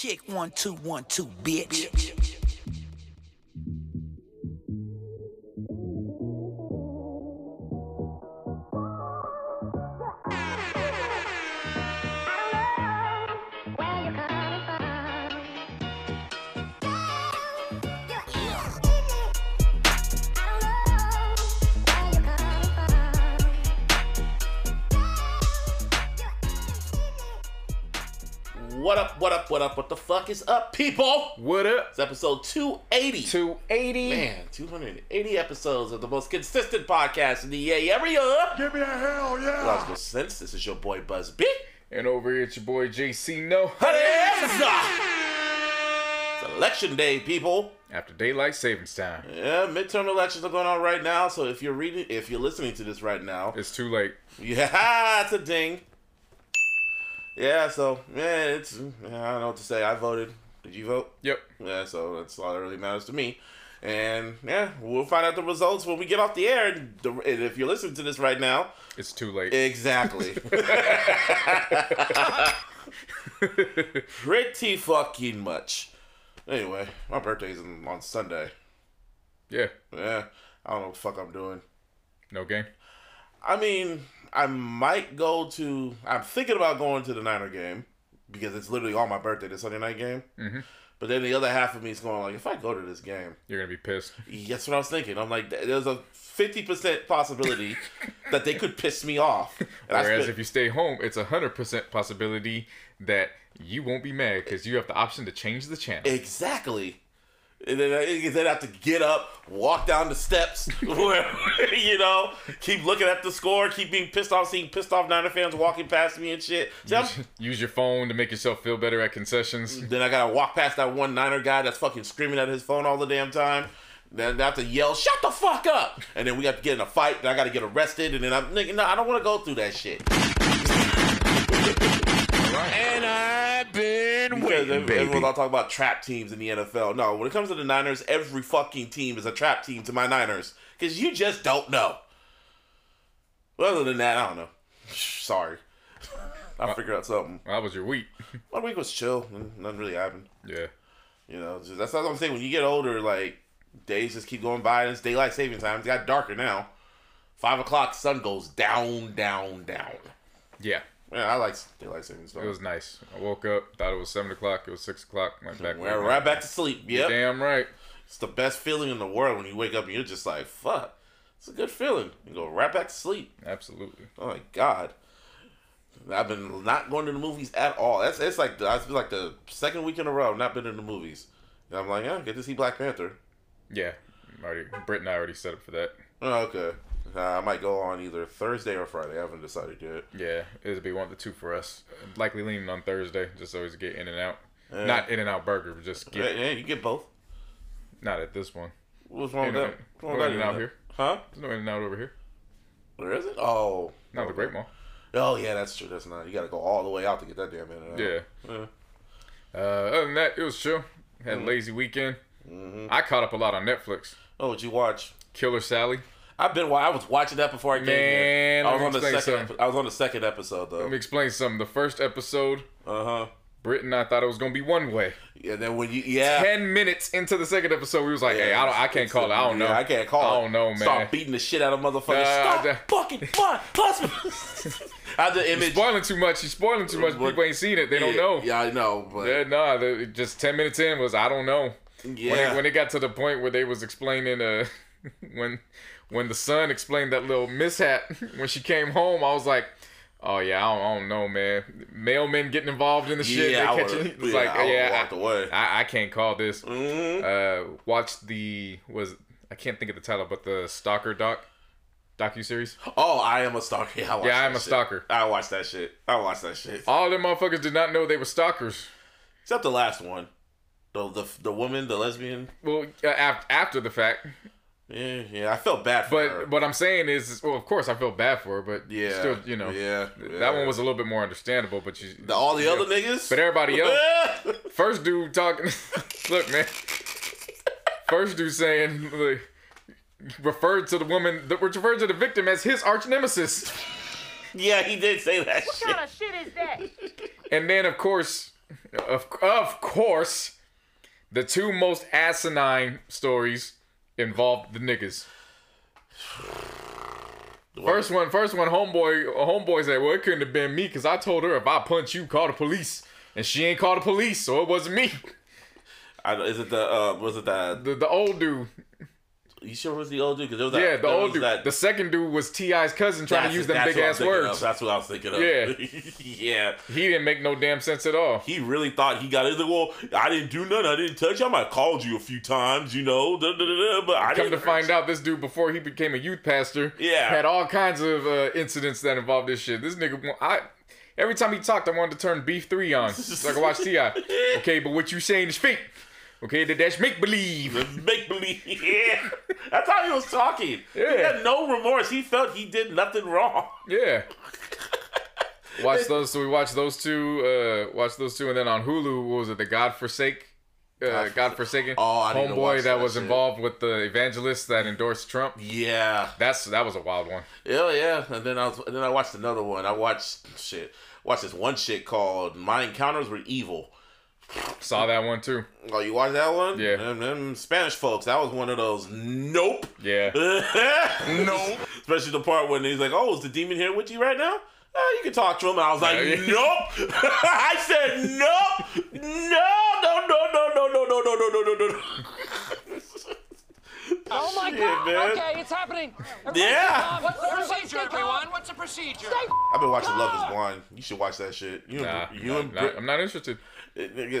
Check one, two, one, two, bitch. What what up, what up, what the fuck is up, people? What up? It's episode 280. 280. Man, 280 episodes of the most consistent podcast in the EA area. Give me a hell yeah! Logical sense. This is your boy Buzz B. And over here, it's your boy JC No. It's election day, people. After daylight savings time. Yeah, midterm elections are going on right now. So if you're reading, if you're listening to this right now, It's too late. yeah, it's a ding. Yeah, so yeah, it's yeah, I don't know what to say. I voted. Did you vote? Yep. Yeah, so that's all that really matters to me. And yeah, we'll find out the results when we get off the air. And, the, and if you're listening to this right now, It's too late. exactly. Pretty fucking much. Anyway, my birthday's on Sunday. yeah. Yeah, I don't know what the fuck I'm doing. No game. I mean, I might go to. I'm thinking about going to the Niner game because it's literally on my birthday, the Sunday night game. Mm-hmm. But then the other half of me is going like, if I go to this game, You're gonna be pissed. That's what I was thinking. I'm like, there's a 50% possibility that they could piss me off. Whereas spent- if you stay home, it's a hundred percent possibility that you won't be mad because you have the option to change the channel. exactly. And then uh, I then I have to get up, walk down the steps, where, you know, keep looking at the score, keep being pissed off, seeing pissed off Niner fans walking past me and shit. See, Use, use your phone to make yourself feel better at concessions. then I gotta walk past that one Niner guy that's fucking screaming at his phone all the damn time. Then I have to yell, "Shut the fuck up!" And then we have to get in a fight. And I gotta get arrested. And then I'm nigga, no, I don't want to go through that shit. And I've been Because waiting, every- baby. everyone's all talking about trap teams in the NFL. No, when it comes to the Niners, every fucking team is a trap team to my Niners. Because you just don't know. Well, other than that, I don't know. Sorry. I'll figure out something. Well, that was your week. My week was chill. Nothing really happened. yeah. You know, just, that's what I'm saying. When you get older, like, days just keep going by. And it's daylight saving time. It's got darker now. Five o'clock, sun goes down, down, down. Yeah. Yeah, I like daylight savings. It was nice. I woke up, thought it was seven o'clock. It was six o'clock. Went back. We're right back to sleep. Yep. Damn right. It's the best feeling in the world when you wake up and you're just like, fuck. It's a good feeling. You go right back to sleep. Absolutely. Oh my god. I've been not going to the movies at all. That's it's like the, it's been like the second week in a row I've not been in the movies. And I'm like, oh, yeah, get to see Black Panther. Yeah. Already, Britt and I already set up for that. Oh, okay. Uh, I might go on either Thursday or Friday. I haven't decided yet. Yeah, it'll be one of the two for us. Likely leaning on Thursday, just always get in and out. Yeah. Not in and out burger, but just Yeah, get. yeah, you get both. Not at this one. What's wrong with that? no- What's wrong with In and out here. Huh? There's no in and out over here. Where is it? Oh. Not the Great Mall. Oh yeah, that's true. That's not. You got to go all the way out to get that damn in and out. Yeah. Yeah. Uh, other than that, it was chill. Had Mm. a lazy weekend. Mm-hmm. I caught up a lot on Netflix. Oh, what you watch? Killer Sally. I've been. I was watching that before I came here. I was on the second. something. I was on the second episode though. Let me explain something. The first episode, Uh huh. Britain, I thought it was gonna be one way. Yeah. Then when you yeah. Ten minutes into the second episode, we was like, "Hey, I don't, I can't call it. I don't know. Yeah, I can't call it. I don't know, man. Start beating the shit out of motherfuckers. Nah, Stop fucking fun. Plus, I the You're image. spoiling too much. You're spoiling too much. People ain't seen it. They don't yeah, know. Yeah, I know, but Yeah, no, the, just ten minutes in was I don't know. yeah. When it, when it got to the point where they was explaining uh when when the son explained that little mishap when she came home, I was like, oh yeah, I don't, I don't know, man. Mailmen getting involved in the shit. Yeah, I they catching it was yeah, like, I yeah, walked away. I, I can't call this. Mhm. Uh, watched the was I can't think of the title, but the Stalker doc docu series. Oh, I am a stalker. Yeah, I Yeah, I am a shit. stalker. I watched that shit. I watched that shit. All them motherfuckers did not know they were stalkers. Except the last one. The the the woman, the lesbian. Well, uh, af- after the fact, Yeah, yeah. I felt bad for her. but what I'm saying is, well, of course I feel bad for her, but yeah, still, you know, yeah, that one was a little bit more understandable. But you, The, all the other niggas. but everybody else, first dude talking, look, man, first dude saying, like, referred to the woman, that referred to the victim as his arch nemesis, yeah, he did say that What shit. kind of shit is that? and then of course of of course, the two most asinine stories involved the niggas. First one, first one, homeboy, homeboy said, "Well, it couldn't have been me because I told her if I punch you, call the police, and she ain't called the police, so it wasn't me." I, is it the uh, was it that? The the old dude, You sure was the old dude? Because there was that. yeah, the old dude. That, The second dude was Ti's cousin trying to use them big ass thinking of. words. That's what I was thinking of. Yeah. yeah. He didn't make no damn sense at all. He really thought he got it. Like, well, I didn't do nothing. I didn't touch you. I might have called you a few times, you know, da, da, da, but I Come didn't to find out, this dude before he became a youth pastor, Yeah. had all kinds of uh, incidents that involved this shit. This nigga, I every time he talked, I wanted to turn Beef Three on so I could watch Ti. Okay, but what you saying is fake. Okay, that that's make believe. Make believe. Yeah. That's how he was talking. Yeah. He had no remorse. He felt he did nothing wrong. Yeah. Watch those. So we watched those two. Uh, watch those two, and then on Hulu, what was it? The God Forsake. Uh, God Forsaken. Oh, homeboy that, that was shit. involved with the evangelist that endorsed Trump. Yeah. That's that was a wild one. Yeah, yeah. And then I was, and then I watched another one. I watched shit. Watched this one shit called My Encounters with Evil. Saw that one too. Oh, you watched that one? Yeah. Them, them Spanish folks. That was one of those. Nope. Yeah. no. Especially the part when he's like, "Oh, is the demon here with you right now?" Uh, you can talk to him. And I was like, Yeah, yeah. "Nope." I said, "Nope, no, no, no, no, no, no, no, no, no, no, no, no." Oh my Shit, god! man. Okay, it's happening. Everybody Yeah. What's the procedure, everyone? What's the procedure? I've been watching Love Is Blind. You should watch that shit. You Nah, and you nah, and nah, I'm not interested.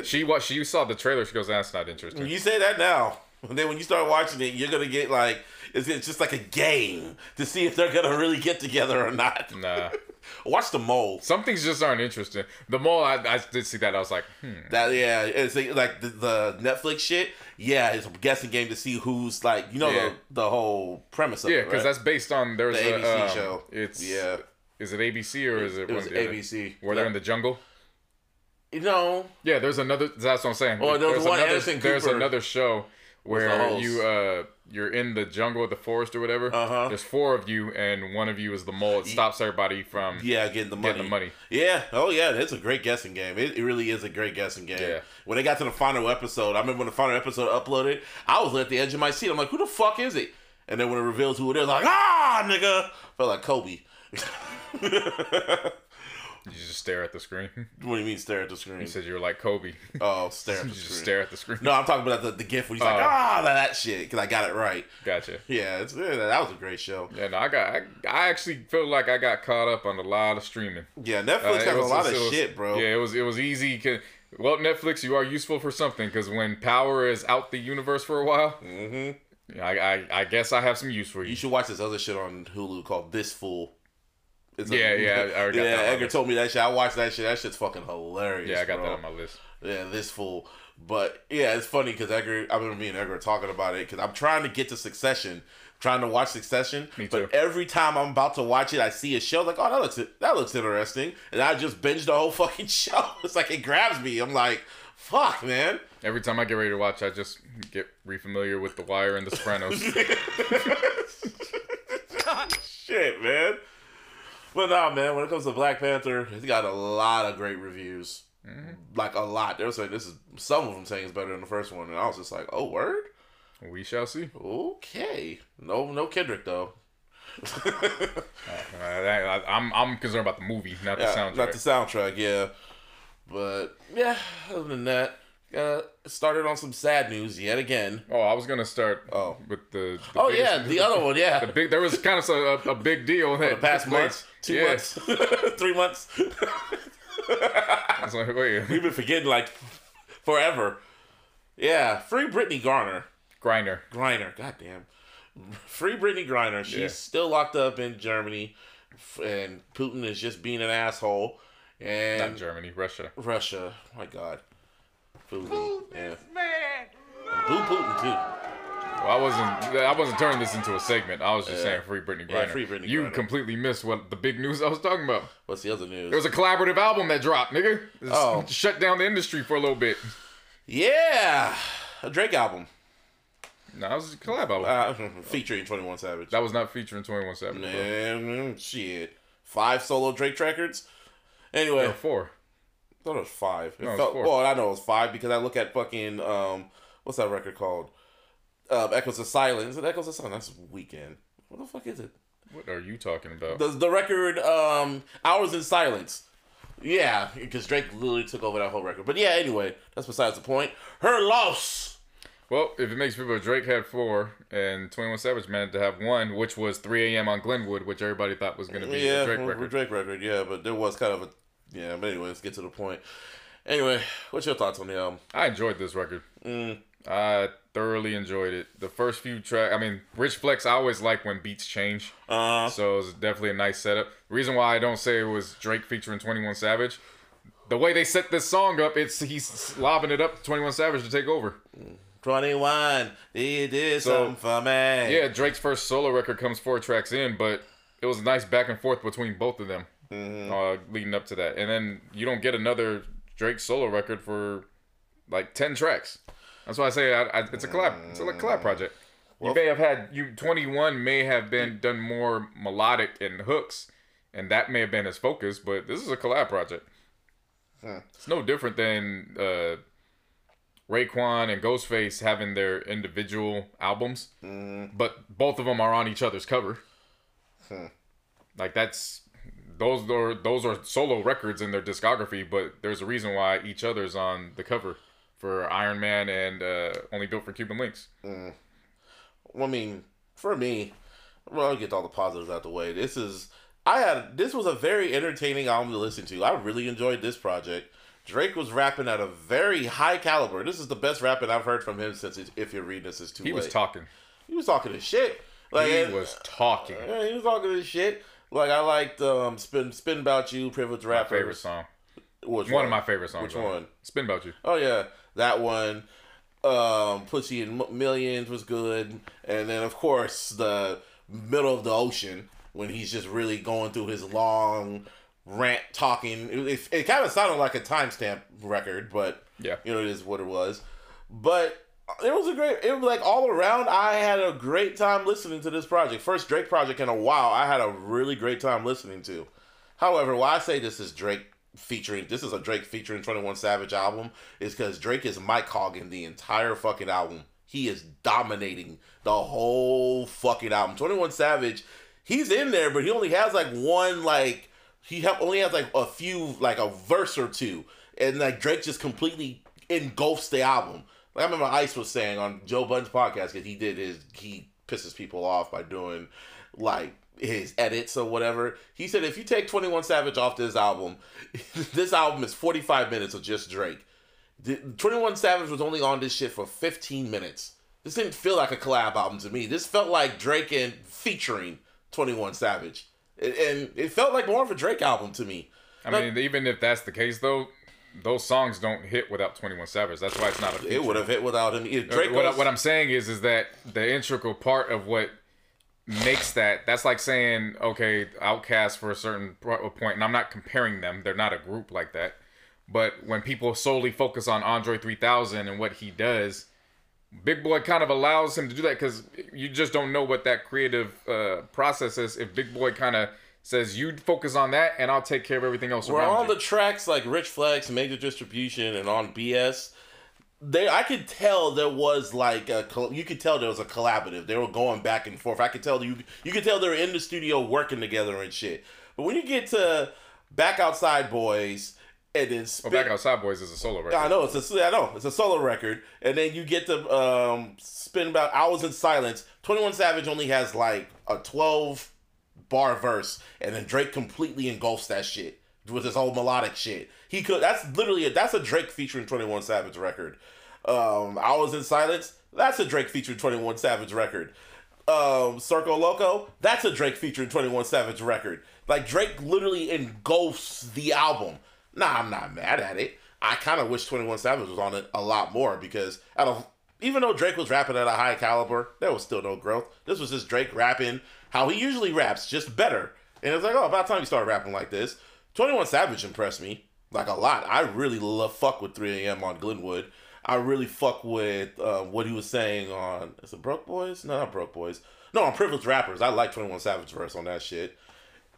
She what? She saw the trailer. She goes, "That's not interesting." You say that now. And then when you start watching it, you're gonna get like it's, it's just like a game to see if they're gonna really get together or not. Nah. Watch the mole. Some things just aren't interesting. The mole, I, I did see that. I was like, hmm. That yeah, it's like, like the, the Netflix shit. Yeah, it's a guessing game to see who's like you know Yeah. the the whole premise of Yeah, because right? that's based on there's The a ABC um, show. It's yeah, Is it ABC or is it, it was of the other? ABC. Where they're in the jungle? You know, Yeah, there's another. That's what I'm saying. Oh, there there's one another. Anderson there's Cooper another show where you uh you're in the jungle, of the forest, or whatever. Uh-huh. There's four of you, and one of you is the mole. It stops everybody from. yeah, getting the money. Getting the money. Yeah. Oh yeah, it's a great guessing game. It, it really is a great guessing game. Yeah. When they got to the final episode, I remember when the final episode uploaded, I was at the edge of my seat. I'm like, who the fuck is it? And then when it reveals who it is, I'm like, ah, nigga, felt like Kobe. You just stare at the screen. What do you mean stare at the screen? You said you were like Kobe. oh, stare at you the just screen. stare at the screen. No, I'm talking about the, the gift when he's like, Oh. ah, that, that shit, because I got it right. Gotcha. Yeah, it's, yeah, that was a great show. Yeah, no, I got. I, I actually feel like I got caught up on a lot of streaming. Yeah, Netflix Uh, it has was- a lot it of was- shit, bro. Yeah, it was it was easy. 'cause- Well, Netflix, you are useful for something because when Power is out the universe for a while, Mm-hmm. I, I I guess I have some use for you. You should watch this other shit on Hulu called This Fool. It's Yeah, yeah, I got yeah. Edgar told me that shit. I watched that shit. That shit's fucking hilarious. yeah, I got bro. that on my list. Yeah, this fool. But yeah, it's funny because Edgar. I remember me and Edgar talking about it because I'm trying to get to Succession, trying to watch Succession. Me But every time I'm about to watch it, I see a show like, oh, that looks that looks interesting, and I just binge the whole fucking show. It's like it grabs me. I'm like, fuck, man. Every time I get ready to watch, I just get refamiliar with The Wire and The Sopranos. Shit, man. But nah, man. When it comes to Black Panther, it's got a lot of great reviews. Like a lot. They were saying this is some of them saying it's better than the first one, and I was just like, oh, word. we shall see. Okay. No, no Kendrick though. Uh, I, am I'm concerned about the movie, not the Yeah, soundtrack. Not the soundtrack, yeah. But yeah, other than that, uh, started on some sad news yet again. oh, I was gonna start Oh. with the. the Oh biggest- yeah, the other one, yeah. The big, there was kind of a, a big deal that the past months, two yeah. months, three months. I was like, wait, We've been forgetting like forever. Yeah, free Brittany Garner. Griner. Griner, goddamn. Free Brittney Griner. She's Yeah. still locked up in Germany, and Putin is just being an asshole. And Not Germany, Russia. Russia, my God, Putin, yeah, And boo Putin too. Well, I wasn't. I wasn't turning this into a segment. I was just Yeah. saying free Brittney Yeah, free Brittney you Griner. completely missed what the big news I was talking about. What's the other news? There was a collaborative album that dropped, nigga. It's Oh. shut down the industry for a little bit. yeah, a Drake album No, it was a collab album. uh, featuring Twenty One Savage. that was not featuring Twenty One Savage. bro. Man, shit, five solo Drake records. Anyway, were four. I thought it was five. It No, felt, four. well, I know it was five because I look at fucking um, what's that record called? Um, Echoes of Silence. It Echoes of Silence. That's Weeknd. What the fuck is it? What are you talking about? The the record um, Hours in Silence. Yeah, because Drake literally took over that whole record. But yeah, anyway, that's besides the point. Her loss. Well, if it makes people, Drake had four, and Twenty One Savage managed to have one, which was 3 a.m. on Glenwood, which everybody thought was going to be yeah, a Drake record. Drake record. Yeah, but there was kind of a yeah. But anyway, let's get to the point. Anyway, what's your thoughts on the album? I enjoyed this record. I thoroughly enjoyed it. The first few tracks, I mean, Rich Flex, I always like when beats change. Uh, So it was definitely a nice setup. The reason why I don't say it was Drake featuring 21 Savage, the way they set this song up, it's he's lobbing it up to 21 Savage to take over. twenty one. He did So, something for me. Yeah, Drake's first solo record comes four tracks in, but it was a nice back and forth between both of them uh, leading up to that. And then you don't get another Drake solo record for like 10 tracks. That's why I say I, I, it's a collab. It's a collab mm. project. You may have had you 21 may have been done more melodic and hooks, and that may have been his focus. But this is a collab project. Hmm. It's no different than uh, Raekwon and Ghostface having their individual albums, mm. but both of them are on each other's cover. Hmm. Like that's those are those are solo records in their discography, but there's a reason why each other's on the cover for Iron Man and uh, Only Built for Cuban Links. Well, I mean, for me, well, I'll get all the positives out the way. This is I had this was a very entertaining album to listen to. I really enjoyed this project. Drake was rapping at a very high caliber. This is the best rapping I've heard from him since if you're reading this is too He late. was talking. he was talking his shit. Like He and- was talking. yeah, he was talking his shit. Like I liked um spin spin about you, privileged Rapper. favorite song. Which One of my favorite songs. Which one? Spin About You. Oh yeah, that one. Um, Pussy in Millions was good, and then of course the middle of the ocean when he's just really going through his long rant talking. It, it, it kind of sounded like a timestamp record, but Yeah. you know it is what it was. But it was a great. It was like all around. I had a great time listening to this project. First Drake project in a while. I had a really great time listening to. However, why I say this is Drake featuring this is a Drake featuring 21 Savage album is because Drake is mic hogging the entire fucking album. He is dominating the whole fucking album. 21 Savage, he's in there, but he only has like one like he only has like a few like a verse or two, and like Drake just completely engulfs the album. Like I remember Ice was saying on Joe Budden's podcast because he did his he pisses people off by doing like his edits or whatever. He said if you take 21 Savage off this album, this album is 45 minutes of just Drake. The- 21 Savage was only on this shit for 15 minutes. This didn't feel like a collab album to me. This felt like Drake and featuring 21 Savage. And- And it felt like more of a Drake album to me. I Like- mean, even if that's the case, though, those songs don't hit without 21 Savage. That's why it's not a feature. It would have hit without him. Uh, Drake what, what I'm saying is, is that the integral part of what makes that that's like saying, okay, OutKast for a certain point, and I'm not comparing them; they're not a group like that. But when people solely focus on Andre 3000 and what he does, Big Boi kind of allows him to do that because you just don't know what that creative uh, process is. If Big Boi kind of says, "You focus on that, and I'll take care of everything else We're on you." the tracks like Rich Flex, Major Distribution, and on BS. They, I could tell there was like a, you could tell there was a collaborative. They were going back and forth. I could tell you, you could tell they were in the studio working together and shit. But when you get to Back Outside Boys and then well, Back Outside Boys is a solo record. I know it's a I know it's a solo record, and then you get to um, spend about hours in silence. Twenty One Savage only has like a twelve bar verse, and then Drake completely engulfs that shit with his whole melodic shit. He could that's literally a, that's a Drake featuring Twenty One Savage record. Um, I was in silence, that's a Drake featuring Twenty One Savage record. Um, Circo Loco, that's a Drake featuring Twenty One Savage record. Like Drake literally engulfs the album. Nah, I'm not mad at it. I kind of wish 21 Savage was on it a lot more because out of even though Drake was rapping at a high caliber, there was still no growth. This was just Drake rapping how he usually raps, just better. And it's like, oh, about time you start rapping like this. 21 Savage impressed me like a lot. I really love fuck with 3 a.m. on Glenwood. I really fuck with uh, what he was saying on is it Broke Boys? No, not Broke Boys. No, on Privileged Rappers. I like 21 Savage verse on that shit.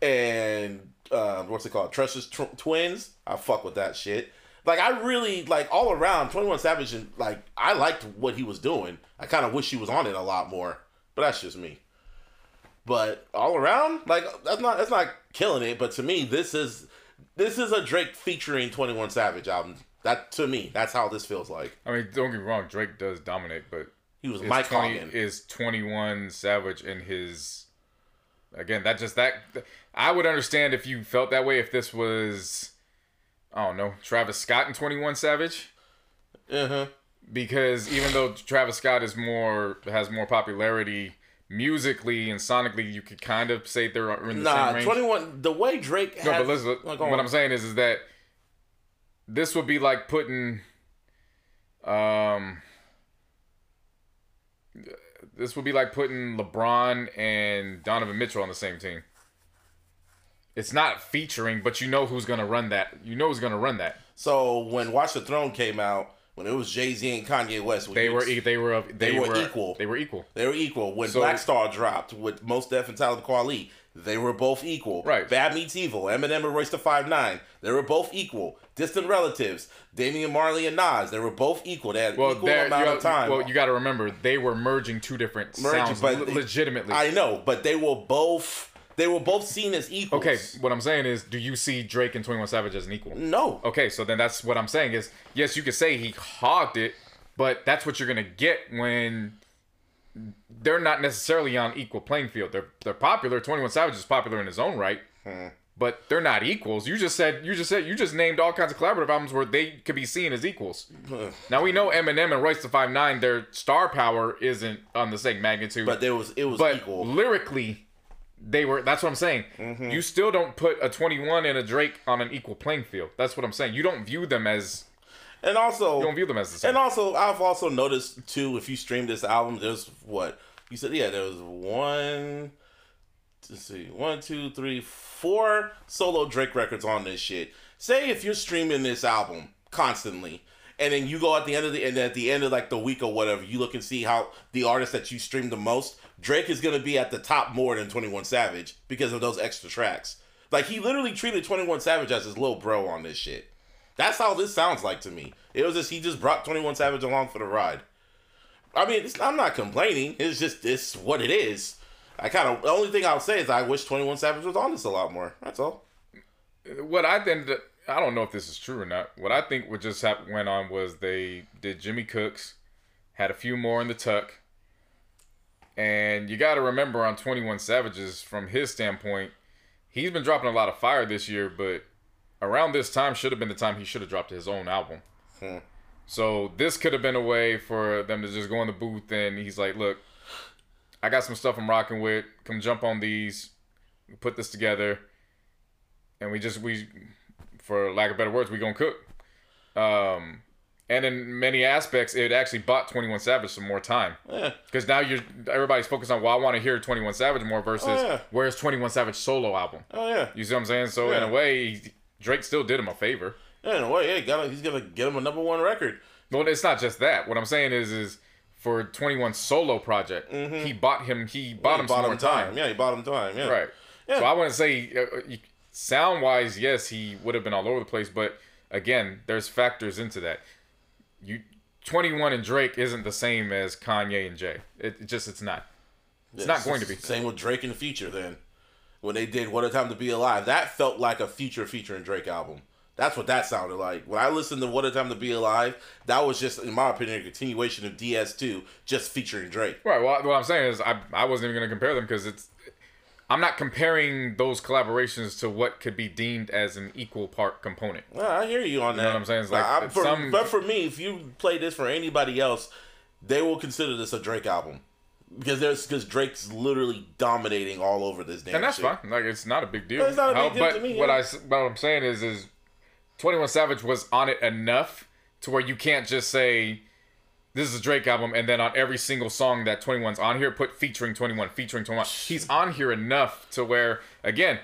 and uh, what's it called? Treacherous Tw- Twins. I fuck with that shit. Like I really like all around Twenty One Savage and like I liked what he was doing. I kind of wish he was on it a lot more, but that's just me. But all around, like that's not that's not killing it. But to me, this is this is a Drake featuring Twenty One Savage album. That to me, that's how this feels like. I mean, don't get me wrong, Drake does dominate, but He was Mike 20 Hogan. is 21 Savage in his again, that just that I would understand if you felt that way if this was I don't know, Travis Scott and 21 Savage Uh huh. because even though Travis Scott is more has more popularity musically and sonically, you could kind of say they're in the Nah, same range. Twenty One. The way Drake has. No, but listen, go what on. I'm saying is, is that this would be like putting, um, this would be like putting LeBron and Donovan Mitchell on the same team. It's not featuring, but you know who's gonna run that. You know who's gonna run that. So when Watch the Throne came out, when it was Jay Z and Kanye West, They were e- they were they, They were were equal. They were equal. They were equal. When So- Black Star dropped with Mos Def and Talib Kweli, they were both equal. Right. Bad Meets Evil, Eminem and Royce the Five Nine, they were both equal. Distant Relatives, Damian Marley and Nas, they were both equal. They had Well, equal amount you, of time. well, you got to remember they were merging two different Merging, sounds but legitimately. I know, but they were both they were both seen as equals. okay, what I'm saying is, do you see Drake and Twenty One Savage as an equal? No. Okay, so then that's what I'm saying is yes, you could say he hogged it, but that's what you're gonna get when they're not necessarily on equal playing field. They're they're popular. Twenty One Savage is popular in his own right, hmm. but they're not equals. You just said you just said you just named all kinds of collaborative albums where they could be seen as equals. now we know Eminem and Royce the Five Nine, their star power isn't on the same magnitude, But there was it was but equal. lyrically they were that's what i'm saying Mm-hmm. you still don't put a 21 and a drake on an equal playing field that's what i'm saying you don't view them as And also you don't view them as the same And also, I've also noticed too. If you stream this album, there's what you said. Yeah, there was one. Let's see, one, two, three, four solo Drake records on this shit. Say if you're streaming this album constantly, and then you go at the end of the and at the end of like the week or whatever, you look and see how the artist that you stream the most, Drake is gonna be at the top more than Twenty One Savage because of those extra tracks. Like he literally treated Twenty One Savage as his little bro on this shit. That's how this sounds like to me. It was just he just brought Twenty One Savage along for the ride. I mean, I'm not complaining. It's just this what it is. I kind of the only thing I'll say is I wish Twenty One Savage was on this a lot more. That's all. what i think i don't know if this is true or not what i think what just happened went on was they did jimmy cooks had a few more in the tuck and you got to remember on 21 savages from his standpoint he's been dropping a lot of fire this year but around this time should have been the time he should have dropped his own album So this could have been a way for them to just go in the booth and he's like, "Look, I got some stuff I'm rocking with. Come jump on these. We put this together, and we just we, for lack of better words, we gonna cook." Um, and in many aspects, it actually bought Twenty One Savage some more time Yeah. because now you're everybody's focused on, well, I want to hear Twenty One Savage more versus Oh, yeah. where's Twenty One Savage solo album. Oh yeah. You see what I'm saying? So in a way, Drake still did him a favor. Yeah. In a way, yeah. Got he's gonna get him a number one record. Well, it's not just that. What I'm saying is, is for 21 solo project, he bought him. He bought He him some more time. Yeah, he bought him time. Yeah. Right. Yeah. So I wouldn't say uh, sound wise, yes, he would have been all over the place. But again, there's factors into that. You 21 and Drake isn't the same as Kanye and Jay. It, it just it's not. It's not going to be. Same with Drake in the future. Then, when they did "What a Time to Be Alive," that felt like a Future featuring Drake album. That's what that sounded like. When I listened to "What a Time to Be Alive," that was just, in my opinion, a continuation of DS2, just featuring Drake. Right. Well, what I'm saying is, I I wasn't even going to compare them because it's. I'm not comparing those collaborations to what could be deemed as an equal part component. Well, I hear you on that. what I'm saying? Like, I'm- for- some- but for me, if you play this for anybody else, they will consider this a Drake album because there's because Drake's literally dominating all over this damn. and that's shit. fine. Like it's not a big deal. It's not a big deal but to me, what yeah. I s- what I'm saying is is Twenty One Savage was on it enough to where you can't just say this is a Drake album and then on every single song that 21's on here put featuring 21 featuring 21. He's on here enough to where again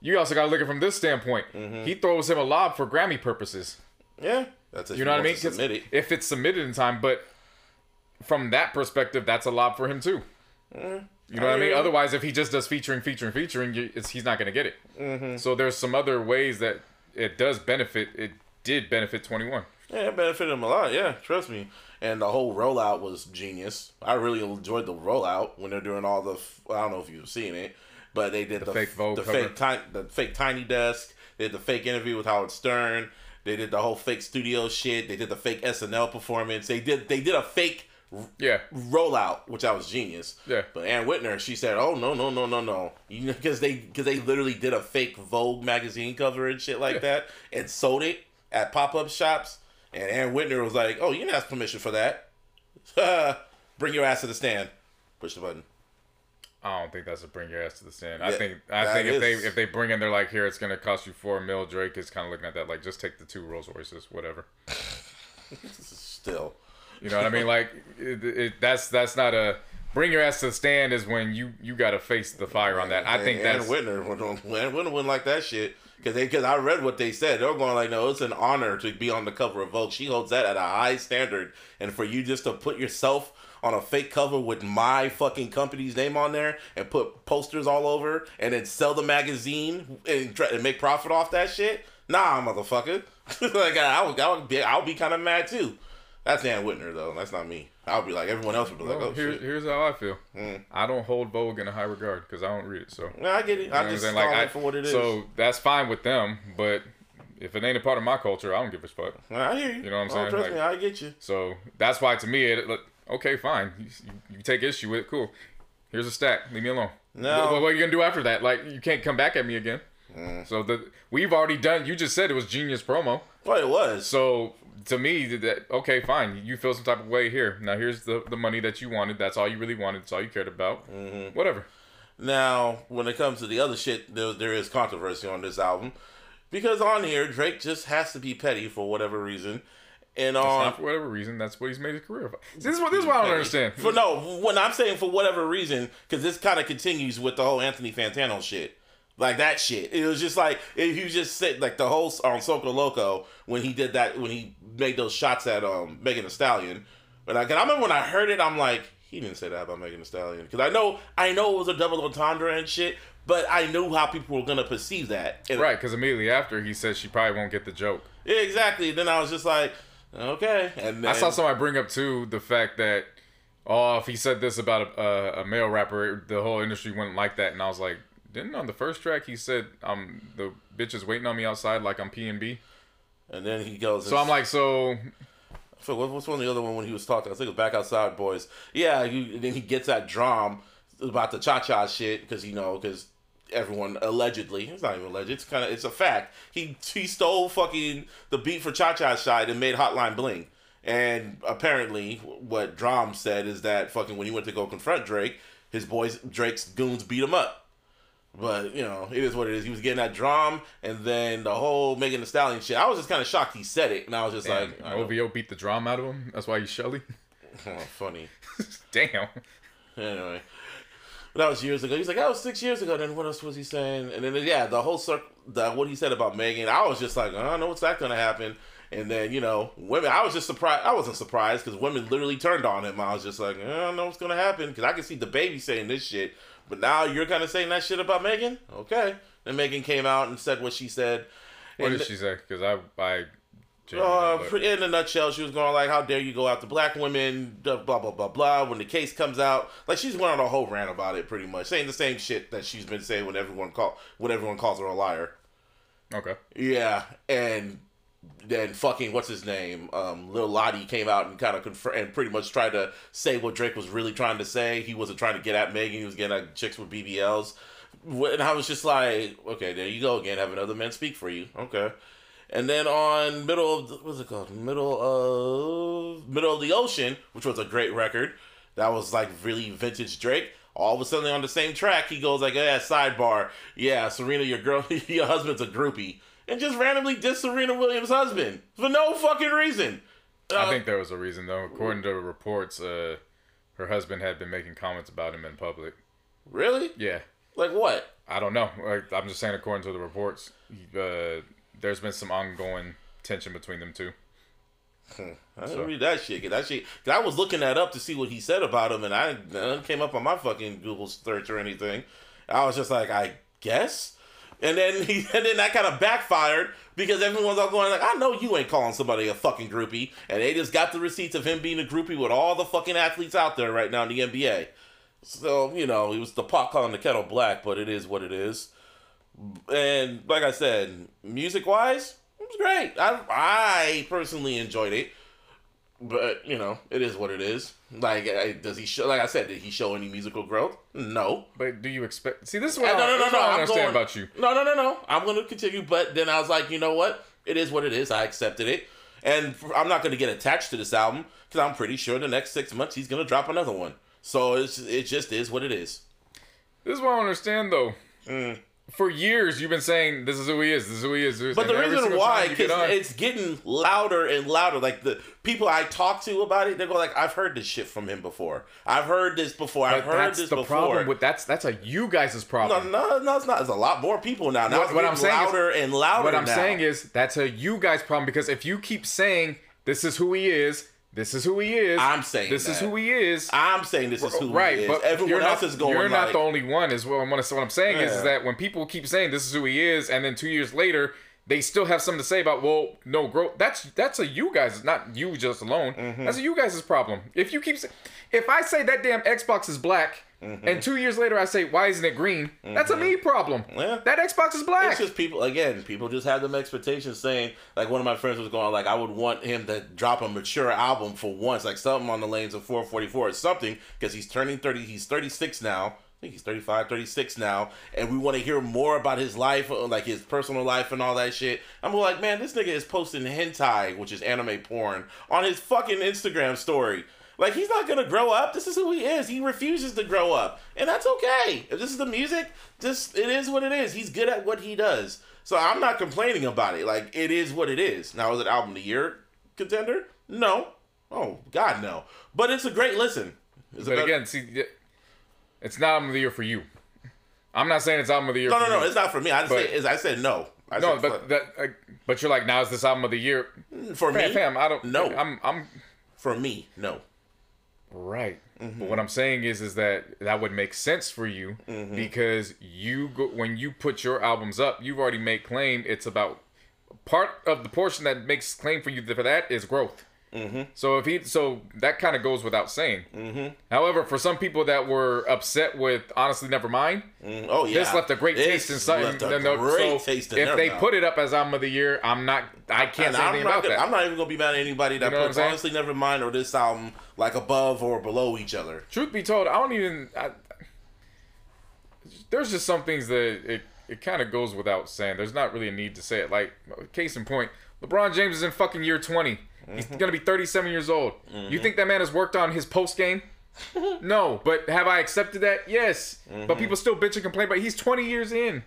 you also got to look at it from this standpoint. Mm-hmm. He throws him a lob for Grammy purposes. Yeah, that's if You know what I mean? wants to 'Cause Submit it. If it's submitted in time, but from that perspective, that's a lob for him too. You know what I mean? Otherwise, if he just does featuring, featuring, featuring, it's, he's not going to get it. Mm-hmm. So there's some other ways that it does benefit. It did benefit 21. Yeah, it benefited him a lot. Yeah, trust me. And the whole rollout was genius. I really enjoyed the rollout when they're doing all the. f- I don't know if you've seen it, but they did the, fake Vogue the cover. fake tiny, the fake tiny desk. They did the fake interview with Howard Stern. They did the whole fake studio shit. They did the fake SNL performance. They did they did a fake Yeah. rollout, which I was genius. Yeah. But Anna Wintour, she said, "Oh no, no, no, no, no," you know, because they because they literally did a fake Vogue magazine cover and shit like Yeah. that, and sold it at pop up shops. And Anna Wintour was like, "Oh, you didn't ask permission for that. Bring your ass to the stand. Push the button." I don't think that's a bring your ass to the stand. I think I think if is- they if they bring in, they're like, here, it's gonna cost you four mil. Drake is kind of looking at that like, just take the two Rolls Royces, whatever. Still, You know what I mean? Like, it, it, that's that's not a bring your ass to the stand is when you you got to face the fire on that. I think Ann that's Wintour. Ann Wintour wouldn't like that shit. Cause they, cause I read what they said. They were going like, no, it's an honor to be on the cover of Vogue. She holds that at a high standard, and for you just to put yourself on a fake cover with my fucking company's name on there and put posters all over, and then sell the magazine and try and make profit off that shit. Nah, motherfucker. like I would, I would be, I would be kind of mad too. That's Dan Whitner though. That's not me. I'll be like everyone else would be like, oh here, shit. here's how I feel. Mm. I don't hold Vogue in a high regard because I don't read it. So Nah, I get it. You know I just like I- it for what it is. So that's fine with them, but if it ain't a part of my culture, I don't give a fuck. I hear you. You know what I'm Oh, saying? trust Like- me, I get you. So that's why to me, it look okay, fine. You, you, you take issue with it, cool. Here's a stack. Leave me alone. No. What, what are you gonna do after that? Like you can't come back at me again. Mm. So the we've already done. You just said it was genius promo. Well, it was. So to me, that okay, fine. You feel some type of way here. Now here's the the money that you wanted. That's all you really wanted. That's all you cared about. Mm-hmm. Whatever. Now, when it comes to the other shit, there, there is controversy on this album because on here Drake just has to be petty for whatever reason, and on Not for whatever reason, that's what he's made his career. Of. This is what this is what I don't understand. For no, when I'm saying for whatever reason, because this kind of continues with the whole Anthony Fantano shit, like that shit. It was just like if you just said like the whole on Soco Loco when he did that when he made those shots at um Megan Thee Stallion. But like, I remember when I heard it, I'm like, he didn't say that about Megan Thee Stallion because I know I know it was a double entendre and shit, but I knew how people were gonna perceive that. And- Right, because immediately after he said she probably won't get the joke. Yeah, exactly. Then I was just like, okay. And I saw then- somebody bring up too the fact that oh, if he said this about a, a, a male rapper, the whole industry wouldn't like that. And I was like, didn't on the first track he said um the bitch is waiting on me outside like I'm P and B. And then he goes. So I'm like, so So what- what's one of the other one when he was talking? I think it was Back Outside Boys. Yeah, he, and then he gets that drum about the cha cha shit because you know because everyone allegedly it's not even alleged it's kind of it's a fact he he stole fucking the beat for cha cha side and made Hotline Bling. And apparently, what DRAM said is that fucking when he went to go confront Drake, his boys Drake's goons beat him up. But you know, it is what it is. He was getting that drum, and then the whole Megan Thee Stallion shit. I was just kind of shocked he said it, and I was just damn, like, OVO beat the drum out of him. That's why he's Shelly. oh, funny. Damn. Anyway, but that was years ago. He's like, that was six years ago. Then what else was he saying? And then yeah, the whole circle, the what he said about Megan. I was just like, uh, I don't know what's that gonna happen. And then you know, women. I was just surprised. I wasn't surprised because women literally turned on him. I was just like, uh, I don't know what's gonna happen because I can see the baby saying this shit. But now you're kind of saying that shit about Megan. Okay. Then Megan came out and said what she said. What And did she say? Because I I. uh, in a nutshell, she was going like, "How dare you go after black women?" Blah blah blah blah blah. When the case comes out, like she's went on a whole rant about it, pretty much saying the same shit that she's been saying when everyone call when everyone calls her a liar. okay. Yeah, and then fucking what's his name, um, Lil Yachty came out and kind of conf- and pretty much tried to say what Drake was really trying to say. He wasn't trying to get at Megan; he was getting at chicks with BBLs. And I was just like, okay, there you go again, Have another man speak for you. Okay. And then on middle of what's it called? Middle of middle of the ocean, which was a great record. That was like really vintage Drake. All of a sudden on the same track, he goes like, "Yeah, sidebar, yeah, Serena, your girl, your husband's a groupie," and just randomly diss Serena Williams' husband for no fucking reason. Uh, I think there was a reason though. According to reports, uh, her husband had been making comments about him in public. really, Yeah. like what? I don't know. Like, I'm just saying, according to the reports, uh, there's been some ongoing tension between them two. I didn't read that shit. 'cause That shit. 'cause I was looking that up to see what he said about him, and I none came up on my fucking Google search or anything. I was just like, I guess. And then he, and then that kind of backfired because everyone's all going like, I know you ain't calling somebody a fucking groupie, and they just got the receipts of him being a groupie with all the fucking athletes out there right now in the NBA. So you know, it was the pot calling the kettle black, but it is what it is. And like I said, music wise, it was great. I I personally enjoyed it, but you know, it is what it is. Like, I- does he show? Like I said, did he show any musical growth? No. But do you expect? See, this is what, no, I, no, no, this no. I understand going, about you. No, no, no, no. I'm going to continue, but then I was like, you know what? It is what it is. I accepted it, and I'm not going to get attached to this album because I'm pretty sure the next six months he's going to drop another one. So it's it just is what it is. This is what I understand though. Mm. For years, you've been saying this is who he is. This is who he is. But and the reason why, you get because it's getting louder and louder. Like the people I talk to about it, they go like, "I've heard this shit from him before. I've heard this before. I've heard this the before." problem with that's that's a you guys' problem. no, no, no, it's not. It's a lot more people now. Now What- it's what I'm saying is- louder and louder. What I'm now. saying is that's a you guys problem because if you keep saying this is who he is, this is who he is, I'm saying this is who he is. I'm saying this is who right, he is. but Everyone you're else not, is going. You're not like, the only one. Is what I'm gonna. What I'm saying is, is that when people keep saying this is who he is, and then two years later they still have something to say about well, no growth. That's that's a you guys, not you just alone. Mm-hmm. That's a you guys' problem. If you keep, if I say that damn Xbox is black. Mm-hmm. And two years later, I say, "Why isn't it green?" That's a me problem. Yeah. That Xbox is black. It's just people again. People just have them expectations, saying like one of my friends was going like, I would want him to drop a mature album for once, like something on the lanes of 444 or something, because he's turning 30. He's 36 now. I think he's 35, 36 now, and we want to hear more about his life, uh, like his personal life and all that shit. I'm like, man, this nigga is posting hentai, which is anime porn, on his fucking Instagram story. Like he's not gonna grow up. This is who he is. He refuses to grow up, and that's okay. If this is the music, just it is what it is. He's good at what he does. So I'm not complaining about it. Like it is what it is. Now is it album of the year contender? No. Oh God, no. But it's a great listen. It's But again, see, it's not album of the year for you. I'm not saying it's album of the year. no, no, no. you. It's not for me. I But- say is I said no. I no, said but that, uh, but you're like, now is this album of the year? for Fam, me, fam, I don't. No. I'm, I'm for me, no. Right. Mm-hmm. But what I'm saying is, is that that would make sense for you Mm-hmm. because you go when you put your albums up, you've already made claim. It's about part of the portion that makes claim for you for that is growth. Mm-hmm. So if he, so that kind of goes without saying. Mm-hmm. However, for some people that were upset with honestly, never mind. Mm, Oh yeah. This left a great This taste in something. left a then they'll- great so taste in if they mouth. put it up as album of the year, I'm not. I can't And say I'm anything about gonna, that. I'm not even gonna be mad at anybody that know puts honestly never mind or this album like above or below each other. Truth be told, I don't even. I, there's just some things that it it kind of goes without saying. There's not really a need to say it. Like case in point, LeBron James is in fucking year 20. He's Mm-hmm. gonna be 37 years old. You think that man has worked on his post game? no, but have I accepted that? Yes. Mm-hmm. But people still bitch and complain. But he's 20 years in.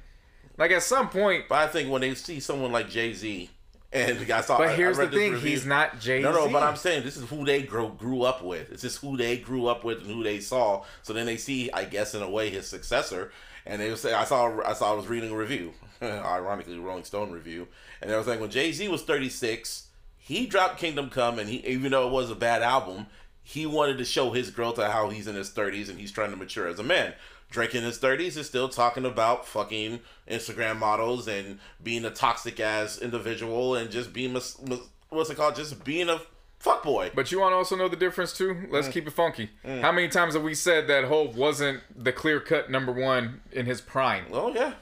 Like at some point. But I think when they see someone like Jay Z, and I saw, But I- I the thing: review. he's not Jay Z. No, no, but I'm saying this is who they grew grew up with. It's just who they grew up with and who they saw. So then they see, I guess, in a way, his successor. And they would say, I saw, I saw, I was reading a review, ironically, Rolling Stone review, and they was like, when Jay Z was 36, he dropped Kingdom Come, and he, even though it was a bad album, he wanted to show his growth at how he's in his 30s and he's trying to mature as a man. Drake in his 30s is still talking about fucking Instagram models and being a toxic ass individual and just being, mis- mis- what's it called? Just being a fuck boy. But you want to also know the difference too? Mm. Let's keep it funky. How many times have we said that Hove wasn't the clear cut number one in his prime? Oh, yeah.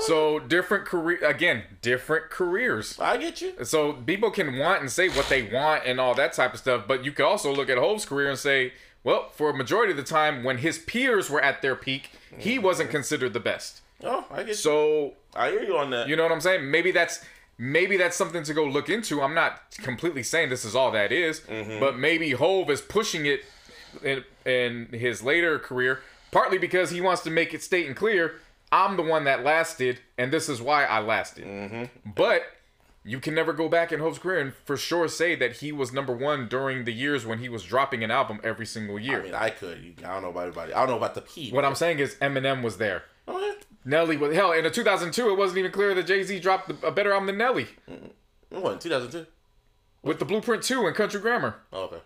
So different career again, different careers. I get you. So people can want and say what they want and all that type of stuff, but you could also look at Hove's career and say, well, for a majority of the time when his peers were at their peak, he wasn't considered the best. Oh, I get you. So I hear you on that. you know what I'm saying? Maybe that's maybe that's something to go look into. I'm not completely saying this is all that is, Mm-hmm. but maybe Hove is pushing it in, in his later career, partly because he wants to make it state and clear, I'm the one that lasted, and this is why I lasted. Mm-hmm. But you can never go back in Hove's career and for sure say that he was number one during the years when he was dropping an album every single year. I mean, I could. I don't know about everybody. I don't know about the P. what I'm saying is Eminem was there. Oh, yeah. Nelly was hell in the 2002. It wasn't even clear that Jay Z dropped a better album than Nelly. What, 2002? with the Blueprint 2 and Country Grammar. Okay.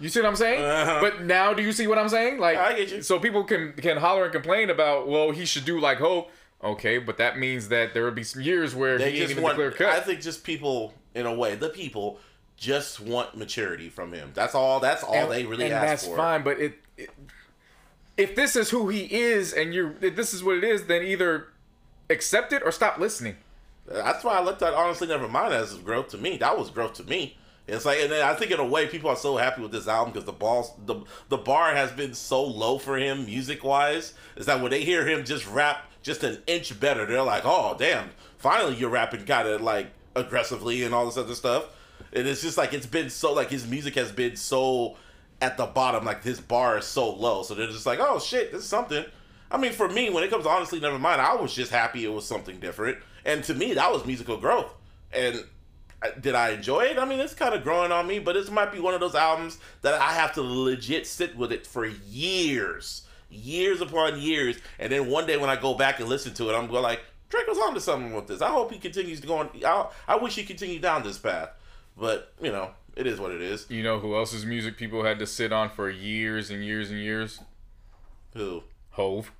You see what I'm saying? Uh-huh. But now, do you see what I'm saying? Like, I get you. So people can can holler and complain about, well, he should do like Hope. Okay, but that means that there will be some years where They he ain't even want. clear cut. I think just people, in a way, the people just want maturity from him. That's all. That's all they really and ask that's for. fine. But it, it, if this is who he is, and you're, if this is what it is, then either accept it or stop listening. That's why I looked at honestly never mind as growth to me. That was growth to me. It's like, and I think in a way, people are so happy with this album because the balls, the the bar has been so low for him music wise. Is that when they hear him just rap just an inch better, they're like, oh damn, finally you're rapping kind of like aggressively and all this other stuff. And it's just like it's been so like his music has been so at the bottom, like his bar is so low. So they're just like, oh shit, this is something. I mean, for me, when it comes to honestly, never mind. I was just happy it was something different, and to me, that was musical growth. And did I enjoy it? I mean, it's kind of growing on me, but this might be one of those albums that I have to legit sit with it for years, years upon years, and then one day when I go back and listen to it, I'm going like, Drake was onto something with this. I hope he continues to go on. I, I wish he continued down this path, but you know, it is what it is. You know who else's music people had to sit on for years and years and years? Who? Hove.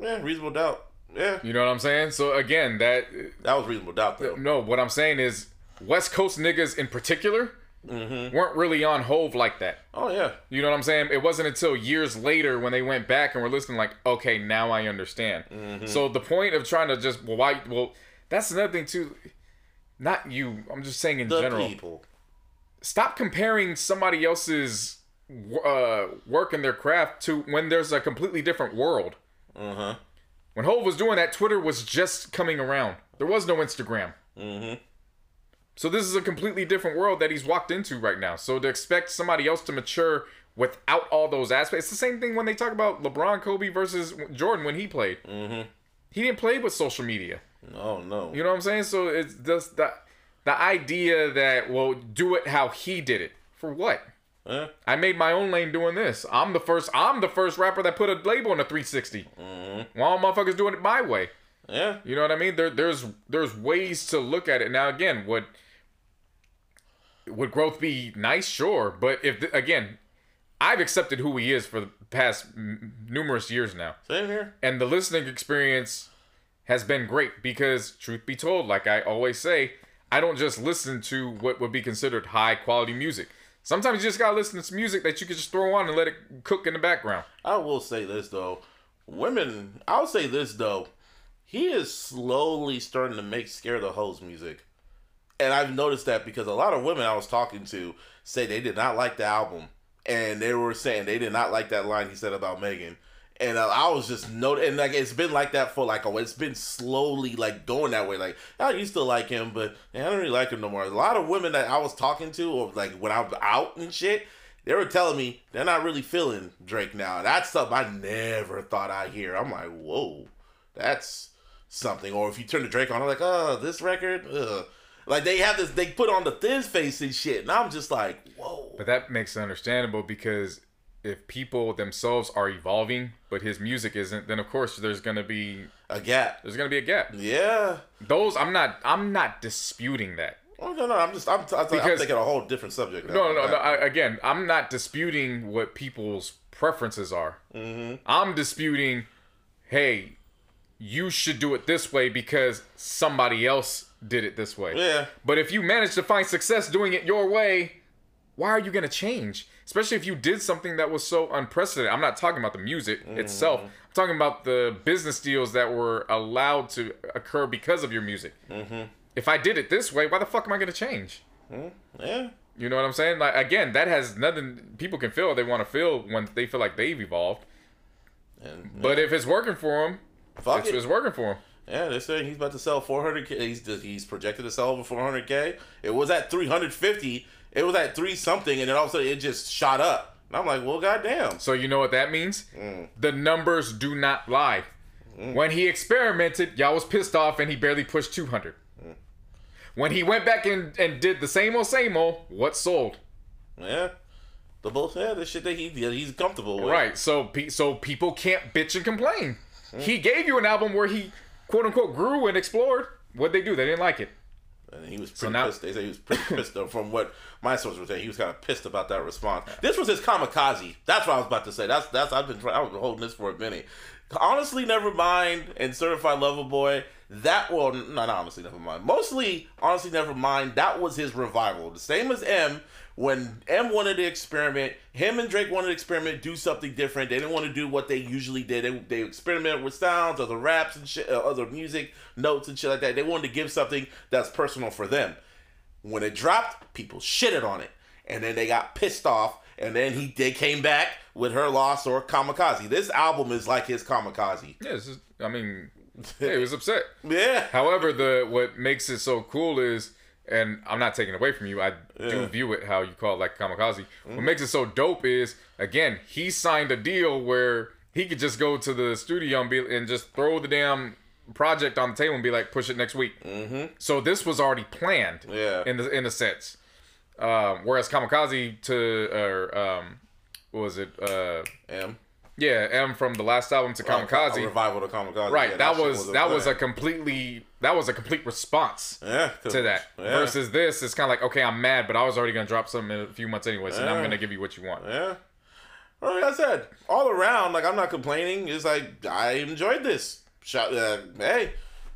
Yeah, reasonable doubt. Yeah, You know what I'm saying? So again, that that was reasonable doubt though. no, what I'm saying is West Coast niggas in particular weren't really on Hove like that. Oh yeah, You know what I'm saying? It wasn't until years later when they went back and were listening, like, okay, now I understand. Mm-hmm. So the point of trying to just well, why? Well, that's another thing too. Not you. I'm just saying in the general. people. Stop comparing somebody else's uh, work and their craft to when there's a completely different world. Uh huh. When Hove was doing that, Twitter was just coming around. There was no Instagram. Mm-hmm. So this is a completely different world that he's walked into right now. So to expect somebody else to mature without all those aspects, it's the same thing when they talk about LeBron, Kobe versus Jordan when he played. Mm-hmm. He didn't play with social media. Oh no. You know what I'm saying? So it's just the the idea that well, do it how he did it for what? I made my own lane doing this. I'm the first. I'm the first rapper that put a label on a 360. Mm-hmm. While motherfuckers doing it my way. Yeah. You know what I mean? There, there's there's ways to look at it. Now again, would would growth be nice? Sure, but if the, again, I've accepted who he is for the past m- numerous years now, Same here. and the listening experience has been great because, truth be told, like I always say, I don't just listen to what would be considered high quality music. Sometimes you just gotta listen to some music that you can just throw on and let it cook in the background. I will say this though, women. I'll say this though, he is slowly starting to make scare the hoes music, and I've noticed that because a lot of women I was talking to say they did not like the album, and they were saying they did not like that line he said about Megan. And uh, I was just note, and like it's been like that for like a. It's been slowly like going that way. Like I used to like him, but man, I don't really like him no more. A lot of women that I was talking to, or like when I'm out and shit, they were telling me they're not really feeling Drake now. That's something I never thought I'd hear. I'm like, whoa, that's something. Or if you turn the Drake on, I'm like, oh, this record, ugh. like they have this, they put on the thin face and shit, and I'm just like, whoa. But that makes it understandable because if people themselves are evolving, but his music isn't, then of course there's gonna be A gap. there's gonna be a gap. Yeah. Those I'm not I'm not disputing that. Oh, no, no, I'm just, I'm, I'm, I'm thinking a whole different subject. now. No, no, no. I, again, I'm not disputing what people's preferences are. Mm-hmm. I'm disputing, hey, you should do it this way because somebody else did it this way. Yeah. But if you manage to find success doing it your way, why are you to change? Especially if you did something that was so unprecedented. I'm not talking about the music itself. I'm talking about the business deals that were allowed to occur because of your music. Mm-hmm. If I did it this way, why the fuck am I going to change? Yeah. You know what I'm saying? Like again, that has nothing. People can feel they want to feel when they feel like they've evolved. And, But if it's working for them, fuck it's, it. it's working for them. Yeah, they're saying he's about to sell 400k. He's he's projected to sell over 400k. It was at 350. It was at three something, and then all of a sudden it just shot up. And I'm like, well, goddamn. So you know what that means? Mm. The numbers do not lie. When he experimented, y'all was pissed off and he barely pushed 200. Mm. When he went back and, and did the same old same old, what sold? Yeah, the both yeah, the shit that he he's comfortable with. Right. So pe- so people can't bitch and complain. Mm. He gave you an album where he quote unquote grew and explored. What'd they do? They didn't like it. And he was pretty now- pissed. They say he was pretty pissed though, from what my sources were saying. He was kind of pissed about that response. This was his kamikaze. That's what I was about to say. That's that's I've been trying, I was holding this for a minute. Honestly, never mind. And certified lover boy. That well, no, not honestly, never mind. Mostly, honestly, never mind. That was his revival. The same as M. When M wanted to experiment, him and Drake wanted to experiment, do something different. They didn't want to do what they usually did. They, they experimented with sounds, other raps and shit, uh, other music notes and shit like that. They wanted to give something that's personal for them. When it dropped, people shitted on it, and then they got pissed off. And then he they came back with her loss or kamikaze. This album is like his kamikaze. Yeah, just, I mean, yeah, he was upset. Yeah, However, the what makes it so cool is, and I'm not taking away from you. I do view it how you call it like kamikaze. What makes it so dope is, again, he signed a deal where he could just go to the studio and be and just throw the damn project on the table and be like, push it next week. Mm-hmm. So this was already planned. Yeah. In the in a sense, um, whereas kamikaze to or um, what was it? Uh, M. yeah, M from the last album to kamikaze. A revival to kamikaze. Right, Yeah, that, shit was, that was a completely that was a complete response yeah to that. Yeah. Versus this, it's kind of like okay, I'm mad, but I was already gonna drop something in a few months anyway, so now I'm gonna give you what you want. Yeah. Well, like I said, all around, like I'm not complaining. It's like I enjoyed this. Shot, uh, hey,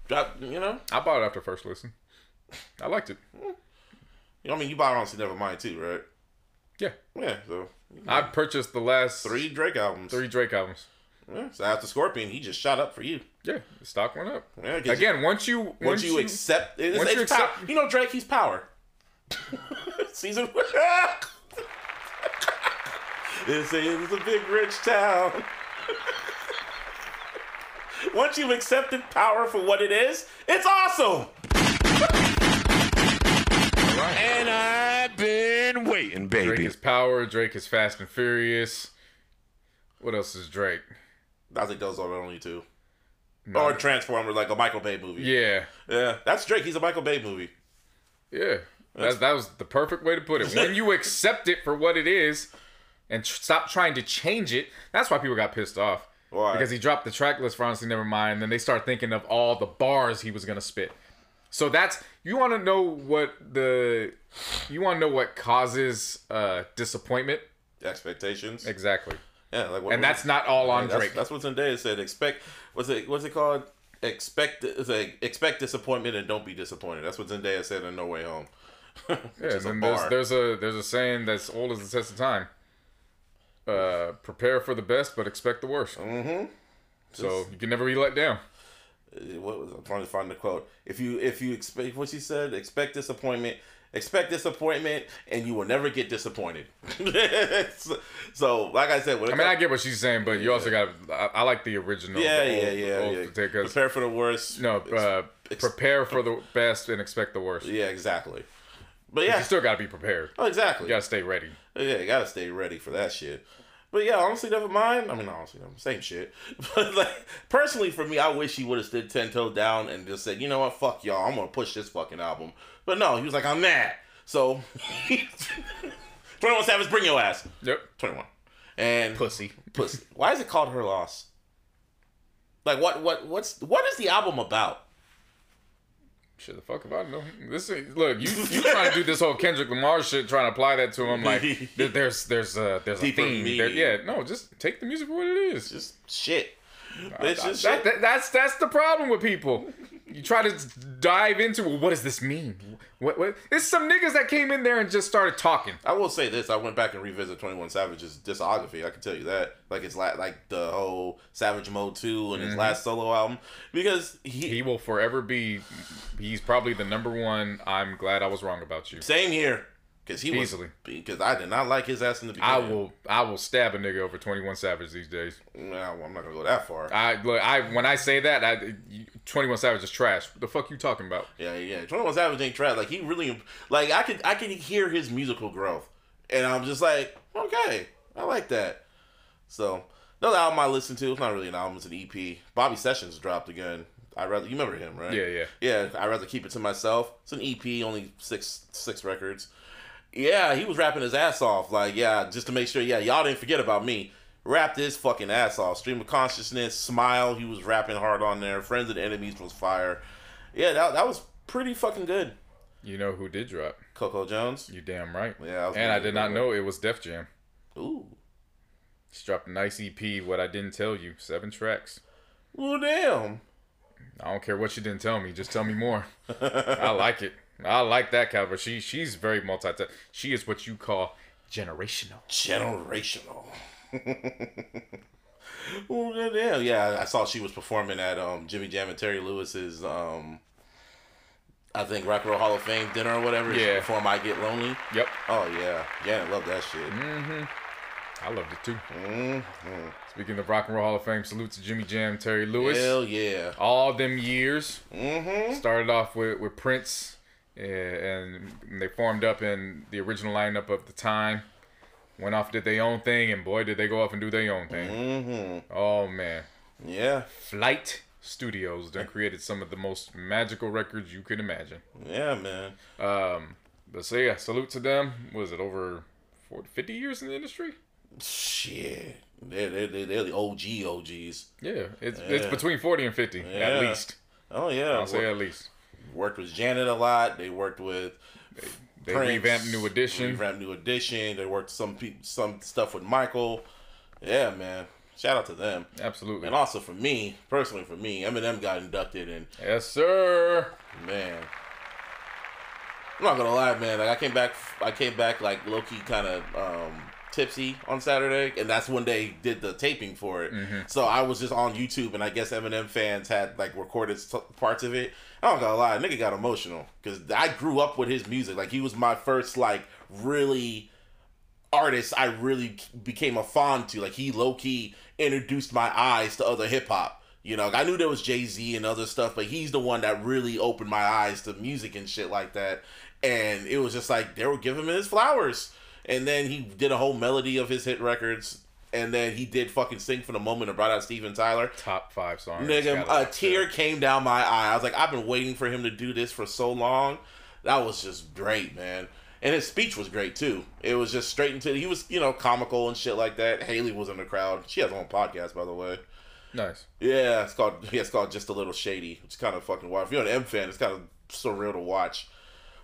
drop. You know, I bought it after first listen. I liked it. I mean, you bought honestly never mind too, right? Yeah, Yeah. So I purchased the last three Drake albums. three Drake albums. Yeah, so after Scorpion, he just shot up for you. Yeah, the stock went up. Yeah, Again, once you once, you, accept, it's, once it's you power. you know Drake, he's power. Season. this is a big rich town. Once you've accepted power for what it is, it's awesome. And I've been waiting, baby. Drake is power. Drake is Fast and Furious. What else is Drake? I think those are the only two. No. Or Transformers, like a Michael Bay movie. Yeah, Yeah, that's Drake. He's a Michael Bay movie. yeah. That, that was the perfect way to put it. When you accept it for what it is and tr- stop trying to change it, that's why people got pissed off. Why? Because he dropped the track list for Honestly Never Mind, and then they start thinking of all the bars he was gonna spit. So that's you want to know what the you want to know what causes uh disappointment Expectations. exactly, Yeah, like what and that's not all on that's, Drake. That's what Zendaya said. Expect what's it? What's it called? Expect like expect disappointment and don't be disappointed. That's what Zendaya said in No Way Home. Yeah, and there's there's a there's a saying that's old as the test of time. Uh, prepare for the best, but expect the worst. Mm-hmm. So you can never be let down. Uh, what was I'm trying to find the quote. If you if you expect what she said, expect disappointment, expect disappointment, and you will never get disappointed. so, so, like I said, I mean, I get what she's saying, but you also got. I, I like the original. yeah, the yeah, old- yeah, old yeah. take, Prepare for the worst. no, uh, ex- prepare for the best and expect the worst. Yeah, exactly. But yeah, You still got to be prepared. oh, exactly. You got to stay ready. Yeah, you gotta stay ready for that shit. But yeah, honestly, never mind. I mean, honestly, same shit. But like, personally, for me, I wish he would have stood ten toes down and just said, you know what, fuck y'all, I'm gonna push this fucking album. But no, he was like, I'm mad. So, Twenty One Savage, bring your ass. Yep. Twenty One, and Pussy. pussy. Why is it called her loss? Like, what, what, what's, what is the album about? Shit, the fuck if I know. This ain't, look, you you trying to do this whole Kendrick Lamar shit, trying to apply that to him like there- there's there's a there's a Deeper theme. There, yeah, no, just take the music for what it is. Just shit. It's just That- shit. that- that's that's the problem with people. You try to dive into well, what does this mean? What, what? It's some niggas that came in there and just started talking. I will say this: I went back and revisited Twenty One Savage's discography. I can tell you that, like his la- like the whole Savage Mode Two and his mm-hmm. last solo album, because he, He will forever be. He's probably the number one. I'm glad I was wrong about you. same here because he was Easily. because I did not like his ass in the beginning. I will. I will stab a nigga over Twenty One Savage these days. No, I'm not gonna go that far. I look. I when I say that, I Twenty One Savage is trash. What the fuck you talking about? yeah, yeah. Twenty One Savage ain't trash. Like he really, like I could I can hear his musical growth, and I'm just like, okay, I like that. So another album I listened to. It's not really an album; it's an EP. Bobby Sessions dropped again. I rather you remember him, right? Yeah, yeah. Yeah, I'd rather keep it to myself. It's an EP, only six six records. Yeah, he was rapping his ass off. Like, yeah, just to make sure, yeah, y'all didn't forget about me. Rapped his fucking ass off. Stream of Consciousness, Smile, he was rapping hard on there. Friends and Enemies was fire. Yeah, that, that was pretty fucking good. You know who did drop? Coco Jones. You damn right. Yeah, I was and I did not know it was Def Jam. Ooh. She dropped a nice EP. What I didn't tell you, seven tracks. Well, damn. I don't care what you didn't tell me. Just tell me more. I like it. I like that caliber. She she's very multi. She is what you call generational. Generational. well, goddamn. Yeah, I saw she was performing at um, Jimmy Jam and Terry Lewis's, um, I think, Rock and Roll Hall of Fame dinner or whatever. Yeah. Before I Get Lonely. Yep, Oh, yeah. Janet loved that shit. Mm. Hmm. I loved it too. Mm-hmm. Speaking of Rock and Roll Hall of Fame, salute to Jimmy Jam, and Terry Lewis. Hell yeah. All them years. Mm-hmm. Started off with, with Prince, and they formed up in the original lineup of the time. Went off, did their own thing, and boy, did they go off and do their own thing. hmm Oh man, Yeah. Flight Studios done created some of the most magical records you could imagine. Yeah, man. Um, but so yeah, salute to them. Was it over 40, 50 years in the industry? Shit. They're, they're, they're, the OG OGs. Yeah, it's it's between 40 and 50 Yeah. at least. Oh, yeah. I'll say at least. Worked with Janet a lot. They worked with They Prince, revamped New Edition. Revamped New Edition. They worked some people, some stuff with Michael. Yeah, man. Shout out to them. Absolutely. And also for me, personally for me, Eminem got inducted, and Yes, sir. man, I'm not gonna lie, man. Like I came back, I came back like low key, kind of um, tipsy on Saturday, and that's when they did the taping for it. Mm-hmm. So I was just on YouTube, and I guess Eminem fans had like recorded s- parts of it. I don't gonna lie, nigga got emotional because I grew up with his music. Like he was my first like really artist I really became a fond to. Like he low key introduced my eyes to other hip hop. You know, I knew there was Jay Z and other stuff, but he's the one that really opened my eyes to music and shit like that. And it was just like they were giving him his flowers. And then he did a whole melody of his hit records. And then he did fucking sing for the moment and brought out Steven Tyler. Top five songs. Nigga, a tear that. came down my eye. I was like, I've been waiting for him to do this for so long. That was just great, man. And his speech was great too. It was just straight into. He was, you know, comical and shit like that. Hailie was in the crowd. She has her own podcast, by the way. Nice. Yeah, it's called. Yeah, it's called just a little shady. It's kind of fucking wild. If you're an M fan, it's kind of surreal to watch.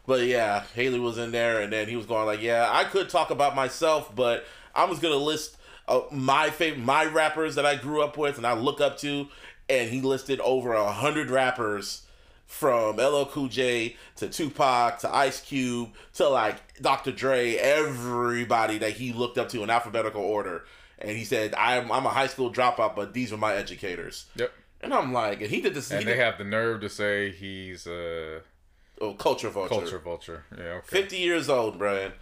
But yeah, Hailie was in there, and then he was going like, "Yeah, I could talk about myself, but I'm just gonna list uh, my favorite, my rappers that I grew up with and I look up to." And he listed over a hundred rappers, from LL Cool J to Tupac to Ice Cube to like Dr. Dre, everybody that he looked up to in alphabetical order. And he said, "I'm I'm a high school dropout, but these are my educators." Yep. And I'm like, and he did this. And he they did, have the nerve to say he's a oh, culture vulture. culture vulture. Yeah. Okay. 50 years old, Brian,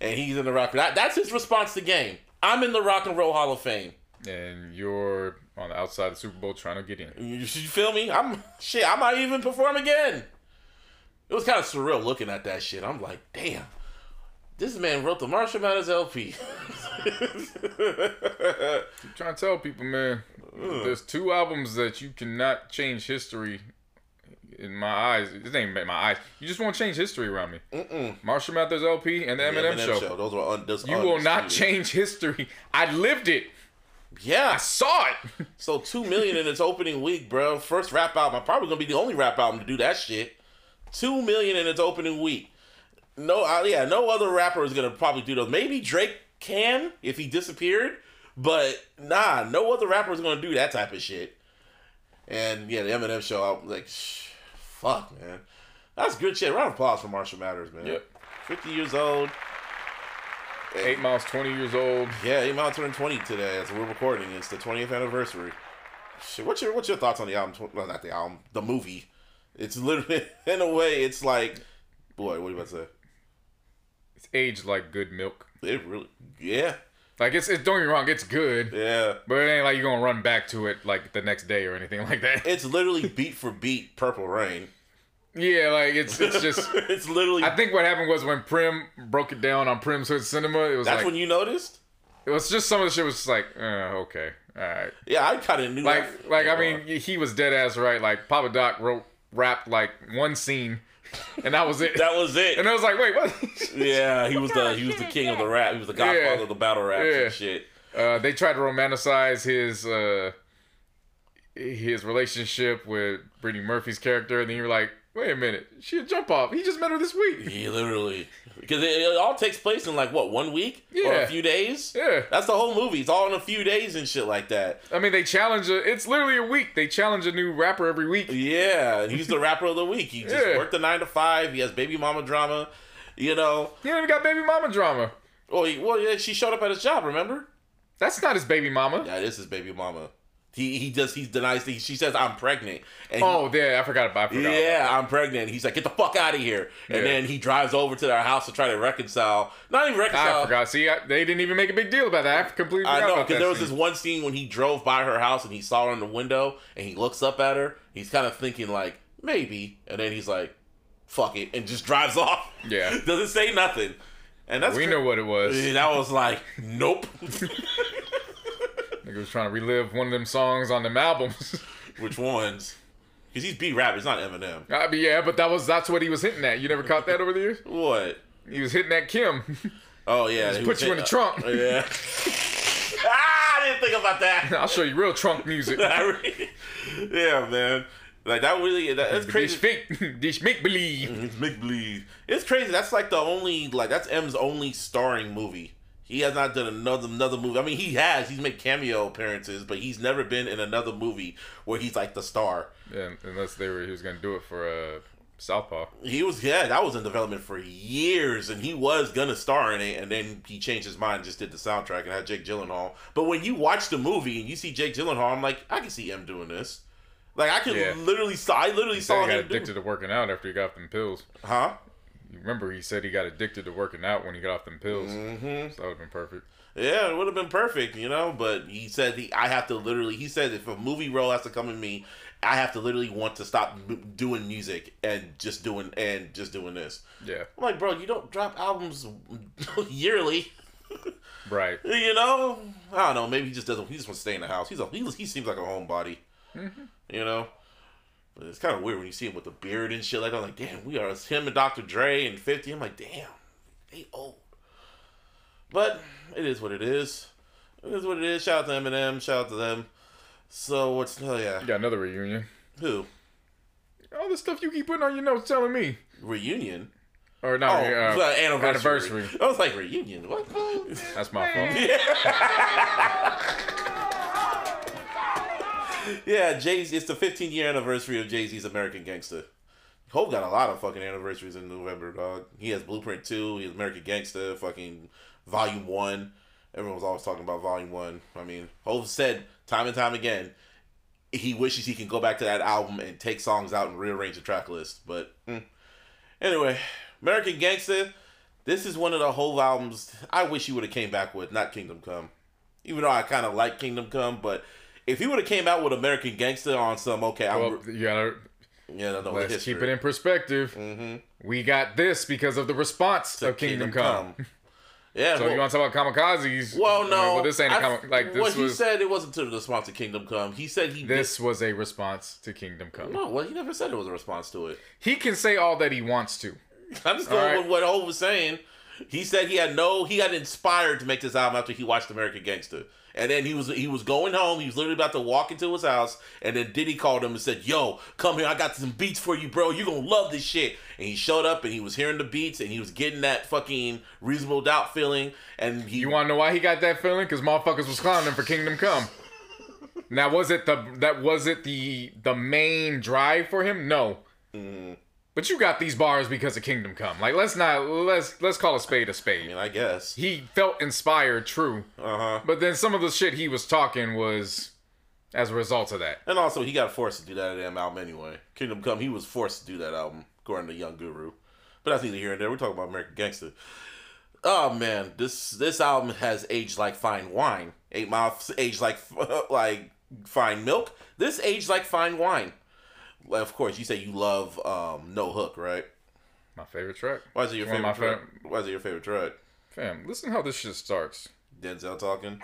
and he's in the rock. That, that's his response to game. I'm in the Rock and Roll Hall of Fame. And you're on the outside of the Super Bowl trying to get in. You, feel me? I'm shit. I might even perform again. It was kind of surreal looking at that shit. I'm like, damn, this man wrote the Marshall Mathers LP. I'm trying to tell people, man, there's two albums that you cannot change history in my eyes. This ain't my eyes. You just won't change history around me. Mm-mm. Marshall Mathers LP and the Eminem, show. Those were un- those You will not change history. I lived it. Yeah. I saw it. So two million in its opening week, bro. First rap album. Probably gonna be the only rap album to do that shit. Two million in its opening week. No, uh, yeah, no other rapper is gonna probably do those. Maybe Drake can if he disappeared, but nah, no other rapper is gonna do that type of shit. And yeah, the Eminem show, I'm like, shh, fuck, man, that's good shit. Round of applause for Marshall Mathers, man. Yep. Fifty years old. Eight Miles, 20 years old. Yeah, Eight Miles turn twenty today as we're recording. It's the twentieth anniversary. Shit, what's your what's your thoughts on the album? Well, not the album, the movie. It's literally in a way, it's like, boy, what are you about to say? It's aged like good milk. It really, yeah, Like it's, it's don't get me wrong, it's good, yeah. but it ain't like you're gonna run back to it like the next day or anything like that. It's literally beat for beat, Purple Rain. Yeah, like it's it's just. it's literally. I think what happened was when Prim broke it down on Prim's Hood Cinema, it was that's like when you noticed. it was just some of the shit was just like, uh, okay, all right. Yeah, I kind of knew. Like that. like I mean, he was dead ass right. Like Papa Doc wrote rapped like one scene, and that was it. that was it. and I was like, wait, what? yeah, he was the he was the king of the rap. He was the godfather Yeah. of the battle rap Yeah. and shit. uh, they tried to romanticize his uh, his relationship with Brittany Murphy's character, and then you're like, Wait a minute. She a jump off. He just met her this week. He literally because it, it all takes place in like what one week or a few days. Yeah. that's the whole movie. It's all in a few days and shit like that. I mean, they challenge a. It's literally a week. They challenge a new rapper every week. Yeah, he's the rapper of the week. He just Yeah. worked the nine to five. He has baby mama drama. You know, He even got baby mama drama. well, he, well, yeah, she showed up at his job. Remember? That's not his baby mama. Yeah, this is baby mama. He he does he denies things. She says I'm pregnant. And Oh, yeah, I forgot about. I forgot yeah, about I'm pregnant. He's like, get the fuck out of here. And Yeah. then he drives over to their house to try to reconcile. Not even reconcile. I forgot. See, I, they didn't even make a big deal about that. I completely I know because there was scene. this one scene when he drove by her house and he saw her in the window and he looks up at her. He's kind of thinking like maybe, and then he's like, "Fuck it," and just drives off. Yeah. doesn't say nothing. And that's We cra- know what it was. That was like, nope. Nigga was trying to relive one of them songs on them albums. Which ones? Because he's B rap. He's not Eminem. I mean, yeah, but that was that's what he was hitting at. You never caught that over the years? What? He was hitting at Kim. Oh yeah, Just he put you in the trunk. uh, yeah. ah, I didn't think about that. I'll show you real trunk music. Yeah, man. Like that really. That, that's This crazy. fake, this make believe. It's make believe. It's crazy. That's like the only like that's M's only starring movie. He has not done another another movie. I mean, he has. He's made cameo appearances, but he's never been in another movie where he's like the star. Yeah, unless they were, he was gonna do it for uh, Southpaw. He was yeah, that was in development for years, and he was gonna star in it, and then he changed his mind, and just did the soundtrack, and had Jake Gyllenhaal. But when you watch the movie and you see Jake Gyllenhaal, I'm like, I can see him doing this. Like I could Yeah. literally saw, I literally He saw he got him addicted do. to working out after he got them pills. Huh? Remember he said he got addicted to working out when he got off them pills. Mm-hmm. So that would have been perfect. Yeah, it would have been perfect, you know. But he said he, I have to literally. He said if a movie role has to come in me, I have to literally want to stop m- doing music and just doing and just doing this. Yeah, I'm like, bro, you don't drop albums yearly, right. you know. I don't know. Maybe he just doesn't. He just wants to stay in the house. He's a he, he seems like a homebody, you know. But it's kind of weird when you see him with the beard and shit like that. I'm like, damn, we are it's him and Dr. Dre and 50. I'm like, damn, they old. But it is what it is. It is what it is. Shout out to Eminem. Shout out to them. So what's oh yeah You got another reunion. who All the stuff you keep putting on your notes telling me. reunion? Or not, Oh, uh, anniversary. anniversary. I was like reunion. What? That's my fault. yeah, Jay Z. It's the 15 year anniversary of Jay Z's American Gangster. Hove got a lot of fucking anniversaries in November, dog. He has Blueprint 2, he has American Gangster, fucking Volume 1. Everyone was always talking about Volume 1. I mean, Hove said time and time again he wishes he can go back to that album and take songs out and rearrange the track list. But mm. anyway, American Gangster, this is one of the Hove albums I wish he would have came back with, not Kingdom Come. Even though I kind of like Kingdom Come, but if he would have came out with American Gangster on some, okay, I'm, Well, you gotta yeah, no, no, let's history. keep it in perspective. Mhm. We got this because of the response To of Kingdom, Come. Yeah, So well, you want to talk about kamikazes? well, no. well, this ain't a kam- like Well, this he was. said it wasn't to the response to Kingdom Come. He said he This was a response to Kingdom Come. No, well, he never said it was a response to it. He can say all that he wants to. I'm just going right. with what Hov was saying. He said he had no, he got inspired to make this album after he watched American Gangster, and then he was he was going home. He was literally about to walk into his house, and then Diddy called him and said, "Yo, come here. I got some beats for you, bro. You gonna love this shit." And he showed up, and he was hearing the beats, and he was getting that fucking reasonable doubt feeling. And he You want to know why he got that feeling? Because motherfuckers was clowning him for Kingdom Come. Now was it the that was it the the main drive for him? No. Mm-hmm. But you got these bars because of Kingdom Come. Like let's not let's let's call a spade a spade. mean, I guess. He felt inspired, true. Uh huh. But then some of the shit he was talking was as a result of that. And also, he got forced to do that damn album anyway. Kingdom Come, he was forced to do that album, according to Young Guru. But that's neither here and there. We're talking about American Gangster. Oh man, this this album has aged like fine wine. Eight Mile aged like like fine milk. This aged like fine wine. Well, of course, you say you love um, No Hook, right? My favorite track. Why is it your One favorite my track? Why is it your favorite track? Fam, listen how this shit starts. Denzel talking.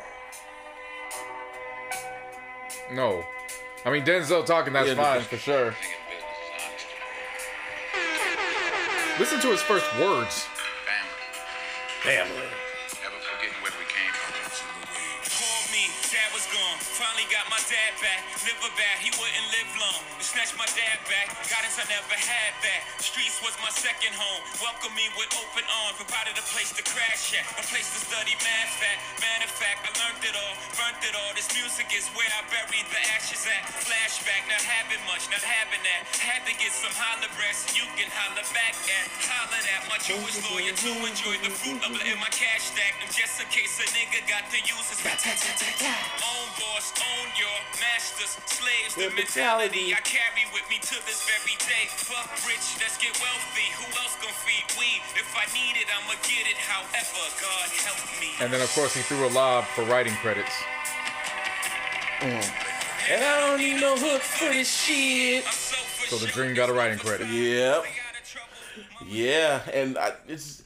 No. I mean Denzel talking, that's Yeah, fine but- for sure. Listen to his first words. Family. Family. Got my dad back. Liver bad, he wouldn't live long. They snatched my dad back. Guidance I never had that. Streets was my second home. Welcome me with open arms. Provided a place to crash at. A place to study math at. Matter of fact, I learned it all. Burnt it all. This music is where I buried the ashes at. Flashback, not having much, not having that. Had to get some holler breath you can holler back at. Holler at my Jewish lawyer to enjoy the fruit of letting my cash stack. And just in case a nigga got to use his own boss, own your masters, slaves, the mentality I carry with me to this very day. Fuck rich, let's get wealthy. Who else gon' feed we? If I need it, I'ma get it. However, God help me. And then of course he threw a lob for writing credits. Mm. And I don't need no hook for this shit. So the. Dream got a writing credit. Yep. Stay out of trouble. Yeah, and I, it's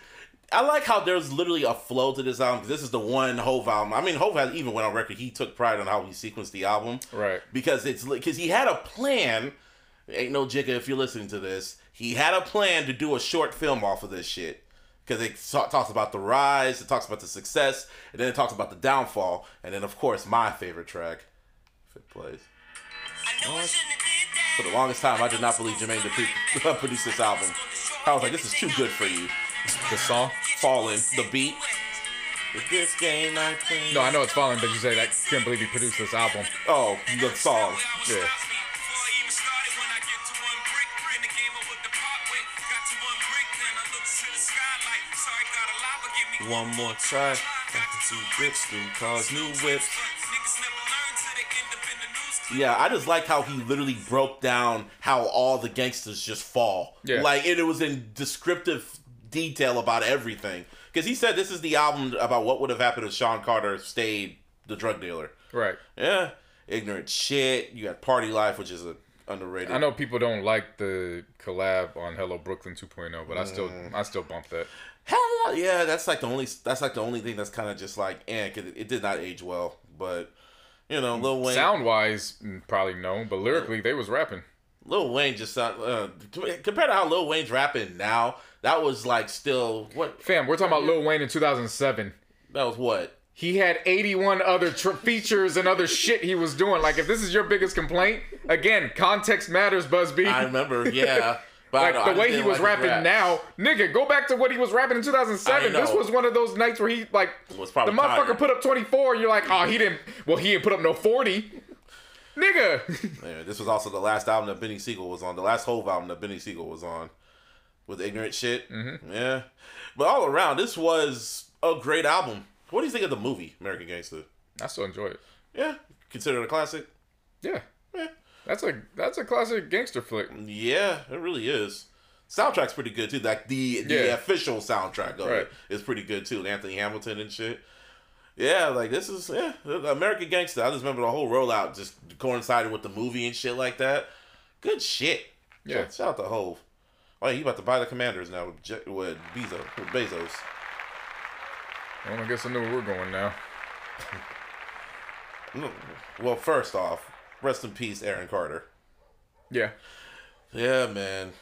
I like how there's literally a flow to this album. 'cause This is the one Hove album. I mean, Hove has even went on record. He took pride on how he sequenced the album, Right. Because it's because he had a plan. Ain't no jigga if you're listening to this. He had a plan to do a short film off of this shit. Because it ta- talks about the rise, it talks about the success, and then it talks about the downfall, and then of course my favorite track, if it plays. I know I shouldn't have did that. For the longest time, I did not believe Jermaine Dupri produced this album. I was like, this is too good for you. The song? Falling, the beat. With this game I play. No, I know it's falling, but you say that couldn't believe he produced this album. Oh, the song. Yeah. One more try. Two grips, three cars, new whips. Yeah, I just like how he literally broke down how all the gangsters just fall. Yeah. Like, and it was in descriptive detail about everything. Because he said this is the album about what would have happened if Sean Carter stayed the drug dealer. Right. Yeah. Ignorant shit. You got Party Life, which is a underrated. I know people don't like the collab on Hello Brooklyn 2.0, but I still Mm. I still bump that. Hell yeah, that's like the only that's like the only thing that's kind of just like eh, 'cause it, it did not age well. But you know, Lil Wayne, Sound wise, probably no, but lyrically they was rapping. Lil Wayne just sound uh, compared to how Lil Wayne's rapping now. That was like still what Fam, we're talking about Lil Wayne in 2007. that was what He had 81 other tr- features and other shit he was doing. Like, if this is your biggest complaint, again, context matters, Busby. I remember. Yeah, but I like the way he was like rapping rap. now, nigga, go back to what he was rapping in 2007. This was one of those nights where he like the motherfucker tired. put up 24. And you're like, oh, he didn't. Well, he didn't put up no 40, nigga. Yeah, this was also the last album that Beanie Sigel was on. The last Hove album that Beanie Sigel was on with ignorant shit. Mm-hmm. Yeah, but all around, this was a great album. What do you think of the movie American Gangster? I still enjoy it. Yeah, considered a classic. Yeah, Yeah. that's a that's a classic gangster flick. Yeah, it really is. Soundtrack's pretty good too. Like the the Yeah. official soundtrack of Right. it is pretty good too. Anthony Hamilton and shit. Yeah, like this is yeah, American Gangster. I just remember the whole rollout just coincided with the movie and shit like that. Good shit. Yeah. Shout, shout out to Hove. Oh, he about to buy the Commanders now with Je- with Bezos. With Bezos. Well, I guess I know where we're going now. Well, first off, rest in peace, Aaron Carter. Yeah. Yeah, man.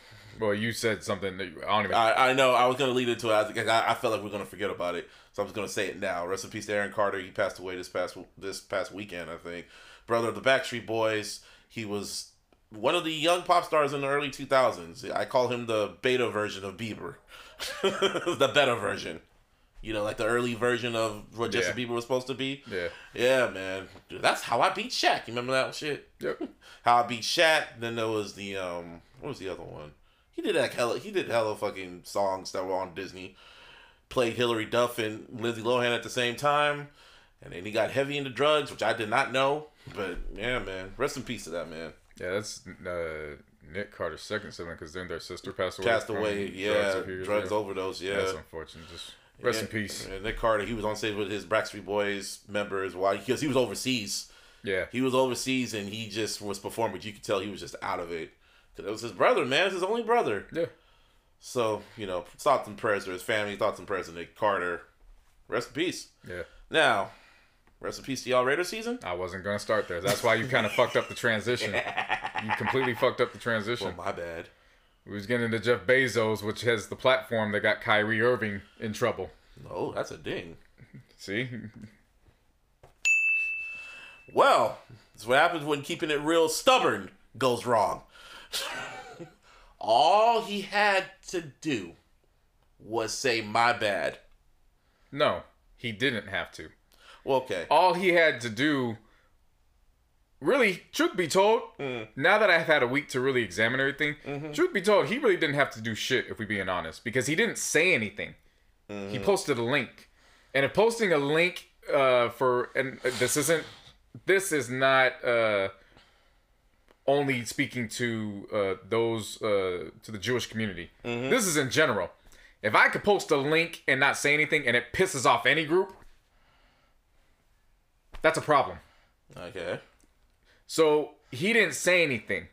Well, you said something that I don't even. I, I know. I was gonna lead into it. I, I, I felt like we are gonna forget about it, so I'm just gonna say it now. Rest in peace to Aaron Carter. He passed away this past this past weekend, I think. Brother of the Backstreet Boys. He was one of the young pop stars in the early 2000s. I call him the beta version of Bieber, the better version. You know, like the early version of what Justin Bieber was supposed to be. yeah. Yeah, man. Dude, that's how I beat Shaq. You remember that shit? Yep. How I beat Shaq. Then there was the um, what was the other one? He did like hella. He did hella fucking songs that were on Disney. Played Hilary Duff and Lindsay Lohan at the same time, and then he got heavy into drugs, which I did not know. But yeah, man, rest in peace to that man. Yeah, that's uh, Nick Carter's second sibling because then their sister passed away. Passed away. drugs Yeah, a few years drugs ago. overdose. Yeah. That's unfortunate. Just rest in peace. And Nick Carter, he was on stage with his Backstreet Boys members while because he was overseas. Yeah. He was overseas and he just was performing, but you could tell he was just out of it. Cause it was his brother, man. It's his only brother. Yeah. So, you know, thoughts and prayers to his family, thoughts and prayers to Nick Carter. Rest in peace. Yeah. Now, rest in peace to y'all Raider season. I wasn't gonna start there. That's why you kind of fucked up the transition. You completely fucked up the transition. Well, my bad. We was getting into Jeff Bezos, which has the platform that got Kyrie Irving in trouble. Oh, that's a ding. See? Well, that's what happens when keeping it real stubborn goes wrong. All he had to do was say my bad. No, he didn't have to. Well, okay. All he had to do, really, truth be told, now that I've had a week to really examine everything, truth be told, he really didn't have to do shit, if we're being honest, because he didn't say anything. He posted a link. And if posting a link uh, for, and uh, this isn't, this is not uh, only speaking to uh, those, uh, to the Jewish community. This is in general. If I could post a link and not say anything and it pisses off any group, that's a problem. Okay. So he didn't say anything.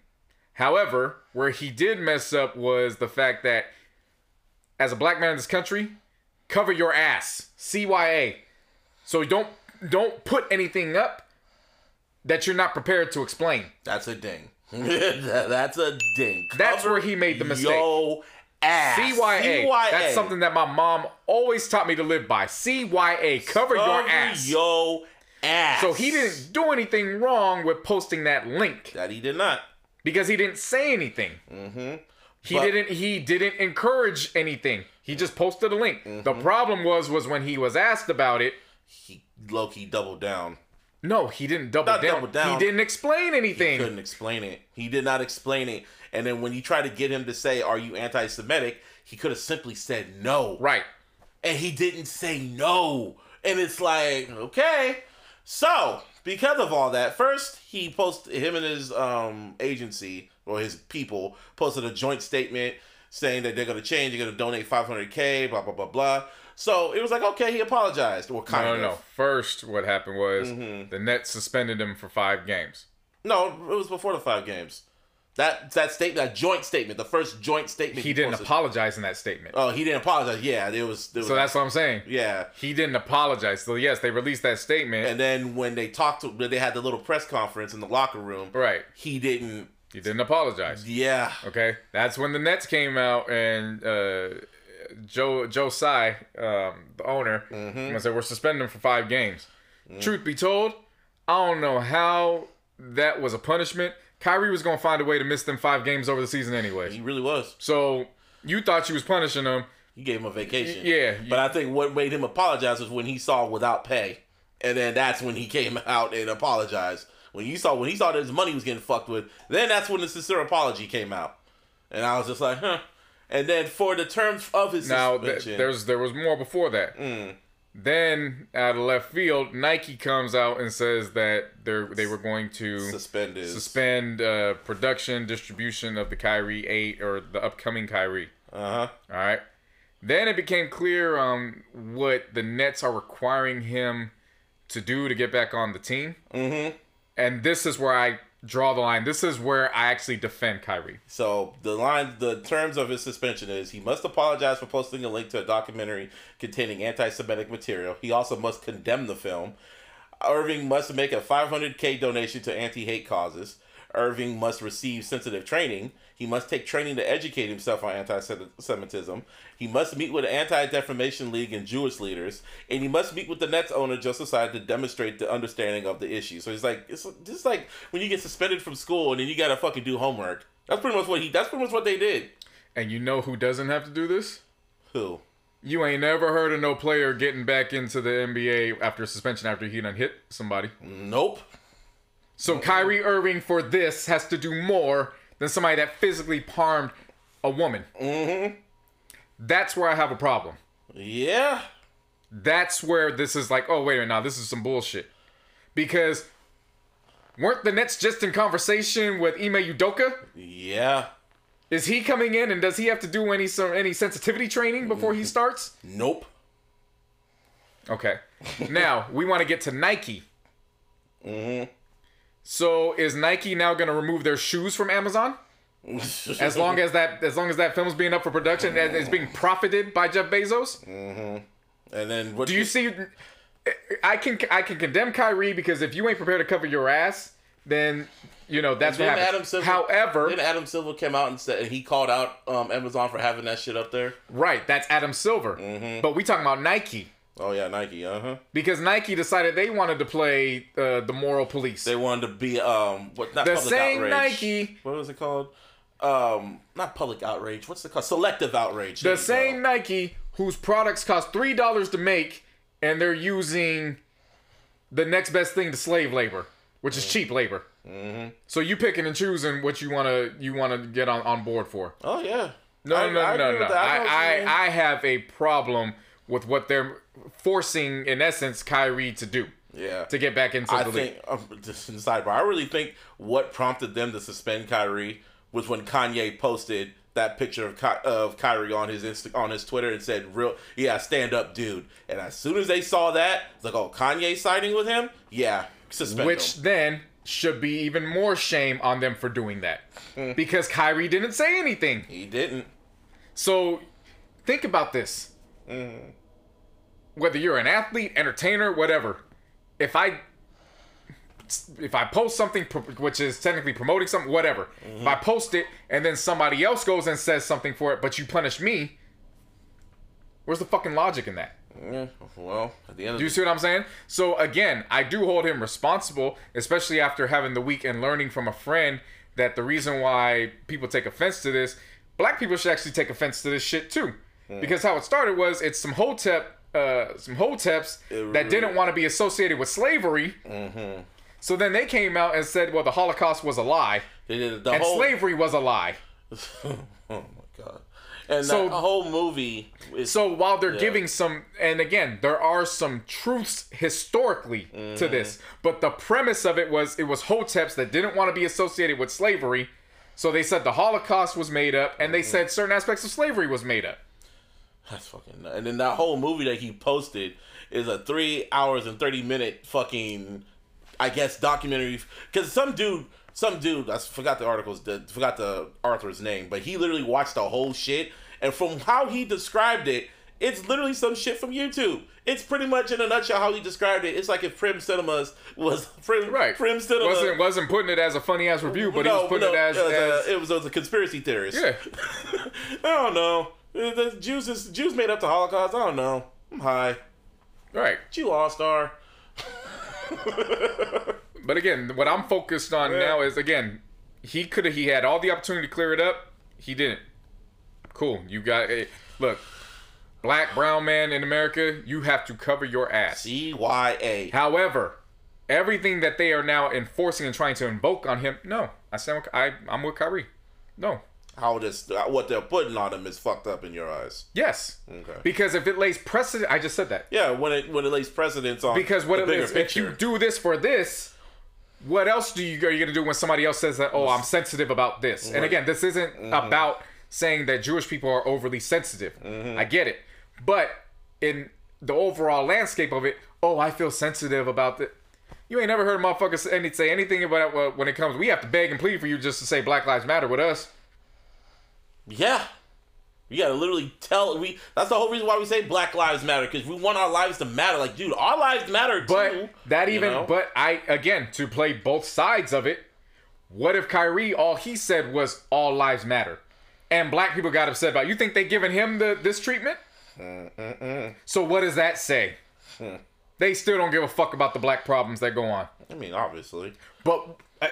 However, where he did mess up was the fact that as a black man in this country, cover your ass. CYA. So don't don't put anything up that you're not prepared to explain. That's a ding. That's a ding. That's where he made the mistake. Yo ass. CYA. That's something that my mom always taught me to live by. CYA. Cover, your ass. Yo ass. so he didn't do anything wrong with posting that link. That he did not. because he didn't say anything. Mm-hmm. He But- didn't. He didn't encourage anything. He just posted a link. The problem was was when he was asked about it. He low key doubled down. No, he didn't double down. double down. He didn't explain anything. He couldn't explain it. He did not explain it. And then when you try to get him to say, "Are you anti-Semitic?" he could have simply said no. Right. And he didn't say no. And it's like, okay. So because of all that, first he posted him and his um agency or his people posted a joint statement saying that they're gonna change. They're gonna donate 500k. Blah blah blah blah. So it was like, okay, he apologized. Or kind No, of. no, no. First, what happened was Mm-hmm. the Nets suspended him for five games. No, it was before the five games. That that statement, that joint statement, the first joint statement. He didn't posted- apologize in that statement. Oh, he didn't apologize. Yeah, it was. It was so that's what I'm saying. yeah. He didn't apologize. So yes, they released that statement. And then when they talked to, they had the little press conference in the locker room. right. He didn't. He didn't apologize. Yeah. Okay, that's when the Nets came out and uh, Joe Joe Tsai, um, the owner, Mm-hmm. said we're suspending him for five games. Truth be told, I don't know how that was a punishment. Kyrie was gonna find a way to miss them five games over the season anyway. He really was. So you thought you was punishing him. You gave him a vacation. Yeah, But I think what made him apologize was when he saw without pay, and then that's when he came out and apologized. When you saw when he saw that his money was getting fucked with, then that's when the sincere apology came out. And I was just like, huh. And then for the terms of his Now th- suspension, there's there was more before that. Mm. Then out of left field, Nike comes out and says that they they were going to suspended. suspend uh, production distribution of the Kyrie 8 or the upcoming Kyrie. Uh huh. All right. Then it became clear um, what the Nets are requiring him to do to get back on the team. Mm-hmm. And this is where I draw the line. This is where I actually defend Kyrie. So the line, the terms of his suspension is he must apologize for posting a link to a documentary containing anti-Semitic material. He also must condemn the film. Irving must make a 500k donation to anti-hate causes. Irving must receive sensitive training. He must take training to educate himself on anti-Semitism. He must meet with the Anti-Defamation League and Jewish leaders, and he must meet with the Nets owner Joseph Tsai to demonstrate the understanding of the issue. So he's like, it's just like when you get suspended from school and then you gotta fucking do homework. That's pretty much what he. That's pretty much what they did. And you know who doesn't have to do this? Who? You ain't never heard of no player getting back into the NBA after suspension after he done hit somebody. Nope. So Kyrie Irving for this has to do more than somebody that physically harmed a woman. Mm-hmm. That's where I have a problem. Yeah. That's where this is like, oh wait a minute, now this is some bullshit. Because weren't the Nets just in conversation with Ime Udoka? Yeah. Is he coming in and does he have to do any some any sensitivity training before he starts? Nope. Okay. Now we want to get to Nike. Mm-hmm. So is Nike now going to remove their shoes from Amazon? As long as that as long as that film's being up for production and it's being profited by Jeff Bezos? Mm-hmm. and then what Do you see I can I can condemn Kyrie because if you ain't prepared to cover your ass, then you know that's what happens. Adam Silver. However, then Adam Silver came out and said and he called out um, Amazon for having that shit up there. right, that's Adam Silver. Mm-hmm. But we talking about Nike. Oh yeah, Nike. Uh huh. because Nike decided they wanted to play uh, the moral police. They wanted to be um what not The public same outrage. Nike- What was it called? Um, not public outrage. What's it called? Selective outrage. The same go. Nike whose products cost three dollars to make, and they're using the next best thing to slave labor, which is cheap labor. Mm-hmm. So you picking and choosing what you wanna you wanna get on, on board for. Oh yeah. No, I- no, I no, agree no, no. I know what you I, mean. I, I have a problem with what they're forcing, in essence, Kyrie to do yeah. to get back into I the league. think um, just sidebar. I really think what prompted them to suspend Kyrie was when Kanye posted that picture of Ky- of Kyrie on his Insta- on his Twitter and said, "Real, yeah, stand up, dude." And as soon as they saw that, it's like, "Oh, Kanye siding with him? Yeah, suspend Which him." then should be even more shame on them for doing that. Because Kyrie didn't say anything. He didn't. So think about this. Whether you're an athlete, entertainer, whatever. If I if I post something which is technically promoting something, whatever. If I mm-hmm. post it and then somebody else goes and says something for it, but you punish me, where's the fucking logic in that? Yeah. Well, at the end Do you the see what I'm saying? So again, I do hold him responsible, especially after having the week and learning from a friend that the reason why people take offense to this, black people should actually take offense to this shit too. Because how it started was it's some hotep, uh, some hoteps that didn't want to be associated with slavery. So then they came out and said, well, the Holocaust was a lie they the and whole. slavery was a lie. oh my god. And So- that whole movie is So while they're Yeah. giving some, and again, there are some truths historically to Mm-hmm. this, but the premise of it was it was hoteps that didn't want to be associated with slavery. So they said the Holocaust was made up, and Mm-hmm. they said certain aspects of slavery was made up. That's fucking. And then that whole movie that he posted is a three hours and thirty minute fucking, I guess, documentary. Because some dude, some dude, I forgot the articles, the, forgot the author's name, but he literally watched the whole shit. And from how he described it, it's literally some shit from YouTube. It's pretty much in a nutshell how he described it. It's like if Prim Cinemas was Prim, Right. Prim Cinema wasn't wasn't putting it as a funny ass review, but he was putting it as, was as a, it was, it was a conspiracy theorist. yeah. I don't know. The the Jews is Jews made up the Holocaust. I don't know. I'm high. Right. Jew all star. But again, what I'm focused on now is again, he could have he had all the opportunity to clear it up. He didn't. Cool. You got eh, look, black brown man in America, you have to cover your ass. C Y A. However, everything that they are now enforcing and trying to invoke on him, no. I stand with, I I'm with Kyrie. No. How this what they're putting on him is fucked up in your eyes. Yes. Okay. Because if it lays precedent, I just said that. Yeah, when it when it lays precedence on Because what the it is, if you do this for this, what else do you are you gonna do when somebody else says that? Oh, I'm sensitive about this. And again, this isn't Mm-hmm. about saying that Jewish people are overly sensitive. Mm-hmm. I get it, but in the overall landscape of it, oh, I feel sensitive about that. You ain't never heard a motherfucker say anything about uh, when it comes. We have to beg and plead for you just to say Black Lives Matter with us. Yeah. You gotta literally tell we. That's the whole reason why we say Black Lives Matter because we want our lives to matter. Like, dude, our lives matter too. But that you even, know? but I again to play both sides of it. What if Kyrie all he said was all lives matter, and black people got upset about? it? You think they giving him the this treatment? So what does that say? They still don't give a fuck about the black problems that go on. I mean, obviously. But uh,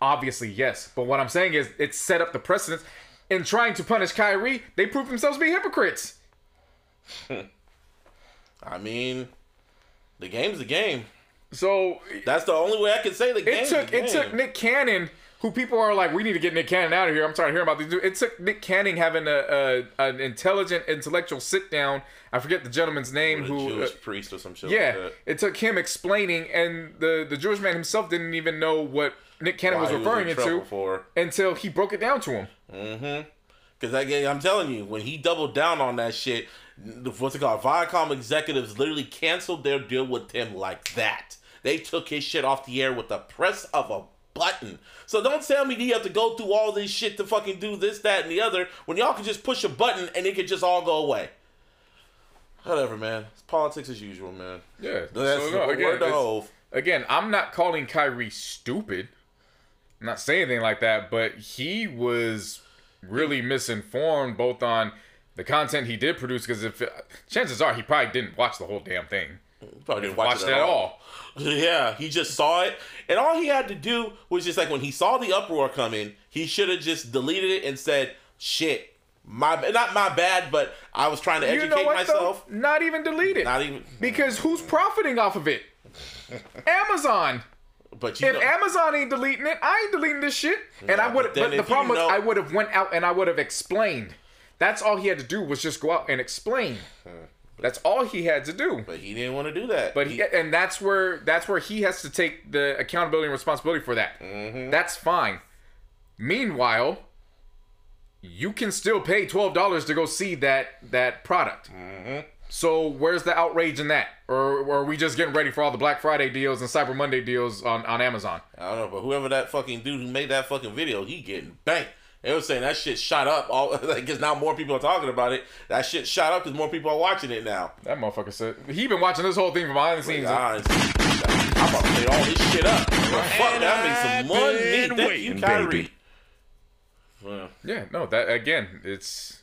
obviously, yes. But what I'm saying is, it set up the precedence. In trying to punish Kyrie, they proved themselves to be hypocrites. I mean, the game's the game. So That's the only way I can say the game. it took it took Nick Cannon, who people are like, we need to get Nick Cannon out of here. I'm tired of hearing about these. dudes. It took Nick Cannon having a, a an intelligent, intellectual sit down. I forget the gentleman's name. a Who? Jewish uh, priest or some shit yeah, like it took him explaining, and the the Jewish man himself didn't even know what Nick Cannon was referring in it to for. until he broke it down to him. Mm-hmm. Because I'm telling you, when he doubled down on that shit, what's it called? Viacom executives literally canceled their deal with him like that. They took his shit off the air with the press of a button. So don't tell me that you have to go through all this shit to fucking do this, that, and the other when y'all can just push a button and it could just all go away. Whatever, man. It's politics as usual, man. Yeah, That's so, no, word again, to Hov. again, I'm not calling Kyrie stupid. Not saying anything like that, but he was really misinformed both on the content he did produce. Because if chances are he probably didn't watch the whole damn thing. Probably didn't watch it at at all. all. Yeah, he just saw it, and all he had to do was just like when he saw the uproar coming, he should have just deleted it and said, "Shit, my not my bad, but I was trying to educate you know what myself." though? Not even delete it. Not even, because who's profiting off of it? Amazon. But you If know, Amazon ain't deleting it, I ain't deleting this shit. and I would. but But the problem was, know- I would have went out and I would have explained. That's all he had to do was just go out and explain. That's all he had to do. but he didn't want to do that. But he, and that's where that's where he has to take the accountability and responsibility for that. Mm-hmm. That's fine. Meanwhile, you can still pay twelve dollars to go see that that product. Mm-hmm. So where's the outrage in that? Or, or are we just getting ready for all the Black Friday deals and Cyber Monday deals on, on Amazon? I don't know, but whoever that fucking dude who made that fucking video, he getting banked. They were saying that shit shot up. All like, because now more people are talking about it. That shit shot up because more people are watching it now. That motherfucker said he been watching this whole thing from behind the scenes. Honestly, I'm about to play all this shit up. Well, fuck that, I made some money. been Thank you, waiting, Kyrie. Well, Yeah, no, that again, it's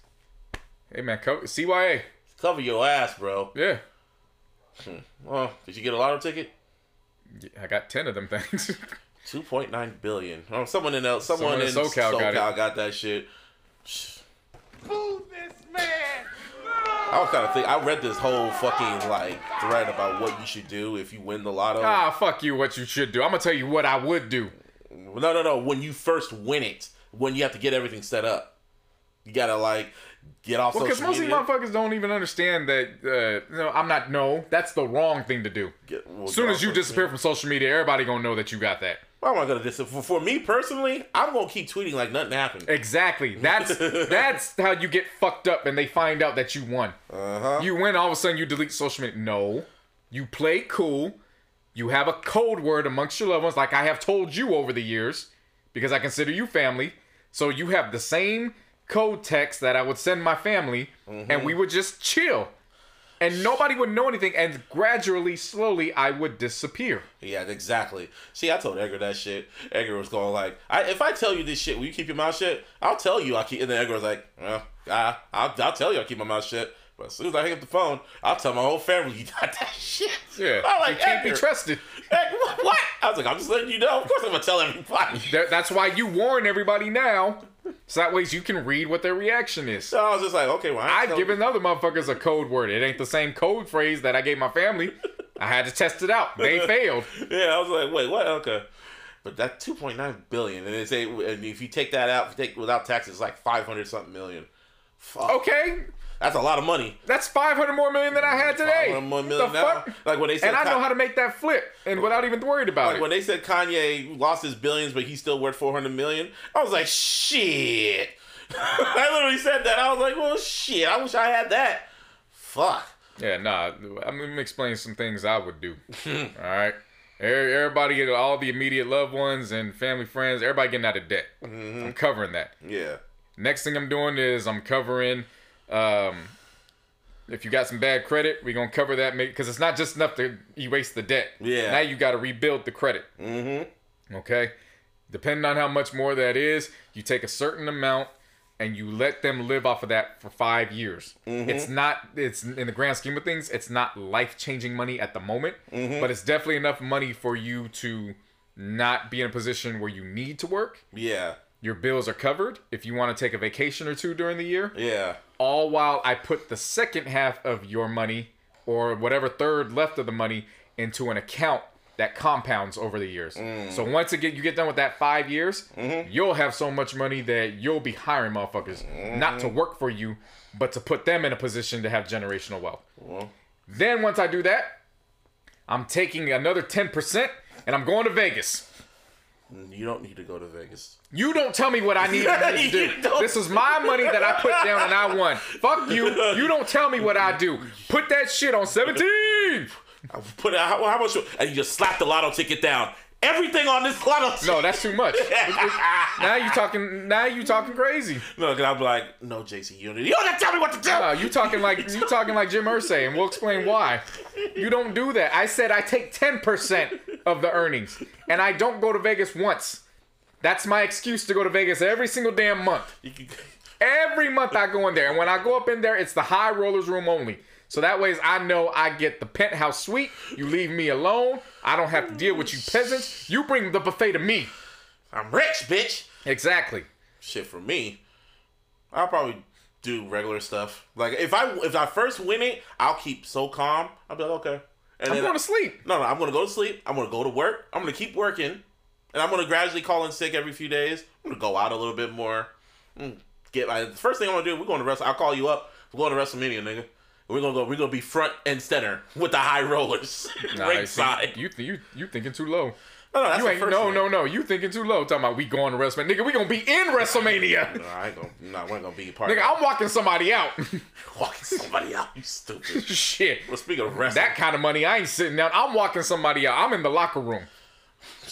hey man, co- CYA. Cover your ass, bro. Yeah, Well, did you get a lotto ticket? I got ten of them things. Two point nine billion. Oh, someone in L, someone, Someone in SoCal SoCal, got got, it. that shit. I was kind of think. I read this whole fucking like thread about what you should do if you win the lotto. ah, fuck you. What you should do? I'm gonna tell you what I would do. No, no, no. When you first win it, when you have to get everything set up, you gotta like get off Well, because most of media. these motherfuckers don't even understand that. Uh, no, I'm not. No, that's the wrong thing to do. Get- well, As soon as you disappear from social media, everybody gonna know that you got that. I'm I gonna dis? For, for me personally, I'm gonna keep tweeting like nothing happened. Exactly. That's that's how you get fucked up and they find out that you won. Uh-huh. You win, all of a sudden you delete social media. No. You play cool. You have a code word amongst your loved ones, like I have told you over the years, because I consider you family. So you have the same code text that I would send my family, Mm-hmm. and we would just chill. And nobody would know anything, and gradually, slowly, I would disappear. Yeah, exactly. See, I told Edgar that shit. Edgar was going like, I, "If I tell you this shit, will you keep your mouth shut?" I'll tell you. I keep. And then Edgar was like, "Well, I, I'll, I'll tell you. I'll keep my mouth shut." But as soon as I hang up the phone, I'll tell my whole family you got that shit. Yeah, I'm like, you can't be trusted. Edgar, what- what? I was like, I'm just letting you know. Of course, I'm gonna tell everybody. That's why you warn everybody now, so that way you can read what their reaction is. So I was just like, okay, well, I I've given other motherfuckers a code word. It ain't the same code phrase that I gave my family. I had to test it out. They failed. Yeah, I was like, wait, what? Okay. But that 2.9 billion, and it's a, and if you take that out, if you take without taxes, it's like 500 something million. Fuck. Okay, That's a lot of money. that's 500 more million than I had today. 500 more The million now. fuck? Like when they said, And I know how to make that flip, and without even worried about like it. when they said Kanye lost his billions, but he's still worth 400 million. I was like, shit. I literally said that. I was like, well, shit. I wish I had that. Fuck. Yeah, nah. I'm gonna explain some things I would do. all right. Every- Everybody, all the immediate loved ones and family friends, everybody getting out of debt. Mm-hmm. I'm covering that. Yeah. Next thing I'm doing is I'm covering. Um, if you got some bad credit, we're gonna cover that because it's not just enough to erase the debt. Yeah. Now you got to rebuild the credit. Mm-hmm. Okay. Depending on how much more that is, you take a certain amount and you let them live off of that for five years. Mhm. It's not. It's in the grand scheme of things. It's not life changing money at the moment, Mhm. but it's definitely enough money for you to not be in a position where you need to work. Yeah. Your bills are covered if you want to take a vacation or two during the year. Yeah. All while I put the second half of your money or whatever third left of the money into an account that compounds over the years. So mm. once again you get done with that five years, mm-hmm. you'll have so much money that you'll be hiring motherfuckers not to mm-hmm. work for you, but to put them in a position to have generational wealth. Well, Then once I do that, I'm taking another 10% and I'm going to Vegas. You don't need to go to Vegas. You don't tell me what I need to do. This is my money that I put down and I won. Fuck you. You don't tell me what I do. Put that shit on 17. I put it, how, how much? And you just slap the lotto ticket down. Everything on this lotto ticket. No, that's too much. now you talking. Now you talking crazy. No, because I'm like, no, JC, you don't, you don't tell me what to do. Uh, you talking like you talking like Jim Irsay, and we'll explain why. You don't do that. I said I take ten percent of the earnings, and I don't go to Vegas once. That's my excuse to go to Vegas every single damn month. Every month I go in there, and when I go up in there, it's the high rollers room only. So that way I know I get the penthouse suite. You leave me alone. I don't have to deal with you peasants. You bring the buffet to me. I'm rich, bitch. Exactly. Shit for me, I'll probably do regular stuff. Like if I if I first win it, I'll keep so calm. I'll be like, okay. And I'm going I- to sleep. No, no, I'm gonna go to sleep. I'm gonna go to work. I'm gonna keep working, and I'm gonna gradually call in sick every few days. I'm gonna go out a little bit more. Mm, Get my the first thing I'm gonna do. We're going to wrestle. I'll call you up. We're going to WrestleMania, nigga. We're gonna go. We're gonna be front and center with the high rollers, Nah, ringside. You you you thinking too low. No, no, You ain't no thing. no no. You thinking too low. Talking about we going to WrestleMania, nigga. We gonna be in WrestleMania. No, I ain't gonna. No, we ain't gonna be part Nigga, I'm walking somebody out. walking somebody out. You stupid. Shit. Well, speaking of wrestling, That kind of money, I ain't sitting down. I'm walking somebody out. I'm in the locker room.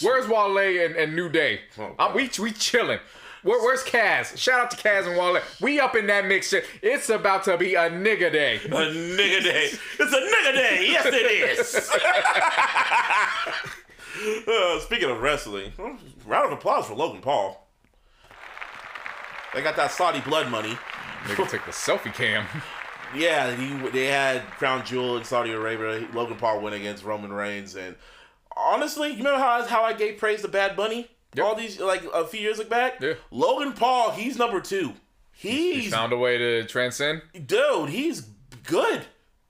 Where's Wale and, and New Day? Oh, I'm, we we chilling. Where, where's Kaz? Shout out to Kaz and Wale. We up in that mix shit. It's about to be a nigga day. a nigga day. It's a nigga day. Yes, it is. Uh, speaking of wrestling, round of applause for Logan Paul. They got that Saudi blood money. Nigga take the selfie cam. Yeah, he, they had Crown Jewel in Saudi Arabia. Logan Paul went against Roman Reigns, and honestly, you remember how how I gave praise to Bad Bunny Yep. all these like a few years back? Yeah. Logan Paul, he's number two. He's Found a way to transcend. dude, he's good.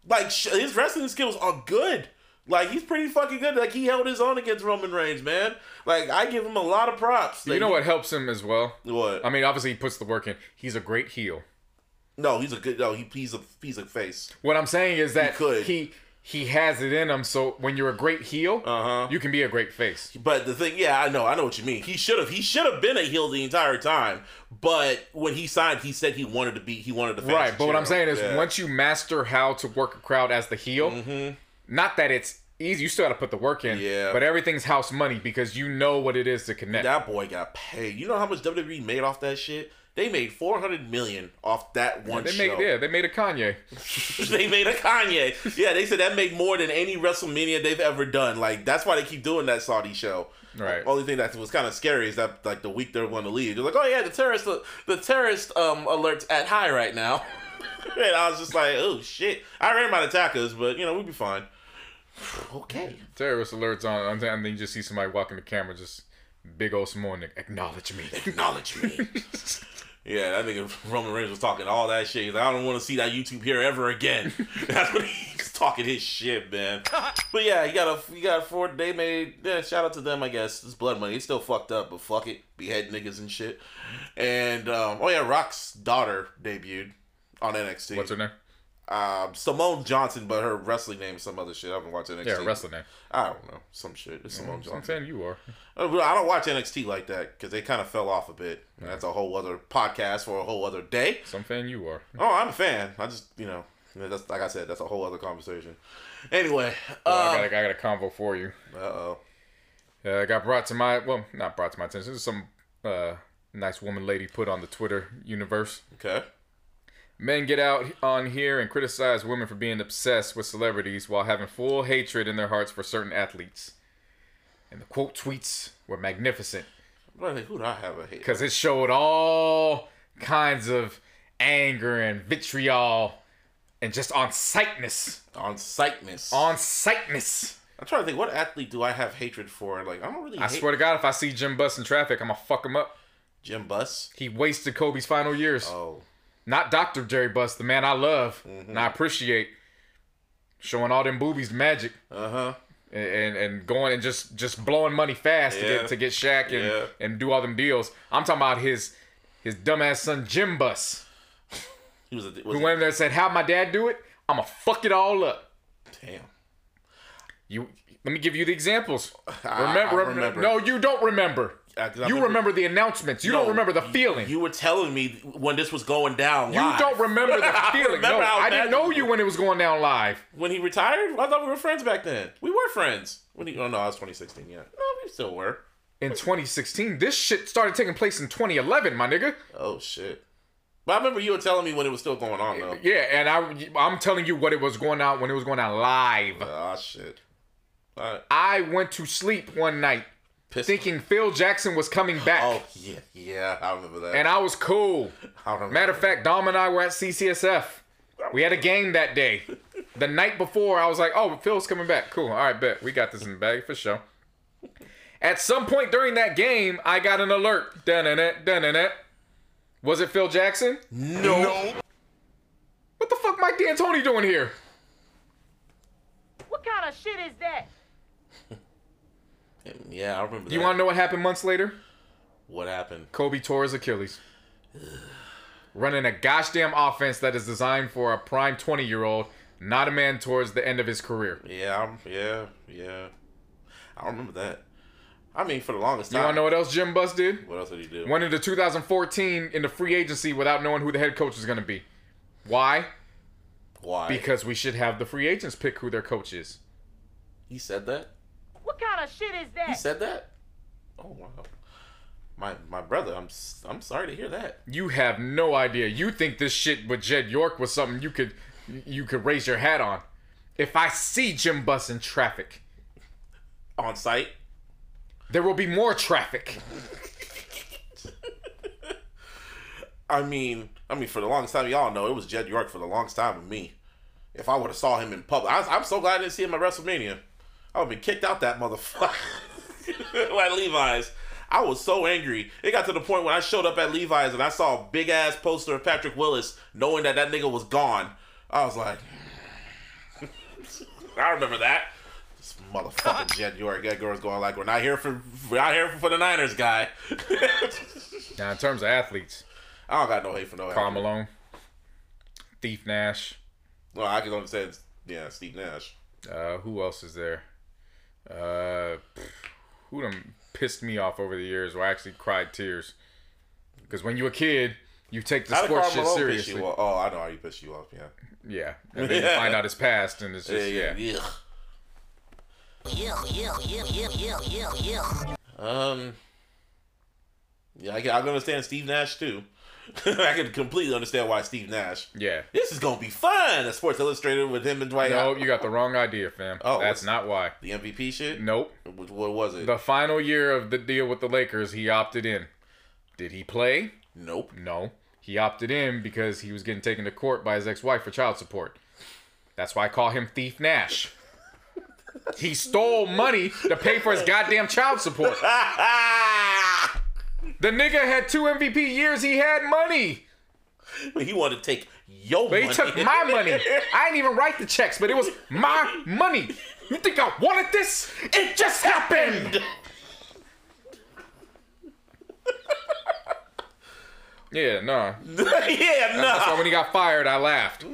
Like sh- his wrestling skills are good. Like he's pretty fucking good. Like he held his own against Roman Reigns, man. Like I give him a lot of props. You Like, know he- what helps him as well? What? I mean, obviously he puts the work in. He's a great heel. no, he's a good. No, he, he's a he's a face. What I'm saying is that could. he he has it in him. So when you're a great heel, Uh-huh. you can be a great face. But the thing, yeah, I know, I know what you mean. He should have, he should have been a heel the entire time. But when he signed, he said he wanted to be, he wanted to. Face. Right, but what I'm saying is, yeah. Mm-hmm. once you master how to work a crowd as the heel, not that it's easy, you still got to put the work in. Yeah. But everything's house money because you know what it is to connect. that boy got paid. You know how much WWE made off that shit? They made 400 million off that one they show. made yeah, they made a Kanye. they made a Kanye. Yeah, they said that made more than any WrestleMania they've ever done. Like that's why they keep doing that Saudi show. Right. Only thing that was kind of scary is that like the week they're going to leave, they're like, oh yeah, the terrorist the terrorist um alerts at high right now. and I was just like, oh shit. I ran my attackers, but you know we'd be fine. Okay. Terrorist alerts on, and then you just see somebody walking the camera, just big old Samoan acknowledge me. Acknowledge me. Yeah, that nigga Roman Reigns was talking all that shit. He's like, I don't want to see that YouTube here ever again. That's what he's talking his shit, man. But yeah, you got a you got a four. They made yeah. Shout out to them, I guess. It's blood money. It's still fucked up, but fuck it, behead niggas and shit. And um, oh yeah, Rock's daughter debuted on NXT. What's her name? Um, Simone Johnson, but her wrestling name is some other shit. I haven't watched NXT. Yeah, wrestler name. I don't know, some shit. It's Simone I'm Johnson. saying you are. Uh, I don't watch NXT like that because they kind of fell off a bit. And that's a whole other podcast for a whole other day. Some fan you are. Oh, I'm a fan. I just, you know, that's like I said, that's a whole other conversation. Anyway, Well, I, uh got a, I got a convo for you. Uh oh, Uh, it got brought to my well, not brought to my attention. This is some uh, nice woman lady put on the Twitter universe. okay. Men get out on here and criticize women for being obsessed with celebrities while having full hatred in their hearts for certain athletes. And the quote tweets were magnificent Who do I have a hate? because it showed all kinds of anger and vitriol and just on sightness. On sightness. On sightness. I'm trying to think, what athlete do I have hatred for? Like, I don't really. I hate swear to God, if I see Jim Buss in traffic, I'm gonna fuck him up. Jim Buss. He wasted Kobe's final years. Oh, Not Dr. Jerry Buss, the man I love Mm-hmm. and I appreciate. Showing all them boobies magic uh huh. and, and and going and just just blowing money fast to get to get Shaq and, Yeah. and do all them deals. I'm talking about his his dumbass son Jim Buss, He was a. Was who went in there and said, "How'd my dad do it? I'ma fuck it all up." damn. You let me give you the examples. I- Remember? I remember. No, you don't remember. Uh, I You remember the announcements. You No, don't remember the feeling. You were telling me when this was going down. You don't remember the I feeling. remember no, I didn't know you when it was going down live. When he retired, I thought we were friends back then. We were friends. When he? Oh no, I was 2016. Yeah, no, we still were. In 2016, this shit started taking place in 2011, my nigga. Oh shit. But I remember you were telling me when it was still going on though. Yeah, and I, I'm telling you what it was going on when it was going on live. Ah shit. Alright. I went to sleep one night Pissed. thinking Phil Jackson was coming back. Oh yeah, yeah, I remember that. And I was cool. I remember Matter of fact, Dom and I were at CCSF. We had a game that day. The night before, I was like, oh, Phil's coming back. Cool. All right, bet. We got this in the bag for sure. At some point during that game, I got an alert. Dun-dun-dun, dun-dun-dun. Was it Phil Jackson? no. What the fuck Mike D'Antoni doing here? What kind of shit is that? Yeah, I remember. That. You that. want to know what happened months later? what happened? Kobe tore his Achilles. Running a gosh damn offense that is designed for a prime 20 year old, not a man towards the end of his career. Yeah, I'm, yeah, yeah. I remember that. I mean, for the longest time. You want to know what else Jim Buss did? what else did he do? Went into 2014 in the free agency without knowing who the head coach was going to be. Why? Why? Because we should have the free agents pick who their coach is. he said that. What kind of shit is that? He said that. Oh wow. My my brother, I'm s- I'm sorry to hear that. You have no idea. You think this shit with Jed York was something you could you could raise your hat on. If I see Jim Buss in traffic, On site. there will be more traffic. I mean, I mean, for the longest time, y'all know it was Jed York for the longest time with me. If I would have saw him in public, I, I'm so glad I didn't see him at WrestleMania. I would have been kicked out that motherfucker at Levi's. I was so angry. It got to the point when I showed up at Levi's and I saw a big ass poster of Patrick Willis, knowing that that nigga was gone. I was like, I remember that. This motherfucking York. That girl's going like, we're not here for, we're not here for the Niners, guy. Now, in terms of athletes, I don't got no hate for no. Karl athlete. Malone, Thief Nash, Well, I can only understand. Yeah, Steve Nash. uh, who else is there? Uh, pff, who done pissed me off over the years or I actually cried tears? Because when you're a kid, you take the How sports shit seriously. you? Oh, I know how you piss you off. Yeah. Yeah. And then you find out his past and it's just, yeah, yeah. yeah. Yeah, yeah, yeah, yeah, yeah, yeah, yeah. Um. Yeah, I can, I can understand Steve Nash too. I can completely understand why Steve Nash. Yeah. This is gonna be fun. A Sports Illustrated with him and Dwight. No, you got the wrong idea, fam. Oh, That's not why. the MVP shit. Nope. What, what was it? The final year of the deal with the Lakers, he opted in. Did he play? nope. No. He opted in because he was getting taken to court by his ex-wife for child support. That's why I call him Thief Nash. He stole money to pay for his goddamn child support. The nigga had two MVP years. He had money. But he wanted to take your But money. he took my money. I didn't even write the checks, but it was my money. You think I wanted this? It just happened. Yeah, no. yeah, no. That's why when he got fired, I laughed.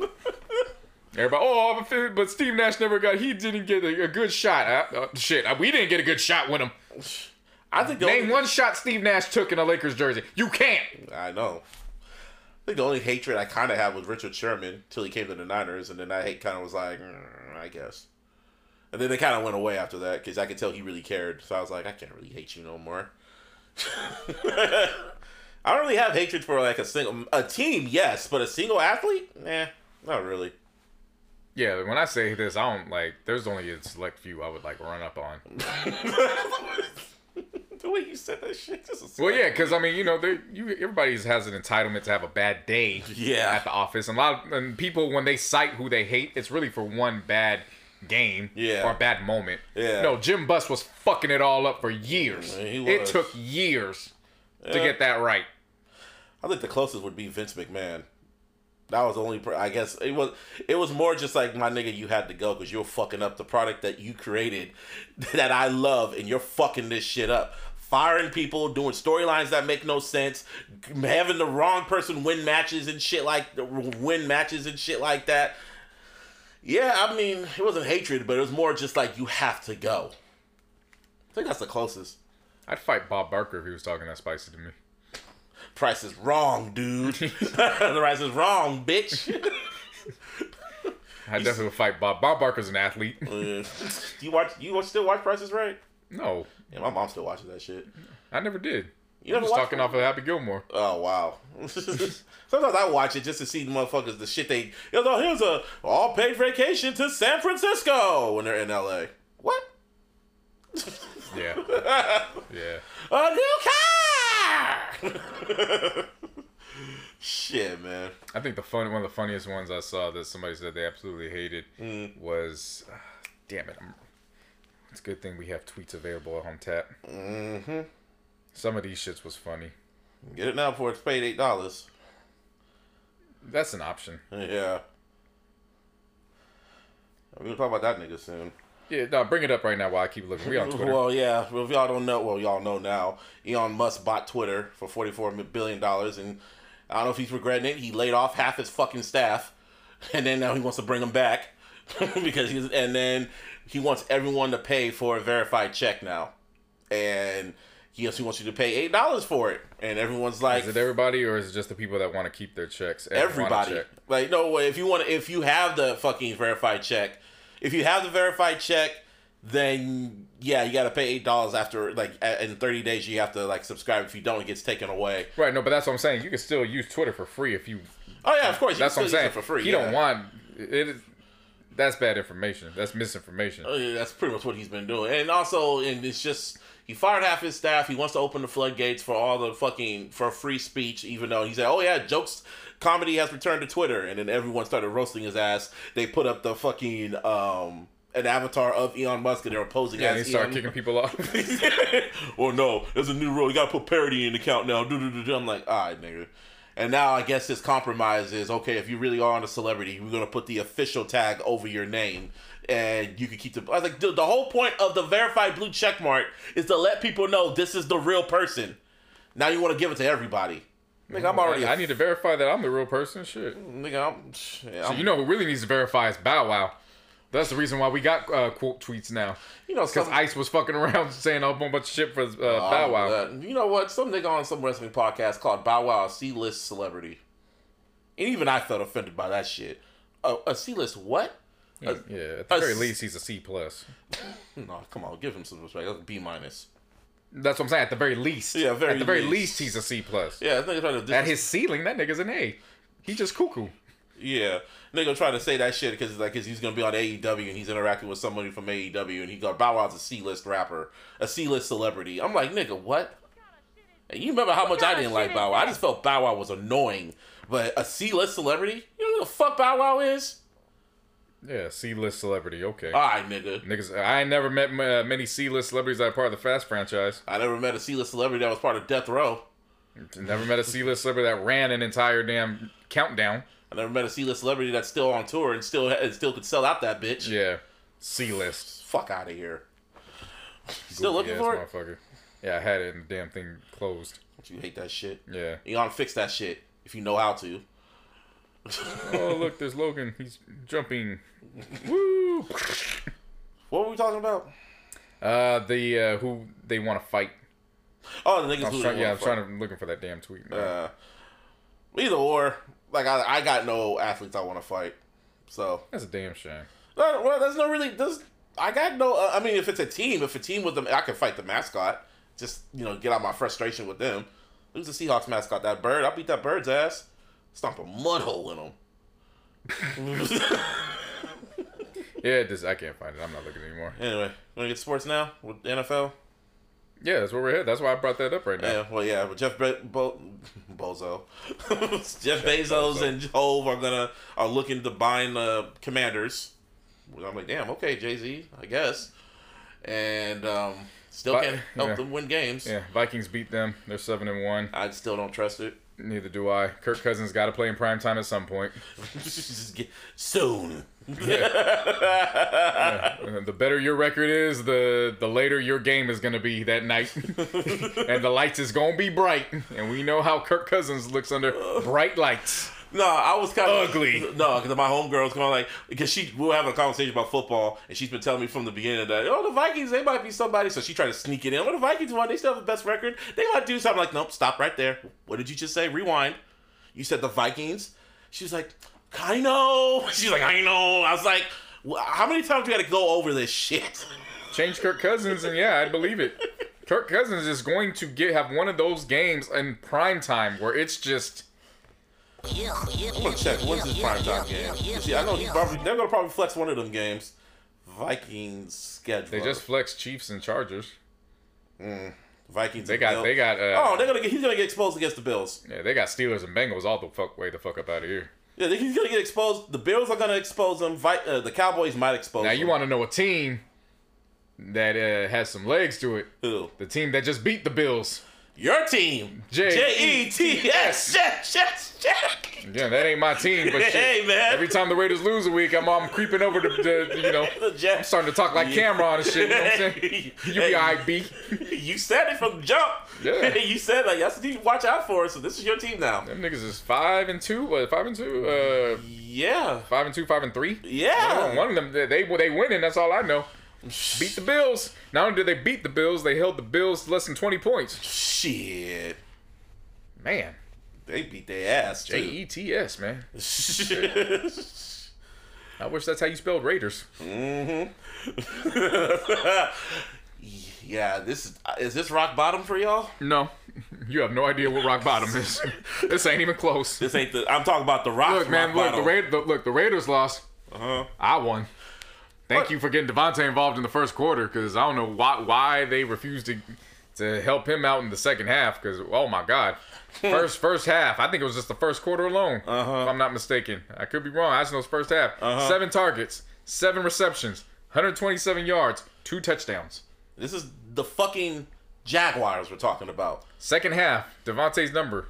Everybody, oh, I'm a fan, but Steve Nash never got. He didn't get a, a good shot. Uh, uh, shit, uh, we didn't get a good shot with him. I think the Name only, one shot Steve Nash took in a Lakers jersey. You can't. I know. I think the only hatred I kind of had was Richard Sherman till he came to the Niners, and then that hate kind of was like, "Mm, I guess. And then they kind of went away after that because I could tell he really cared. So I was like, I can't really hate you no more. I don't really have hatred for like a single a team, yes, but a single athlete, nah, not really. Yeah, when I say this, I don't like. There's only a select few I would like run up on. the way you said that shit, just Well, yeah, because I mean, you know, you everybody has an entitlement to have a bad day. Yeah. At the office, and a lot of and people when they cite who they hate, it's really for one bad game. Yeah. Or a bad moment. Yeah. No, Jim Buss was fucking it all up for years. Yeah, It took years to get that right. I think the closest would be Vince McMahon. That was the only. per- I guess it was. It was more just like my nigga. You had to go because you're fucking up the product that you created, that I love, and you're fucking this shit up. Firing people, doing storylines that make no sense, having the wrong person win matches and shit like win matches and shit like that. Yeah, I mean, it wasn't hatred, but it was more just like you have to go. I think that's the closest. I'd fight Bob Barker if he was talking that spicy to me. Price is wrong, dude. the price is wrong, bitch. I definitely would fight Bob. Bob Barker's an athlete. Oh, Do you watch? You still watch Prices Right? no, Yeah, my mom still watches that shit. I never did. You never was watched talking off of Happy Gilmore. Oh wow. Sometimes I watch it just to see the motherfuckers the shit they. You know, here's a all paid vacation to San Francisco when they're in L.A. What? Yeah. Yeah. A new car. Shit, man. I think the fun one of the funniest ones I saw that somebody said they absolutely hated Mm. was, uh, damn it, I'm, it's a good thing we have tweets available on tap. Mm-hmm. Some of these shits was funny. Get it now before it's paid eight dollars. That's an option. Yeah. We're gonna talk about that nigga soon. Yeah, no, bring it up right now while I keep looking. We on Twitter. Well, yeah. Well, if y'all don't know, well, y'all know now. Elon Musk bought Twitter for forty-four billion dollars, and I don't know if he's regretting it. He laid off half his fucking staff, and then now he wants to bring them back because he's, and then he wants everyone to pay for a verified check now, and he also wants you to pay eight dollars for it, and everyone's like, is it everybody or is it just the people that want to keep their checks? everybody. check? Like no way. If you want, to, if you have the fucking verified check, if you have the verified check, then yeah, you got to pay eight dollars after like in thirty days. You have to like subscribe. If you don't, it gets taken away. Right, no, but that's what I'm saying. You can still use Twitter for free if you. Oh yeah, of course. You That's can what I'm saying. for free. He yeah. don't want it. Is, that's bad information. That's misinformation. Oh, yeah, that's pretty much what he's been doing. And also, and it's just he fired half his staff. He wants to open the floodgates for all the fucking for free speech. Even though he said, "Oh yeah, jokes." Comedy has returned to Twitter, and then everyone started roasting his ass. They put up the fucking um an avatar of Elon Musk, and they're posing Yeah, and as he started kicking people off. or no, there's a new rule. You gotta put parody in the count now. Do-do-do-do. I'm like, all right, nigga. And now I guess his compromise is okay. If you really are a celebrity, we're gonna put the official tag over your name, and you can keep the. I was like, dude, the whole point of the verified blue check mark is to let people know this is the real person. Now you want to give it to everybody. Nigga, I'm already. I, I need to verify that I'm the real person. Shit. Nigga, I'm. yeah, So I'm you know who really needs to verify is Bow Wow. That's the reason why we got uh, quote tweets now. you know, Because Ice was fucking around saying a whole bunch of shit for uh, Bow Wow. You know what? Some nigga on some wrestling podcast called Bow Wow a C list celebrity. And even I felt offended by that shit. A, a C list what? yeah, at the very least, he's a C plus. No, come on, give him some respect. That's a B minus. That's what I'm saying. At the very least. Yeah, very At the very least. least, he's a C plus. Yeah, nigga trying to At his ceiling, that nigga's an A. He just cuckoo. yeah, nigga trying to say that shit because like 'cause he's gonna be on AEW and he's interacting with somebody from AEW and he got Bow Wow's a C list rapper, a C list celebrity. I'm like, nigga, what? And you remember how much I didn't like Bow Wow? I just felt Bow Wow was annoying. But a C list celebrity? You know who the fuck Bow Wow is? Yeah, C list celebrity. Okay. Alright, nigga. Niggas, I ain't never met uh, many C list celebrities that are part of the Fast franchise. I never met a C list celebrity that was part of Death Row. Never met a C list celebrity that ran an entire damn countdown. I never met a C list celebrity that's still on tour and still and still could sell out that bitch. Yeah, C list. Fuck out of here. Still looking for it? motherfucker. Yeah, I had it and the damn thing closed. Don't You hate that shit. Yeah. You gotta fix that shit if you know how to. Oh look, there's Logan. He's jumping. Woo! What were we talking about? Uh, the uh, who they want to fight. Oh, the niggas I was who trying, yeah, I wanna was trying to looking for that damn tweet. man. Uh, either or, like I, I got no athletes I want to fight. So That's a damn shame. Uh, well, there's no really. There's I got no. Uh, I mean, if it's a team, if a team with them, I can fight the mascot. Just you know, get out my frustration with them. Who's the Seahawks mascot? That bird. I'll beat that bird's ass. Stomp a mud hole in him. Yeah, this I can't find it. I'm not looking anymore. anyway, want to get sports now with the NFL? Yeah, that's where we're at. That's why I brought that up right now. Yeah, well, yeah, but Jeff Be- Bo- Bozo, Jeff Bezos and Hov are gonna are looking to bind the Commanders. I'm like, damn, okay, Jay Z, I guess, and um, still can't help yeah. them win games. Yeah, Vikings beat them. They're seven and one. I still don't trust it. Neither do I. Kirk Cousins got to play in prime time at some point. Soon. Uh, The better your record is, the the later your game is gonna be that night, and the lights is gonna be bright. And we know how Kirk Cousins looks under bright lights. No, I was kind of Ugly. No, because my homegirl's going like because she we were having a conversation about football and she's been telling me from the beginning that oh the Vikings they might be somebody so she tried to sneak it in. Oh the Vikings won they still have the best record. They might do something like nope stop right there. What did you just say? Rewind. You said the Vikings. She was like I know. She's like I know. I was like how many times do we got to go over this shit? Change Kirk Cousins, and yeah, I believe it. Kirk Cousins is going to get have one of those games in prime time where it's just I'm gonna check when's his prime time game. You see, I know he's probably they're gonna probably flex one of them games. Vikings schedule. they just flex Chiefs and Chargers. Vikings. They and got they got uh, Oh, they're gonna get. He's gonna get exposed against the Bills. yeah, they got Steelers and Bengals all the fuck way the fuck up out of here. Yeah, he's gonna get exposed. The Bills are gonna expose them. Vi- uh, the Cowboys might expose. Now you want to know a team that uh, has some legs to it? who? The team that just beat the Bills. Your team. J- E T S. Yeah, that ain't my team, but shit. Hey man. Every time the Raiders lose a week, I'm, I'm creeping over to, to you know, the Jets. starting to talk like Cam'ron and shit. You know what I'm saying? You be alright, B. You said it from the jump. Yeah. you said like that's the team to watch out for. So this is your team now. Them niggas is five and two. What? Five and two? Uh, Yeah. five and two, five and three. Yeah. One of them, they they, they winning. That's all I know. Beat the Bills. Not only did they beat the Bills, they held the Bills to less than 20 points. Shit. Man, They beat their ass. J. E T S, man. I wish that's how you spelled Raiders. Mm-hmm. yeah. This is is this rock bottom for y'all? No, you have no idea what rock bottom is. this ain't even close. This ain't the. I'm talking about the rock. Look, man, rock look the, bottom. Ra- the look the Raiders lost. Uh-huh. I won. Thank What? you for getting Davante involved in the first quarter because I don't know why why they refused to to help him out in the second half because oh my god. First first half, I think it was just the first quarter alone. Uh-huh. If I'm not mistaken, I could be wrong. I just know it's first half. Seven targets, seven receptions, 127 yards, two touchdowns. This is the fucking Jaguars we're talking about. Second half, Davante's number,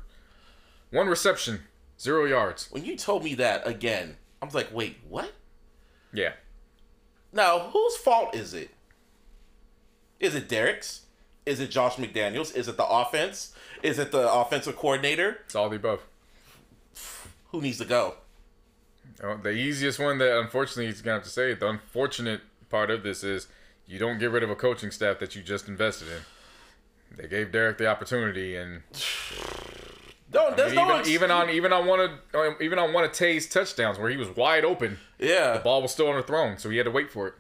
one reception, zero yards. When you told me that again, I was like, wait, what? Yeah, Now, whose fault is it? Is it Derek's? Is it Josh McDaniels? Is it the offense? Is it the offensive coordinator? it's all the above. Who needs to go? Uh, The easiest one that unfortunately he's gonna have to say, the unfortunate part of this is you don't get rid of a coaching staff that you just invested in. They gave Derek the opportunity, and No, there's even, no ex- even on even on one of uh, even on one of Tay's touchdowns where he was wide open, yeah. the ball was still underthrown, so he had to wait for it.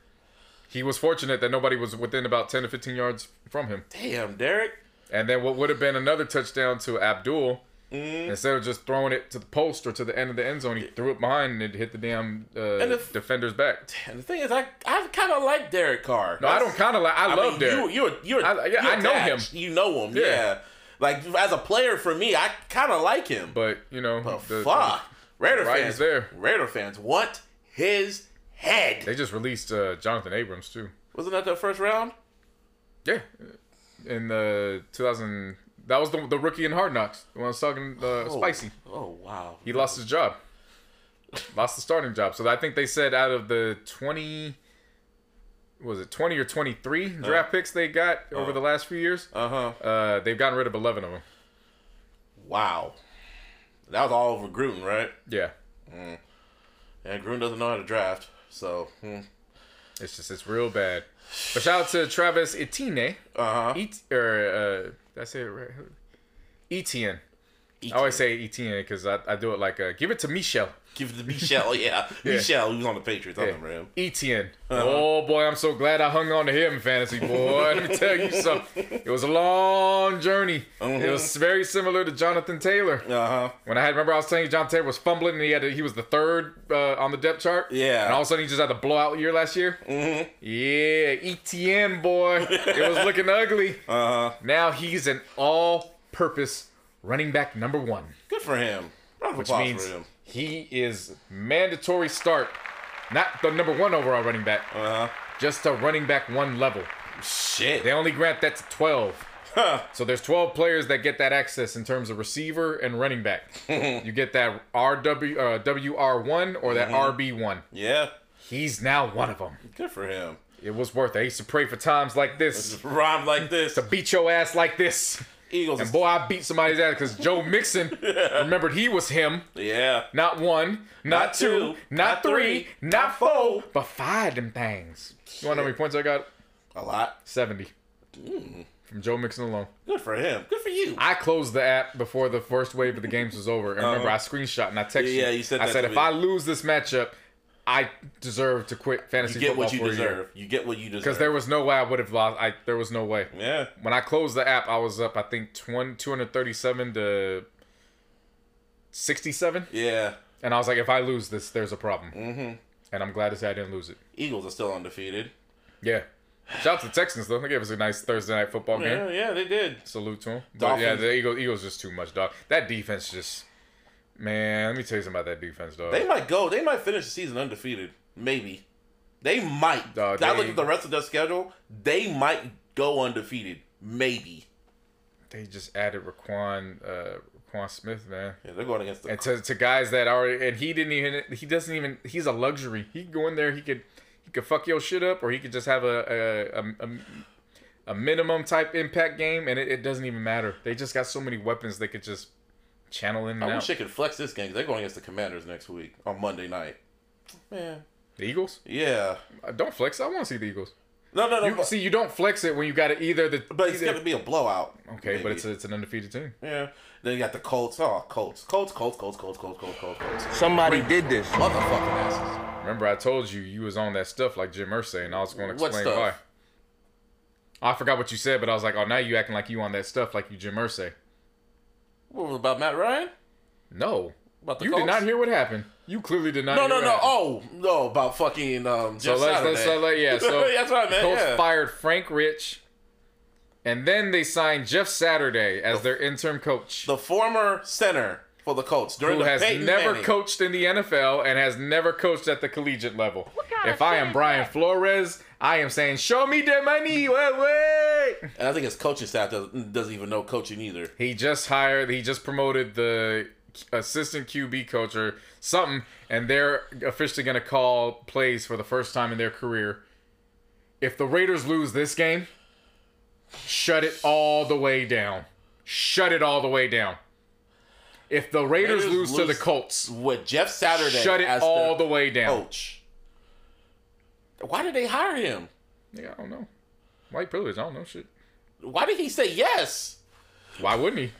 He was fortunate that nobody was within about ten to fifteen yards from him. Damn, Derek. And then what would have been another touchdown to Abdul, Mm-hmm. instead of just throwing it to the post or to the end of the end zone, he threw it behind and it hit the damn uh, if- defender's back. And the thing is, I I kind of like Derek Carr. No, I don't kind of like. I, I love mean, Derek. You, you're you're, I- yeah, you're I know him. You know him. Yeah. Yeah. Like as a player, for me, I kind of like him. but you know, But the- fuck, Raider right fans there. Raider fans want his head. they just released uh, Jonathan Abrams too. Wasn't that the first round? Yeah, in the 2000. That was the the rookie in Hard Knocks. The one I was talking uh, spicy. Oh wow. He lost his job. lost the starting job. So I think they said out of the 20. Was it 20 or 23 draft picks they got over the last few years? Uh huh. Uh, they've gotten rid of 11 of them. Wow. That was all over Gruden, right? Yeah. And Gruden doesn't know how to draft, so. Hmm. It's just, it's real bad. But shout out to Travis Etienne. Uh huh. Et, or, uh, did I say it right? Etienne. I always say Etienne because I, I do it like, uh, give it to Michel. Give it to Michel, yeah. Michel, who was on the Patriots. I remember him. Etienne. Oh boy, I'm so glad I hung on to him fantasy, boy. Let me tell you something. It was a long journey. It was very similar to Jonathan Taylor. Uh huh. When I had remember I was telling you Jonathan Taylor was fumbling and he had to, he was the third uh, on the depth chart. Yeah. And all of a sudden he just had a blowout year last year. Mm-hmm. Yeah, Etienne boy, it was looking ugly. Uh huh. Now he's an all-purpose running back number one, Good for him. Which means for him. He is mandatory start, not the number one overall running back, Uh huh. just a running back one level. Shit. They only grant that to 12. Huh. So there's 12 players that get that access in terms of receiver and running back. you get that RW uh, WR1 or that RB1. Yeah. He's now one of them. Good for him. It was worth it. I used to pray for times like this rhyme like this. to beat your ass like this. Eagles. And boy, I beat somebody's ass because Joe Mixon remembered he was him. yeah. Not one, not, Not two, two, not three, three, not four, but five them things. You want to know how many points I got? A lot. 70. Hmm. From Joe Mixon alone. Good for him. Good for you. I closed the app before the first wave of the games was over. And uh-huh. remember, I screenshot and I texted Yeah, you. you said I said, if me. I lose this matchup, I deserve to quit fantasy You get football what you for a year. deserve. You get what you deserve. Because there was no way I would have lost. I There was no way. Yeah. When I closed the app, I was up, I think, 20, 237 to 67. Yeah. And I was like, if I lose this, there's a problem. Mm-hmm. And I'm glad to say I didn't lose it. Eagles are still undefeated. Yeah. Shout out to the Texans though. They gave us a nice Thursday night football game. Yeah, yeah, they did. Salute to them. But yeah, the Eagles, Eagles just too much, dog. That defense just, man. Let me tell you something about that defense, dog. They might go. They might finish the season undefeated. Maybe. They might. Dog, I look at the rest of their schedule. They might go undefeated. Maybe. They just added Roquan, uh, Roquan Smith, man. Yeah, they're going against the. and to, to guys that already and he didn't even he doesn't even he's a luxury he could go in there he could he could fuck your shit up or he could just have a a, a, a, a minimum type impact game and it, it doesn't even matter they just got so many weapons they could just channel in and I out wish they could flex this game. 'cause They're going against the Commanders next week on Monday night. Man. the Eagles Yeah. Uh, don't flex I want to see the Eagles No, no, no. you, but, see you don't flex it when you got to either the but it's gonna be a blowout. okay but it's a, it's an undefeated team yeah. Then you got the Colts. Oh, Colts, Colts, Colts, Colts, Colts, Colts, Colts, Colts, Colts. Somebody did this. Motherfucking asses. remember I told you you was on that stuff like Jim Irsay and I was going to explain why I forgot what you said but I was like oh now you acting like you on that stuff like you Jim Irsay What was about Matt Ryan? No. About the You Colts? did not hear what happened. You clearly did not No, hear no, what no. happened. Oh, no, about fucking um. So Jeff let's, let's, Saturday. so let, yeah, so That's what I meant, Colts yeah. fired Frank Reich, and then they signed Jeff Saturday as their interim coach, the former center for the Colts during who the has Peyton never Manning. coached in the NFL and has never coached at the collegiate level. kind If of I am Brian that? Flores, I am saying, show me the money, wait, wait. And I think his coaching staff doesn't, doesn't even know coaching either. He just hired, he just promoted the assistant QB coach or something, and they're officially going to call plays for the first time in their career. If the Raiders lose this game, shut it all the way down. Shut it all the way down. If the Raiders, Raiders lose, to the Colts, With Jeff Saturday shut it as all their the way down. coach. Why did they hire him? Yeah, I don't know. White privilege, I don't know shit. Why did he say yes? Why wouldn't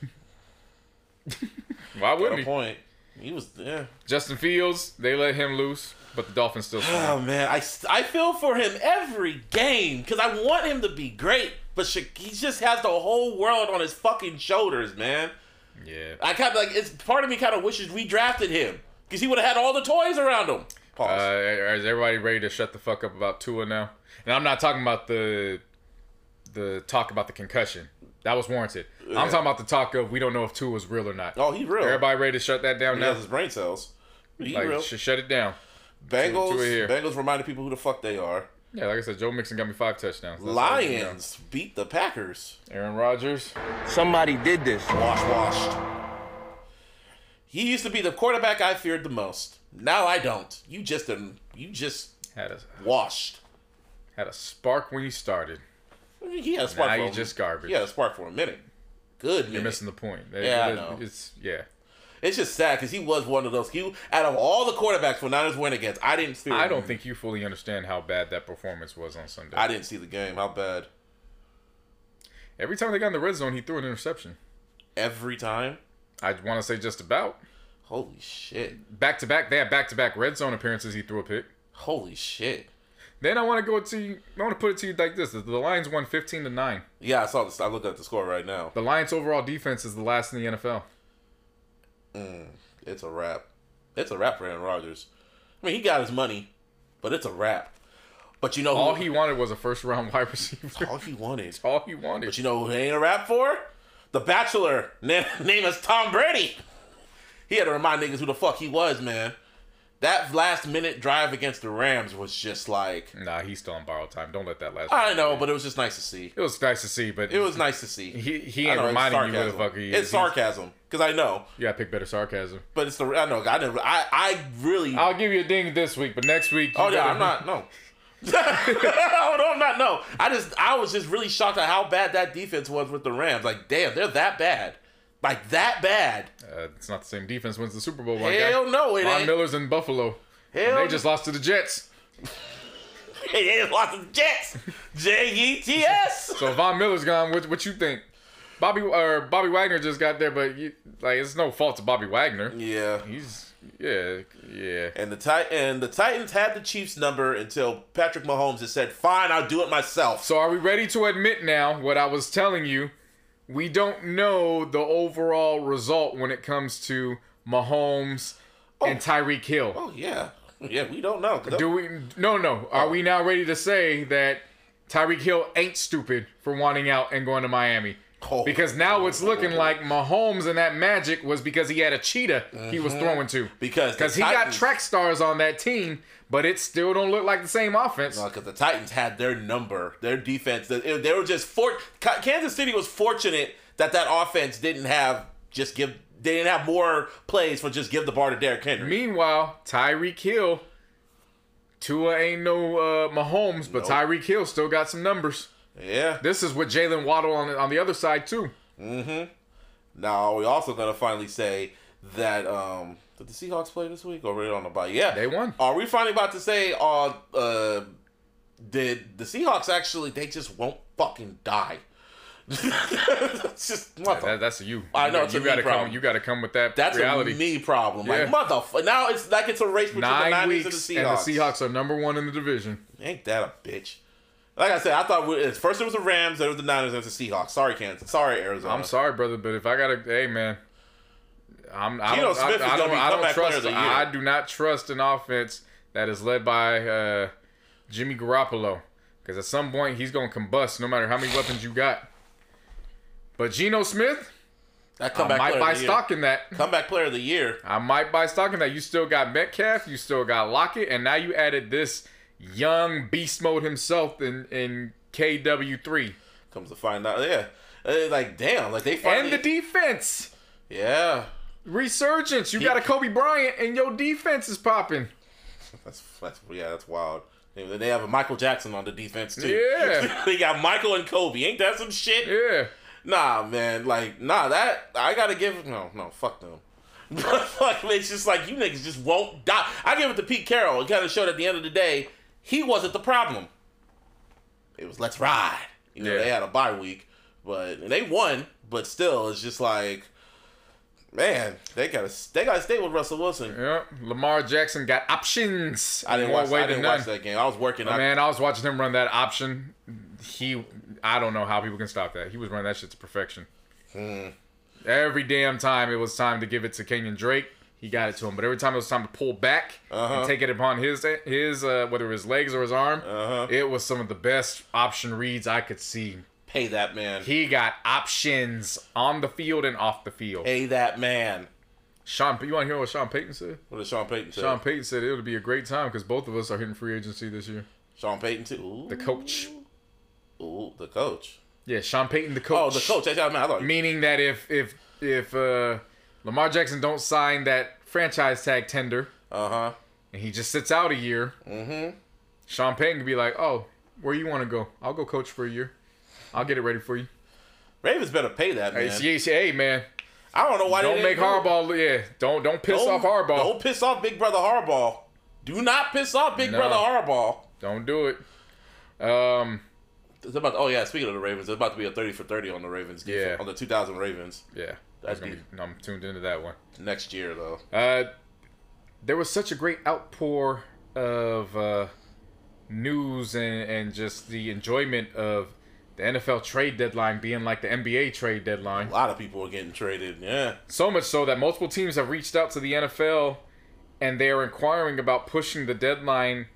he? Why wouldn't he? point. He was yeah. Justin Fields, they let him loose, but the Dolphins still. Oh man, I, I feel for him every game because I want him to be great, but Sha- he just has the whole world on his fucking shoulders, man. yeah. I kind of like it's part of me kind of wishes we drafted him because he would have had all the toys around him. Pause. Uh, is everybody ready to shut the fuck up about Tua now? And I'm not talking about the the talk about the concussion. That was warranted. Yeah. I'm talking about the talk of we don't know if Tua was real or not. oh, he's real. Everybody ready to shut that down he now? has his brain cells. He Like, real. sh- shut it down. Bengals. Tua here. Bengals reminded people who the fuck they are. Yeah, like I said, Joe Mixon got me five touchdowns. That's all you know. Lions beat the Packers. Aaron Rodgers. Somebody did this. Wash, washed. He used to be the quarterback I feared the most. Now I don't. You just you just Had a washed. had a spark when you started. He had a spark. Now for you a- just garbage. He had a spark for a minute. Good minute. You're missing the point. Yeah, I know. It's yeah. It's just sad because he was one of those. He out of all the quarterbacks for Niners win against, I didn't see. I don't think you fully understand how bad that performance was on Sunday. I didn't see the game. How bad? Every time they got in the red zone, he threw an interception. Every time. I want to say just about Holy shit. back to back. They had back to back red zone appearances. He threw a pick. Holy shit. Then I want to go to you. I want to put it to you like this: the Lions won fifteen to nine. Yeah, I saw this. I looked at the score right now. The Lions' overall defense is the last in the NFL. Mm, it's a wrap. It's a wrap for Aaron Rodgers. I mean, he got his money, but it's a wrap. But you know who, All he wanted was a first round wide receiver. all he wanted. All he wanted. But you know who he ain't a rap for? The Bachelor. Name, name is Tom Brady. He had to remind niggas who the fuck he was, man. That last minute drive against the Rams was just like Nah, he's still on borrowed time. Don't let that last. I know, but it was just nice to see. it was nice to see, but It was nice to see. He he ain't know, reminding you who the fuck he is. It's sarcasm because I know, You gotta pick better sarcasm. but it's the I know I didn't I I really I'll give you a ding this week, but next week. you Oh yeah, I'm not. No. oh no, I'm not. No, I just I was just really shocked at how bad that defense was with the Rams. Like, damn, they're that bad. Like that bad. Uh, it's not the same defense wins the Super Bowl. my Hell guy. no, it Von ain't. Miller's in Buffalo. Hell, They just lost to the Jets. they just lost to the Jets. J E T S. So Von Miller's gone. What, what you think? Bobby or Bobby Wagner just got there, but you, like it's no fault to Bobby Wagner. Yeah. He's yeah yeah. And the tit- and the Titans had the Chiefs number until Patrick Mahomes has said, "Fine, I'll do it myself." So are we ready to admit now what I was telling you? We don't know the overall result when it comes to Mahomes and oh. Tyreek Hill. Oh yeah, yeah. We don't know. Do we? No, no. Are we now ready to say that Tyreek Hill ain't stupid for wanting out and going to Miami. Oh. Because now it's looking like Mahomes and that magic was because he had a cheetah he was throwing to. Because because he got track stars on that team, but it still don't look like the same offense. because the Titans had their number, their defense. They, they were just for Kansas City was fortunate that that offense didn't have just give. They didn't have more plays for just give the bar to Derrick Henry. Meanwhile, Tyreek Hill, Tua ain't no uh, Mahomes, but Nope. Tyreek Hill still got some numbers. Yeah. This is with Jaylen Waddle on the, on the other side too. Mm-hmm. Now we also gonna finally say that um did the Seahawks play this week they on the bye? Yeah, They won. Are we finally about to say uh uh did the Seahawks actually they just won't fucking die? it's just mother. That, that's you. I know, You, gotta problem. come. You got to come with that That's reality. a me problem. Yeah. Like motherfucker. Now it's like it's a race between the Nine Niners weeks, and and the the Seahawks. Seahawks are number one in the division. Ain't that a bitch? Like I said, I thought we, first it was the Rams, then it was the Niners, then it was the Seahawks. Sorry, Kansas. Sorry, Arizona. I'm sorry, brother, but if I gotta, hey man, I'm. I Geno don't. Smith is I, I gonna don't. be I don't comeback player of trust. the year. I do not trust an offense that is led by uh, Jimmy Garoppolo, because at some point he's gonna combust, no matter how many weapons you got. But Geno Smith, That I comeback might player buy of the year. stock in that. Comeback player of the year. I might buy stock in that. You still got Metcalf, you still got Lockett, and now you added this young beast mode himself in in KW three. Comes to find out, yeah. Uh, Like damn, like they finally, And the defense. yeah. Resurgence. You got a Coby Bryant and your defense is popping. That's that's yeah, that's wild. They they have a Michael Jackson on the defense too. Yeah. they got Michael and Coby. Ain't that some shit? Yeah. Nah, man. Like nah, that I gotta give. No, no, fuck them. But fuck, it's just like you niggas just won't die. I give it to Pete Carroll. It kind of showed at the end of the day he wasn't the problem. It was let's ride. You know Yeah. they had a bye week, but and they won. But still, it's just like, man, they gotta they gotta stay with Russell Wilson. Yeah. Lamar Jackson got options. I didn't watch. I didn't watch that game. I was working. I, Man, I was watching him run that option. He, I don't know how people can stop that. He was running that shit to perfection. Hmm. Every damn time it was time to give it to Kenyan Drake, he got it to him. But every time it was time to pull back Uh-huh. and take it upon his his uh, whether it was legs or his arm, Uh-huh. it was some of the best option reads I could see. pay that man. He got options on the field and off the field. Pay that man. Sean, you want to hear what Sean Payton said? What did Sean Payton say? Sean Payton said it would be a great time because both of us are hitting free agency this year. Sean Payton too. Ooh. The coach. Ooh, the coach. Yeah, Sean Payton, the coach. Oh, the coach. That's how I thought. Meaning that if if if uh, Lamar Jackson don't sign that franchise tag tender Uh huh. and he just sits out a year, Mm-hmm. Sean Payton could be like, "Oh, where you want to go? I'll go coach for a year. I'll get it ready for you." Ravens better pay that man. Hey, hey man, I don't know why they don't make. Harbaugh. Yeah, don't don't piss Don't- off Harbaugh. Don't piss off Big Brother Harbaugh. Do not piss off Big No. Brother Harbaugh. Don't do it. Um, It's about. Oh yeah. Speaking of the Ravens, it's about to be a thirty for thirty on the Ravens. Yeah. On the 2000 Ravens yeah, that's gonna be- I'm tuned into that one. next year though. Uh, there was such a great outpour of uh, news and, and just the enjoyment of the NFL trade deadline being like the NBA trade deadline. A lot of people are getting traded. Yeah. So much so that multiple teams have reached out to the NFL and they are inquiring about pushing the deadline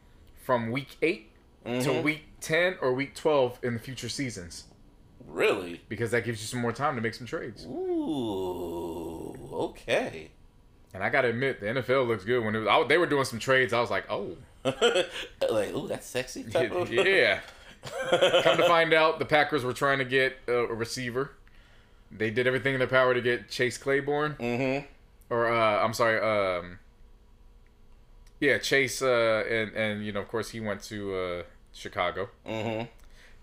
from week 8 to week 10 or week 12 in the future seasons Really. because that gives you some more time to make some trades. Ooh. Okay. And I got to admit, the NFL looks good. When it was, I, they were doing some trades, I was like, oh, like, ooh, that's sexy. Of- yeah. Come to find out, the Packers were trying to get a, a receiver. They did everything in their power to get Chase Claiborne, Mm-hmm. or uh, I'm sorry, um, yeah, Chase, uh, and and you know, of course, he went to uh, Chicago. Mm-hmm.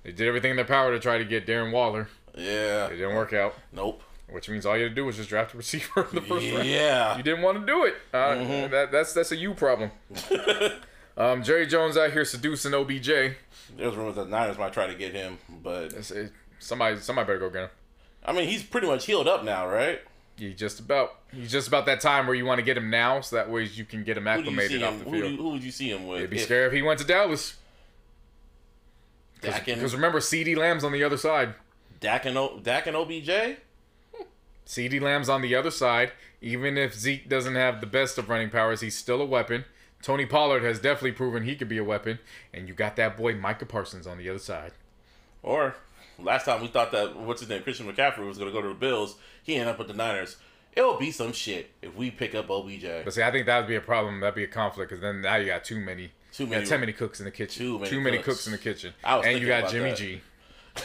They did everything in their power to try to get Darren Waller. Yeah. It didn't work out, Nope. which means all you had to do was just draft a receiver in the first round. Yeah. You didn't want to do it. Uh, Mm-hmm. that, that's that's a you problem. um, Jerry Jones out here seducing OBJ. There's rumors that the Niners might try to get him, but it- somebody somebody better go get him. I mean, he's pretty much healed up now, right? He's just about he's just about that time where you want to get him now, so that way you can get him Who do you see acclimated him? off the Who, do field. you, who would you see him with? It'd be If scary if he went to Dallas. Dak Because remember, CeeDee Lamb's on the other side. Dak and, O- Dak and OBJ? CeeDee Lamb's on the other side. Even if Zeke doesn't have the best of running powers, he's still a weapon. Tony Pollard has definitely proven he could be a weapon. And you got that boy Micah Parsons on the other side. Or last time we thought that what's his name, Christian McCaffrey was going to go to the Bills. He ended up with the Niners. It'll be some shit if we pick up OBJ. But see, I think that would be a problem. That'd be a conflict because then now you got too many. Too many- too many cooks in the kitchen. Too many cooks. cooks in the kitchen. And you got Jimmy that. G.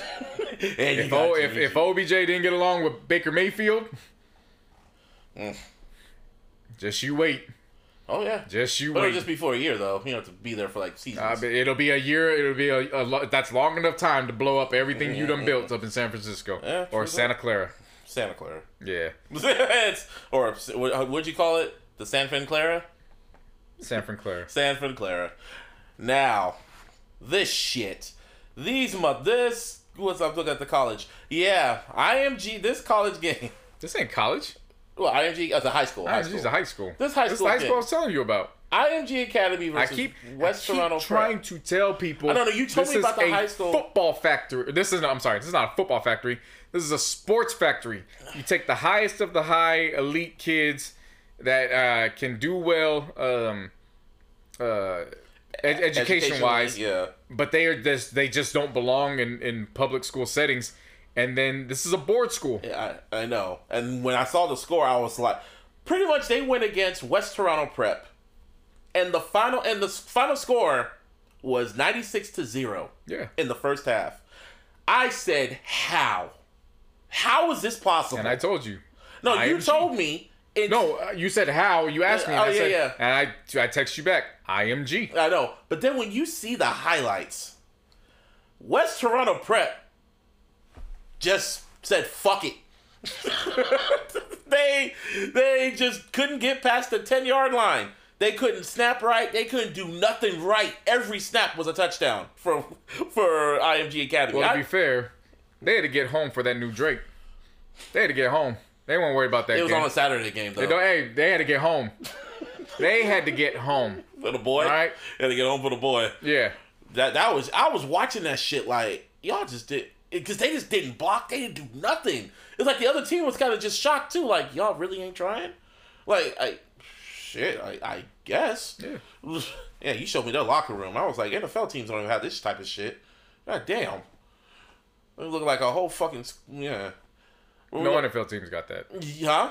And you If, got o, if Jimmy if G. OBJ didn't get along with Baker Mayfield, Mm. just you wait. oh yeah, Just you but it'll wait. just be for a year though. You don't have to be there for like seasons. Uh, it'll be a year. It'll be a, a lo- that's long enough time to blow up everything you done built up in San Francisco Yeah, or Santa Clara. Santa Clara, Yeah, or what would you call it? The San Fin Clara. San Fran Clara. San Fran Clara. Now, this shit. These mo- this what's up? Look at the college. Yeah, IMG. This college game. This ain't college. Well, IMG as a high school. High Ah, school. A high school. This high school. This school high game. school I was telling you about. IMG Academy I keep, West I keep Toronto. trying Prep. to tell people. I don't know, you told me about the high school- football factory. This is not. I'm sorry. This is not a football factory. This is a sports factory. You take the highest of the high elite kids that uh, can do well, um, uh, ed- education wise, yeah. but they are just they just don't belong in in public school settings. And then this is a board school. Yeah, I, I know. And when I saw the score, I was like, pretty much they went against West Toronto Prep, and the final and the final score was ninety six to zero. Yeah. In the first half, I said, "How? How is this possible?" And I told you. no, you IMG. told me. In, No, uh, you said how. You asked me. And Oh, I yeah, said, yeah. And I I text you back. IMG. I know. But then when you see the highlights, West Toronto Prep just said fuck it. they they just couldn't get past the 10 yard line. They couldn't snap right. They couldn't do nothing right. Every snap was a touchdown for for IMG Academy. Well, to I- be fair, they had to get home for that new Drake. They had to get home. They weren't worried about that it was game. on a Saturday game though. They don't- hey, they had to get home. they had to get home. for the boy. All right. They had to get home for the boy. Yeah. That that was I was watching that shit like y'all just did because they just didn't block. They didn't do nothing. It's like the other team was kind of just shocked too. Like y'all really ain't trying. Like I shit. I I guess. Yeah. Yeah. You showed me their locker room. I was like NFL teams don't even have this type of shit. God damn. It look like a whole fucking yeah. No NFL teams got that. Yeah.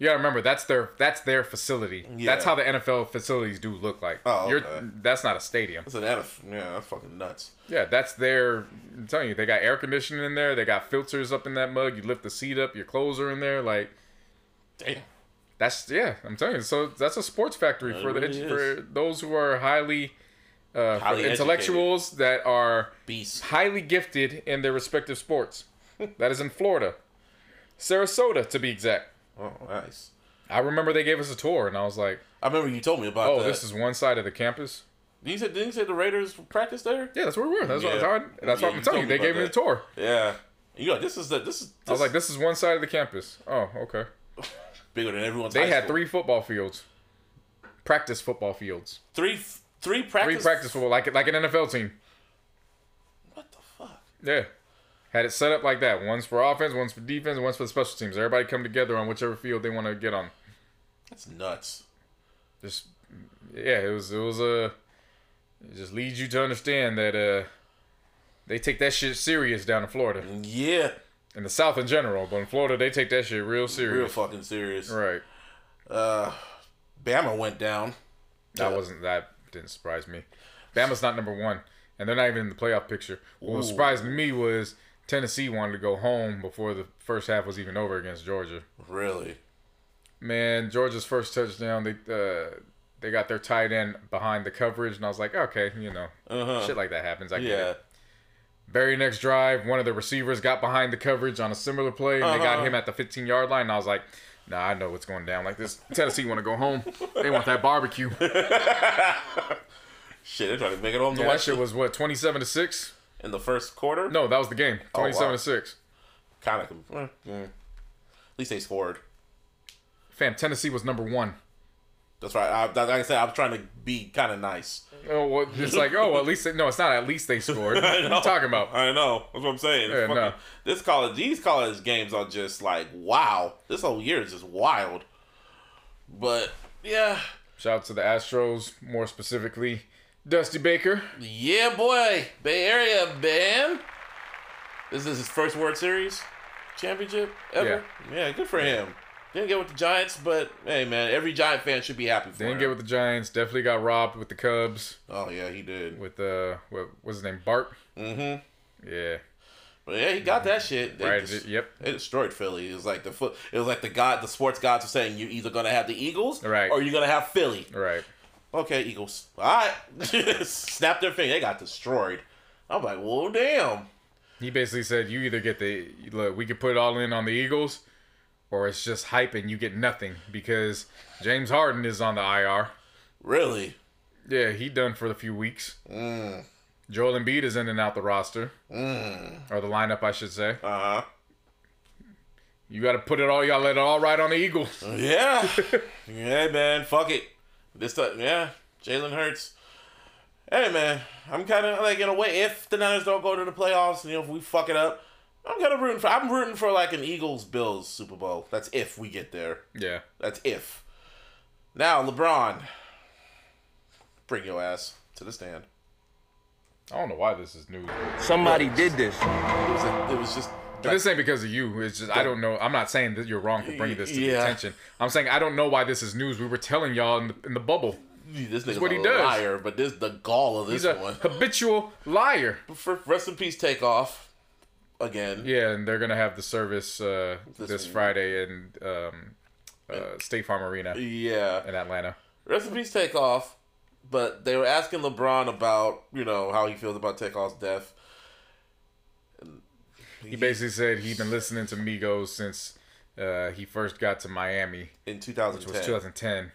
Gotta remember that's their that's their facility. Yeah. That's how the NFL facilities do look like. Oh, You're, okay. that's not a stadium. That's an NFL. Yeah, that's fucking nuts. Yeah, that's their. I'm telling you, they got air conditioning in there. They got filters up in that mug. You lift the seat up, your clothes are in there. Like Damn. that's yeah. I'm telling you. So that's a sports factory It for the really edu- for those who are highly, uh, Highly the intellectuals that are Beast. highly gifted in their respective sports. that is in Florida, Sarasota to be exact. Oh, nice. I remember they gave us a tour, and I was like, I remember you told me about "Oh, that. this is one side of the campus." You said didn't you say the Raiders practice there? Yeah, that's where we were. That's what, Yeah. how I, that's Yeah, what I'm telling you. They gave me the tour. Yeah. You know, this is the this is. I was like, "This is one side of the campus." Oh, okay. bigger than everyone's. They had school. three football fields, practice football fields, three, three practice. three practice football, like like an NFL team. What the fuck? Yeah, had it set up like that. One's for offense, one's for defense, and one's for the special teams. Everybody come together on whichever field they want to get on. That's nuts. Just yeah, it was it was a. it just leads you to understand that uh, they take that shit serious down in Florida, Yeah, in the South in general, but in Florida they take that shit real serious. real fucking serious. Right. Uh, Bama went down. That Yeah. wasn't that didn't surprise me. Bama's not number one, and they're not even in the playoff picture. What Ooh. surprising me was Tennessee wanted to go home before the first half was even over against Georgia. Really? Man, Georgia's first touchdown, they uh, they got their tight end behind the coverage, and I was like, okay, you know, Uh-huh. shit like that happens. I get Yeah. it. Very next drive, one of the receivers got behind the coverage on a similar play, and they got Uh-huh. him at the 15 yard line. And I was like, nah, I know what's going down. Like this, Tennessee want to go home. They want that barbecue. Shit, they're trying to make it home Yeah, that shit was what 27 to six. In the first quarter. No, that was the game. Oh, wow. 27 to 6. kind of. eh, eh. At least they scored. Fam, Tennessee was number one. That's right. I, like I said, I was trying to be kind of nice. Oh, well, it's like, oh, at least they, no, it's not. At least they scored. What are you talking about? I know. That's what I'm saying. Yeah, Fucking- no. This college, these college games are just like wow. This whole year is just wild. But yeah, Shout out to the Astros, more specifically, Dusty Baker. yeah, boy, Bay Area man. This is his first World Series championship ever. Yeah, good for him. Didn't get with the Giants, but hey, man, every Giant fan should be happy for him. Didn't him. get with the Giants. Definitely got robbed with the Cubs. oh yeah, he did. With uh, what was his name? Bart. Mm-hmm. Yeah. But yeah, he got that shit. They Right. just- yep. They destroyed Philly. It was like the foot. It was like the god, the sports gods were saying you're either gonna have the Eagles, Right. or you're gonna have Philly. Right. Okay, Eagles. All right, snap their finger. They got destroyed. I'm like, well, damn. He basically said, "You either get the look, we could put it all in on the Eagles, or it's just hype and you get nothing because James Harden is on the IR. Really? Yeah, he done for a few weeks. Joel Embiid is in and out the roster, or the lineup, I should say. Uh huh. You got to put it all. To let it all ride on the Eagles. Yeah. yeah, man. Fuck it. This time, yeah. Jalen Hurts. Hey, man. I'm kind of like in a way. If the Niners don't go to the playoffs, you know, if we fuck it up, I'm kind of rooting for. I'm rooting for like an Eagles Bills Super Bowl. That's if we get there. Yeah. That's if. Now, LeBron. Bring your ass to the stand. I don't know why this is news. Somebody did this. It was. A, it was just. But this ain't because of you. It's just I don't know. I'm not saying that you're wrong for bringing this to the Yeah. attention. I'm saying I don't know why this is news. We were telling y'all in the, in the bubble. This nigga's what a he does. liar, but this the gall of this He's a one. habitual liar. For rest in peace, Takeoff again. Yeah, and they're gonna have the service uh, This this. Friday in um, uh, State Farm Arena Yeah. in Atlanta. Rest in peace, Takeoff. But they were asking LeBron about, you know, how he feels about Takeoff's death. He basically said he'd been listening to Migos since uh, he first got to Miami, in which 2010, was 2010.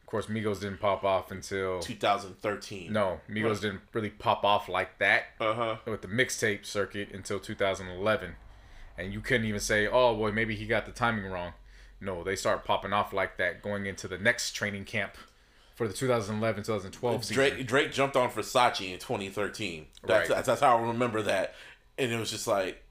Of course, Migos didn't pop off until 2013. no, Migos didn't really pop off like that Uh huh. with the mixtape circuit until 2011, and you couldn't even say, "Oh, boy, maybe he got the timing wrong." No, they start popping off like that going into the next training camp for the 2011-2012 season. Drake Drake jumped on Versace in 2013. That's, Right. that's that's how I remember that. And it was just like,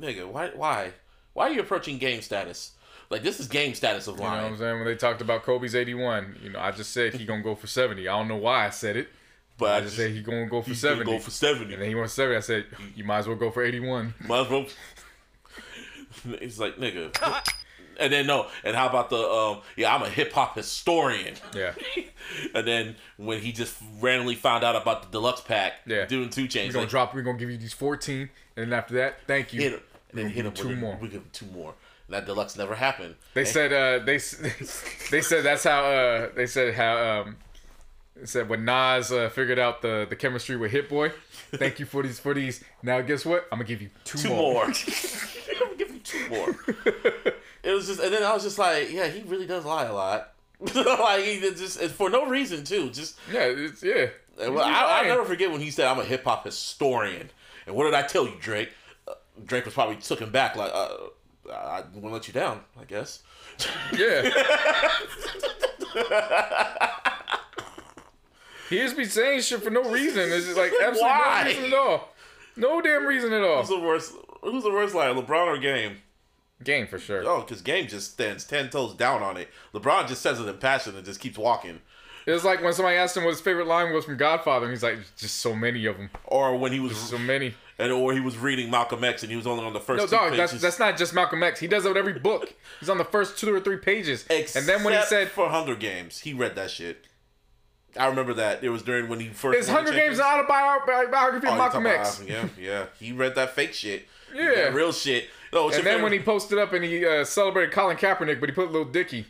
nigga, why why why are you approaching game status? Like this is game status of You know what I'm saying? When they talked about Kobe's 81, you know, I just said he gonna go for 70. I don't know why I said it. but I just said he gonna go for he's gonna 70. go for 70. and then he went 70. I said, you might as well go for 81. Might as well. He's like, nigga. And then no, and how about the um? Yeah, I'm a hip hop historian. Yeah. And then when he just randomly found out about the deluxe pack, Yeah. doing two chains. We're gonna like, drop. We're gonna give you these 14, and then after that, thank you. hit him, and then hit him two more. We give him two more. And that deluxe never happened. They said uh they they said that's how uh they said how um they said when Nas uh, figured out the the chemistry with Hit Boy. Thank you for these for these. Now guess what? I'm gonna give you two, two more. more. I'm gonna give you two more. it was just, and then I was just like, yeah, he really does lie a lot. like he just and for no reason too. Just Yeah, it's yeah. Well, I, I'll never forget when he said, "I'm a hip hop historian." And what did I tell you, Drake? Uh, Drake was probably took him back, like, uh, "I won't let you down." I guess. Yeah. he just be saying shit for no reason. It's just like absolutely Why? no reason at all. No damn reason at all. Who's the worst? Who's the worst liar, LeBron or Game? Game for sure. Oh, because Game just stands ten toes down on it. LeBron just says it in passion and just keeps walking. It was like when somebody asked him what his favorite line was from Godfather, and he's like, just so many of them, Or when he was, so many. and or he was reading Malcolm X and he was only on the first No, two dog, pages. that's that's not just Malcolm X. He does it with every book. He's on the first two or three pages, and then when he said for Hunger Games, he read that shit. I remember that it was during when he first. his Hunger Games championship. autobiography Oh, of you Malcolm X. Yeah, yeah. He read that fake shit. Yeah. real shit. No, And then when he posted up and he uh, celebrated Colin Kaepernick, but he put little Dicky.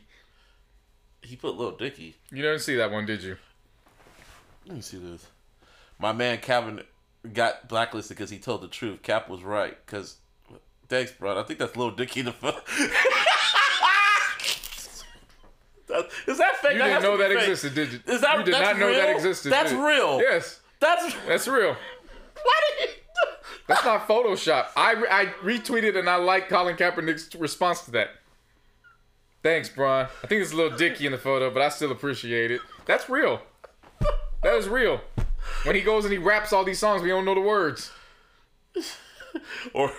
He put Little Dicky. You didn't see that one, did you? Let me see this. My man Calvin got blacklisted because he told the truth. Cap was right. Cause thanks, bro. I think that's Lil Dicky the fuck. Is that fake? You That didn't know that fake. existed, did you? Is that you did that's not know real? that existed. That's real. Yes, That's that's real. why did he? That's not Photoshop. I, I retweeted and I liked Colin Kaepernick's response to that. Thanks, Bron. I think it's a little dicky in the photo, but I still appreciate it. That's real. That is real. When he goes and he raps all these songs, we don't know the words. Or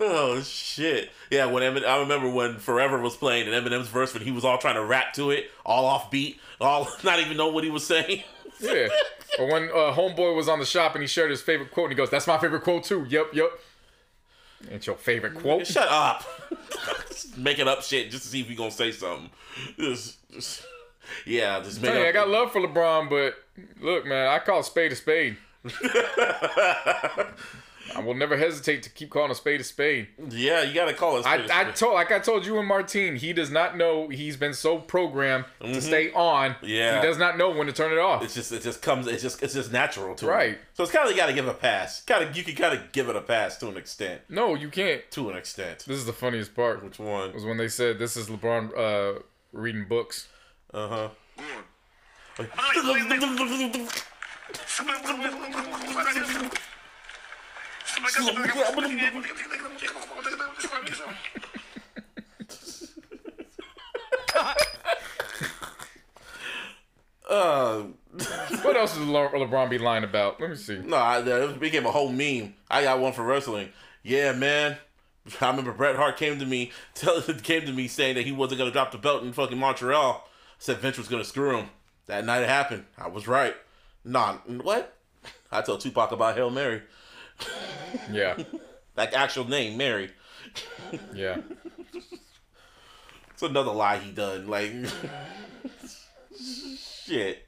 oh shit, yeah. When Emin, I remember when Forever was playing and Eminem's verse when he was all trying to rap to it, all off beat, all not even know what he was saying. Yeah. Or when uh, Homeboy was on the shop and he shared his favorite quote and he goes, "That's my favorite quote too." Yep, yep. It's your favorite quote. Shut up. Making up shit just to see if you gonna say something. Just, just- yeah, just make Hey, up. I got love for LeBron, but look, man, I call spade a spade. I will never hesitate to keep calling a spade a spade. yeah, you gotta call it. I, I told like I told you and Martine, he does not know he's been so programmed to stay on. Mm-hmm. Yeah. He does not know when to turn it off. It's just it just comes it's just it's just natural to Right. him. So it's kind of you got to give a pass. Kind of you can kind of give it a pass to an extent. no, you can't. To an extent. This is the funniest part. Which one? Was when they said this is LeBron uh, reading books. Uh huh. Uh, What else is Le- LeBron be lying about? Let me see. no, I, it became a whole meme. I got one for wrestling. Yeah, man. I remember Bret Hart came to me, tell, came to me saying that he wasn't gonna drop the belt in fucking Montreal. Said Vince was gonna screw him. That night it happened. I was right. Nah, what? I told Tupac about Hail Mary. Yeah, Like actual name, Mary. yeah. It's another lie he done. Like shit.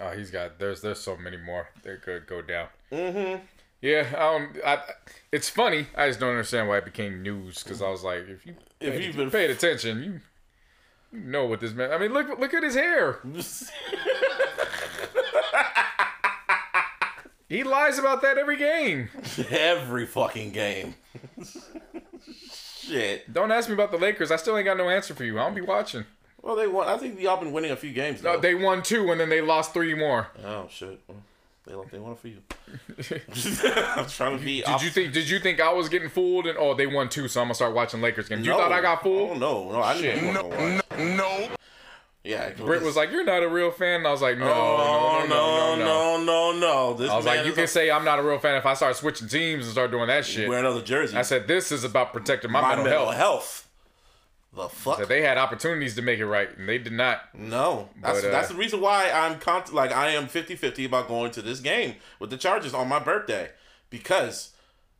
Oh, he's got. There's there's so many more that could go down. Mm-hmm. Yeah, I don't. I, it's funny. I just don't understand why it became news because I was like, if you If paid, you've been- paid attention, you, you know what this man. I mean, look look at his hair. He lies about that every game. Every fucking game. shit. Don't ask me about the Lakers. I still ain't got no answer for you. I don't be watching. Well, they won. I think y'all been winning a few games. No, they won two and then they lost three more. oh shit. Well, they they won for you. I'm trying to be. Did you think? Did you think I was getting fooled? And oh, they won two, so I'm gonna start watching Lakers games. You thought I got Oh fooled? no, no, I didn't. No, no, No. Yeah, Britt was like, "You're not a real fan." And I was like, "No, Oh no, no, no, no." no, no, no. This I was like, "You can a- say I'm not a real fan if I start switching teams and start doing that shit." wear another jersey. I said, "This is about protecting my, my mental, mental health." health. The fuck? That they had opportunities to make it right, and they did not. No, that's But, uh, that's the reason why I'm con- like I am 50-50 about going to this game with the Chargers on my birthday because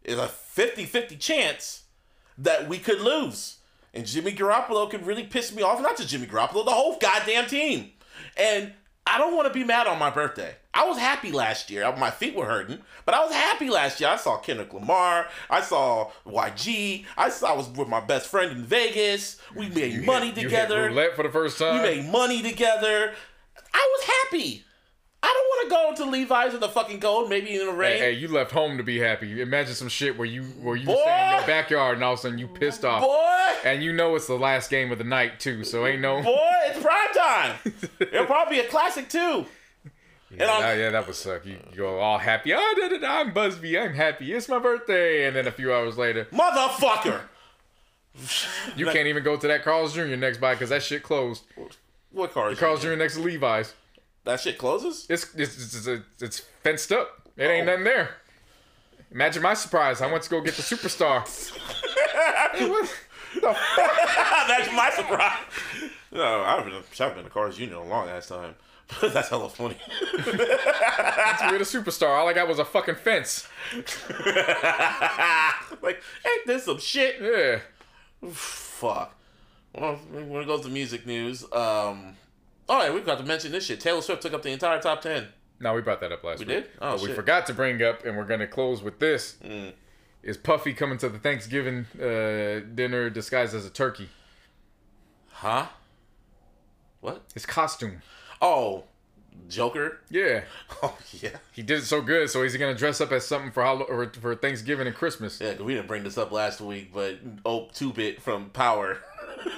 it's a 50-50 chance that we could lose. And Jimmy Garoppolo could really piss me off. Not just Jimmy Garoppolo, the whole goddamn team. And I don't want to be mad on my birthday. I was happy last year. My feet were hurting, but I was happy last year. I saw Kendrick Lamar. I saw YG. I saw I was with my best friend in Vegas. We made money You hit together. roulette for the first time. We made money together. I was happy. I don't want to go to Levi's in the fucking cold, maybe in the rain. Hey, hey, you left home to be happy. Imagine some shit where you where you Boy! stand in your backyard and all of a sudden you pissed off, Boy, and you know it's the last game of the night too. So ain't no. boy, it's prime time. It'll probably be a classic too. Yeah, that, yeah, that would suck. You, you go all happy. Oh, da, da, da, I'm Busby. I'm happy. It's my birthday. And then a few hours later, Motherfucker. you can't even go to that Carl's Jr. next by because that shit closed. What car is Carl's? Jr. next to Levi's. That shit closes? It's it's, it's, it's, fenced up. It ain't Oh. nothing there. Imagine my surprise. I went to go get the superstar. Hey, what the? That's my surprise. No, I've been, I've been to Carl's Jr. a long ass time. That's hella funny. We're the superstar. All I got was a fucking fence. like, ain't this some shit? Yeah. Fuck. Well, when it goes to music news, um, all right, we've got to mention this shit. Taylor Swift took up the entire top ten. No, we brought that up last We week. We did? Oh, but we forgot to bring up, and we're gonna close with this. Mm. Is Puffy coming to the Thanksgiving uh, dinner disguised as a turkey? Huh? What? His costume. Oh, Joker. Yeah, Oh yeah, he did it so good. So he's gonna dress up as something for Hall- or for Thanksgiving and Christmas. yeah. We didn't bring this up last week, but oh, two bit from Power.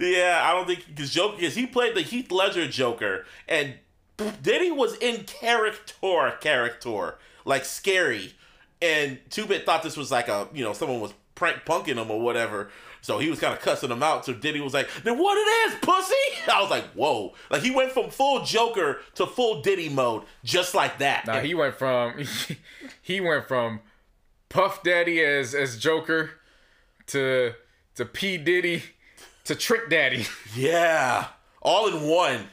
yeah, I don't think because Joker because he played the Heath Ledger Joker, and Diddy was in character, character like scary, and Two Bit thought this was like a you know someone was prank punking him or whatever. So he was kind of cussing him out. So Diddy was like, "Then what it is, pussy?" I was like, "Whoa!" Like he went from full Joker to full Diddy mode just like that. Now he went from he went from Puff Daddy as as Joker to to P Diddy to Trick Daddy. Yeah, all in one.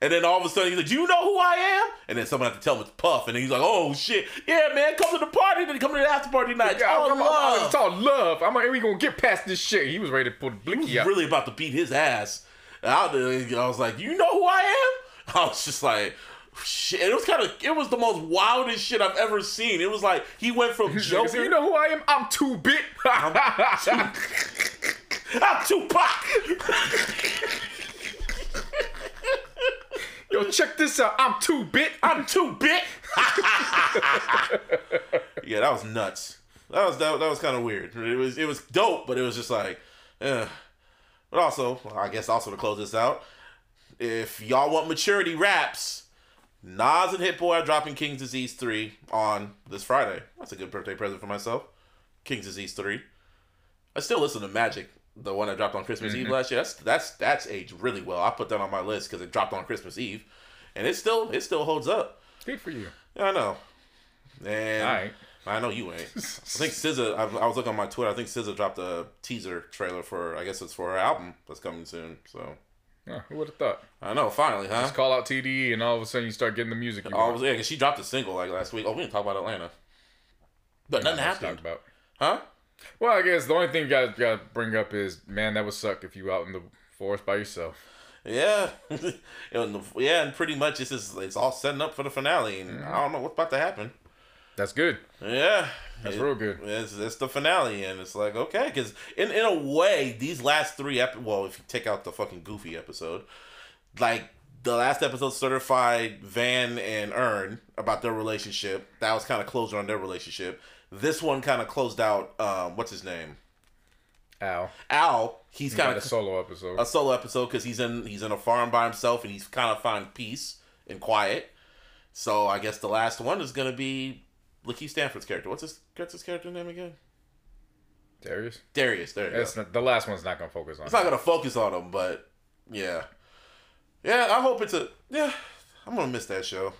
And then all of a sudden he's like, "Do you know who I am?" And then someone had to tell him it's Puff, and then he's like, "Oh shit, yeah, man, come to the party." Then come to the after party night. I'm, I'm, love. it's all love. I'm like, we gonna get past this shit. He was ready to pull the He was out. really about to beat his ass. I, was like, "You know who I am?" I was just like. Shit, it was kind of, it was the most wildest shit I've ever seen. It was like he went from said, you know who I am? I'm two bit. I'm Tupac. Yo, check this out. I'm too bit. I'm too bit. yeah, that was nuts. That was that, that was kind of weird. It was it was dope, but it was just like, eh. But also, I guess also to close this out, if y'all want maturity raps, Nas and Hit Boy are dropping King's Disease three on this Friday. That's a good birthday present for myself. King's Disease three. I still listen to Magic, the one that dropped on Christmas Eve mm-hmm. last year. That's that's that's aged really well. I put that on my list because it dropped on Christmas Eve, and it still it still holds up. Good for you. Yeah, I know. And right. I know you ain't. I think SZA. I, I was looking on my Twitter. I think SZA dropped a teaser trailer for. I guess it's for her album that's coming soon. So Oh, who would have thought? I know. Finally, huh? Just call out TDE, and all of a sudden you start getting the music you Oh, yeah, 'cause she dropped a single like last week. Oh, we didn't talk about Atlanta, but nothing Not much to happened, about. huh? Well, I guess the only thing you gotta, gotta bring up is, man, that would suck if you out in the forest by yourself. Yeah, and yeah, and pretty much it's just, it's all setting up for the finale, and Mm-hmm. I don't know what's about to happen. That's good. Yeah, That's It- real good. It's, it's the finale, and it's like okay, because in in a way, these last three ep well, if you take out the fucking goofy episode, like the last episode certified Van and Earn about their relationship. That was kind of closure on their relationship. This one kind of closed out. Um, what's his name? Al. Al. He's kind of a solo episode. a solo episode because he's in he's in a farm by himself and he's kind of find peace and quiet. So I guess the last one is gonna be LaKeith Stanfield's character. What's his what's his character name again? Darius. Darius. There you That's go. not, the last one's not gonna focus on. It's not gonna focus on him, but yeah, yeah. I hope it's a yeah. I'm gonna miss that show.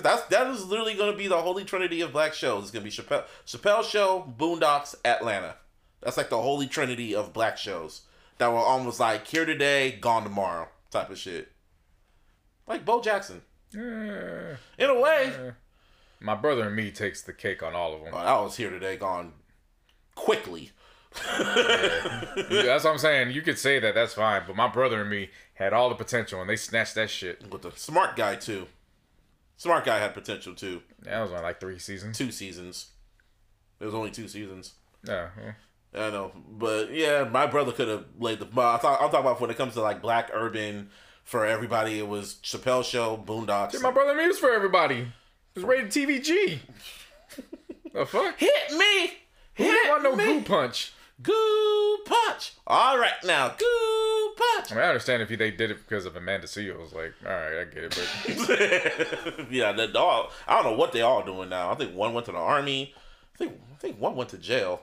That's that is literally gonna be the holy trinity of black shows. It's gonna be Chappelle Chappelle show, Boondocks, Atlanta. That's like the holy trinity of black shows that were almost like here today, gone tomorrow type of shit. Like Bo Jackson, Eh, in a way. my brother and me takes the cake on all of them. Oh, that was here today, gone quickly. That's what I'm saying. You could say that. That's fine. But my brother and me had all the potential, and they snatched that shit. With the smart guy too. Smart guy had potential too. Yeah, that was on like three seasons. Two seasons. It was only two seasons. Oh, yeah. well, I know, but yeah, my brother could have laid the. I thought I'm talking about when it comes to like black urban for everybody. It was Chappelle Show, Boondocks. My brother me was for everybody. It was rated TVG. the fuck? hit me, Who hit didn't want no me, goo punch? Goo punch. All right now, goo punch. I mean, I understand if they did it because of Amanda Seales. Like, all right, I get it, but yeah, the dog. I don't know what they all doing now. I think one went to the army. I think I think one went to jail.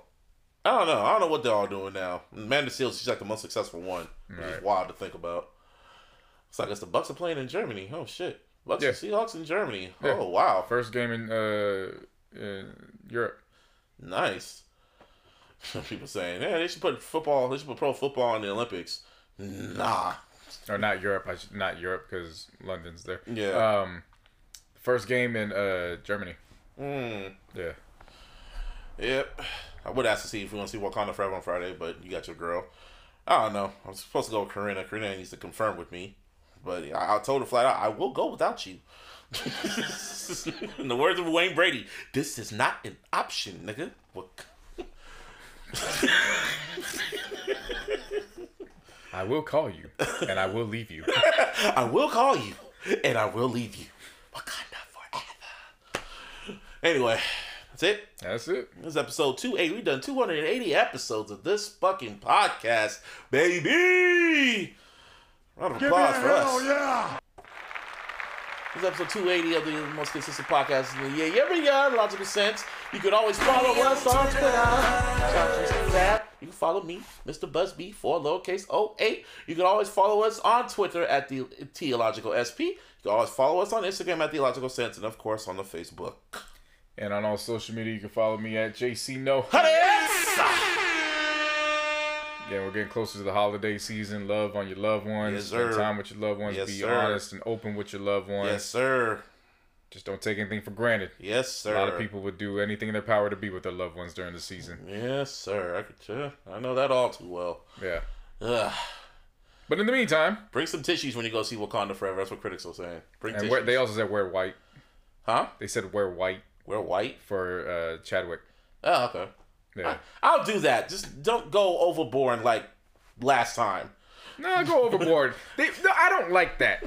I don't know. I don't know what they're all doing now. Amanda Seales, she's like the most successful one, which is wild to think about. It's like it's the Bucs are playing in Germany. Oh shit, Bucs Yeah. and Seahawks in Germany. Yeah. Oh wow, first game in uh in Europe. nice. Some people saying, yeah, they should put football. They should put pro football in the Olympics. Nah. Or not Europe. I should, not Europe because London's there. Yeah. Um, first game in uh Germany. Mm. Yeah. Yep. I would ask to see if we want to see Wakanda Forever on Friday, but you got your girl. I don't know. I'm supposed to go with Karina. Karina needs to confirm with me. But I, I told her flat out, I will go without you. In the words of Wayne Brady, this is not an option, nigga. What? I will call you and I will leave you. I will call you, and I will leave you. Wakanda forever. Anyway, that's it. That's it. This is episode 280. We've done 280 episodes of this fucking podcast, baby. Round of applause for us. yeah! This is episode 280 of the most consistent podcast in the year. Yeah, yeah, yeah, logical sense. You can always follow us on Twitter. Shout out to Mr. Fab. You can follow me, Mr. Busby, for lowercase 08. You can always follow us on Twitter at the Theological SP. You can always follow us on Instagram at Theological Sense, and of course on the Facebook. And on all social media, you can follow me at JC No. Yeah, we're getting closer to the holiday season. Love on your loved ones. Yes, Spend time with your loved ones. Yes, be sir. honest and open with your loved ones. Yes, sir. Just don't take anything for granted. Yes, sir. A lot of people would do anything in their power to be with their loved ones during the season. Yes, sir. I could. I know that all too well. Yeah. Ugh. But in the meantime, Bring some tissues when you go see Wakanda Forever. That's what critics are saying. Bring and tissues. wear, they also said wear white. huh? They said wear white We're white. for uh, Chadwick. Oh, okay. Yeah. I'll do that. Just don't go overboard like last time. No, go overboard. they, no, I don't like that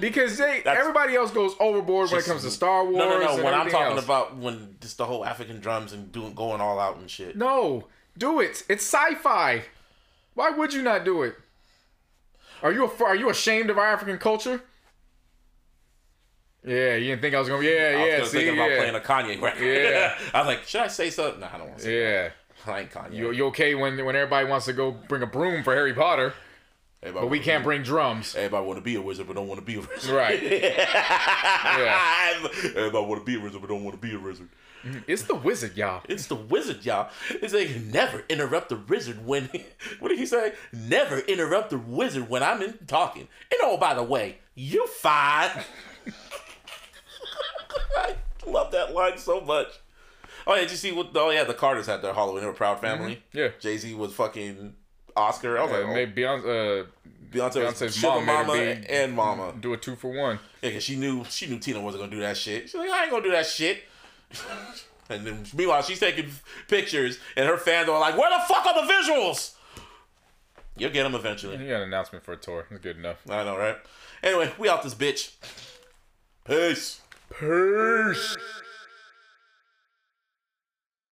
because they That's- everybody else goes overboard when it comes to Star Wars. No, no, no. and When I'm talking else. about when just the whole African drums and doing going all out and shit. no, do it. It's sci-fi. Why would you not do it? Are you a, are you ashamed of our African culture? Yeah, you didn't think I was gonna. Be, yeah, I was yeah. just See, thinking about yeah. playing a Kanye record. Yeah. I was like, should I say something? Nah, I don't want to say yeah. that. I ain't Kanye. You, you okay when when everybody wants to go bring a broom for Harry Potter, Everybody but we can't be- bring drums. Everybody want to be a wizard, but don't want to be a wizard. Right. Everybody want to be a wizard, but don't want to be a wizard. Mm-hmm. It's the wizard, y'all. It's the wizard, y'all. It's like never interrupt the wizard when. What did he say? Never interrupt the wizard when I'm in talking. And oh, by the way, you fine. I love that line so much. Oh yeah, did you see what? Oh yeah, the Carters had their Halloween. They were a proud family. Yeah. Jay Z was fucking Oscar. I was Uh, like, oh, maybe Beyonce, uh, Beyonce Beyonce's mom made Mama be- and Mama. do a two for one. Yeah, cause she knew she knew Tina wasn't gonna do that shit. She's like, I ain't gonna do that shit. and then meanwhile, she's taking pictures, and her fans are like, "Where the fuck are the visuals?" You'll get them eventually. He got an announcement for a tour. It's good enough. I know, right? Anyway, we out this bitch. Peace. Peace.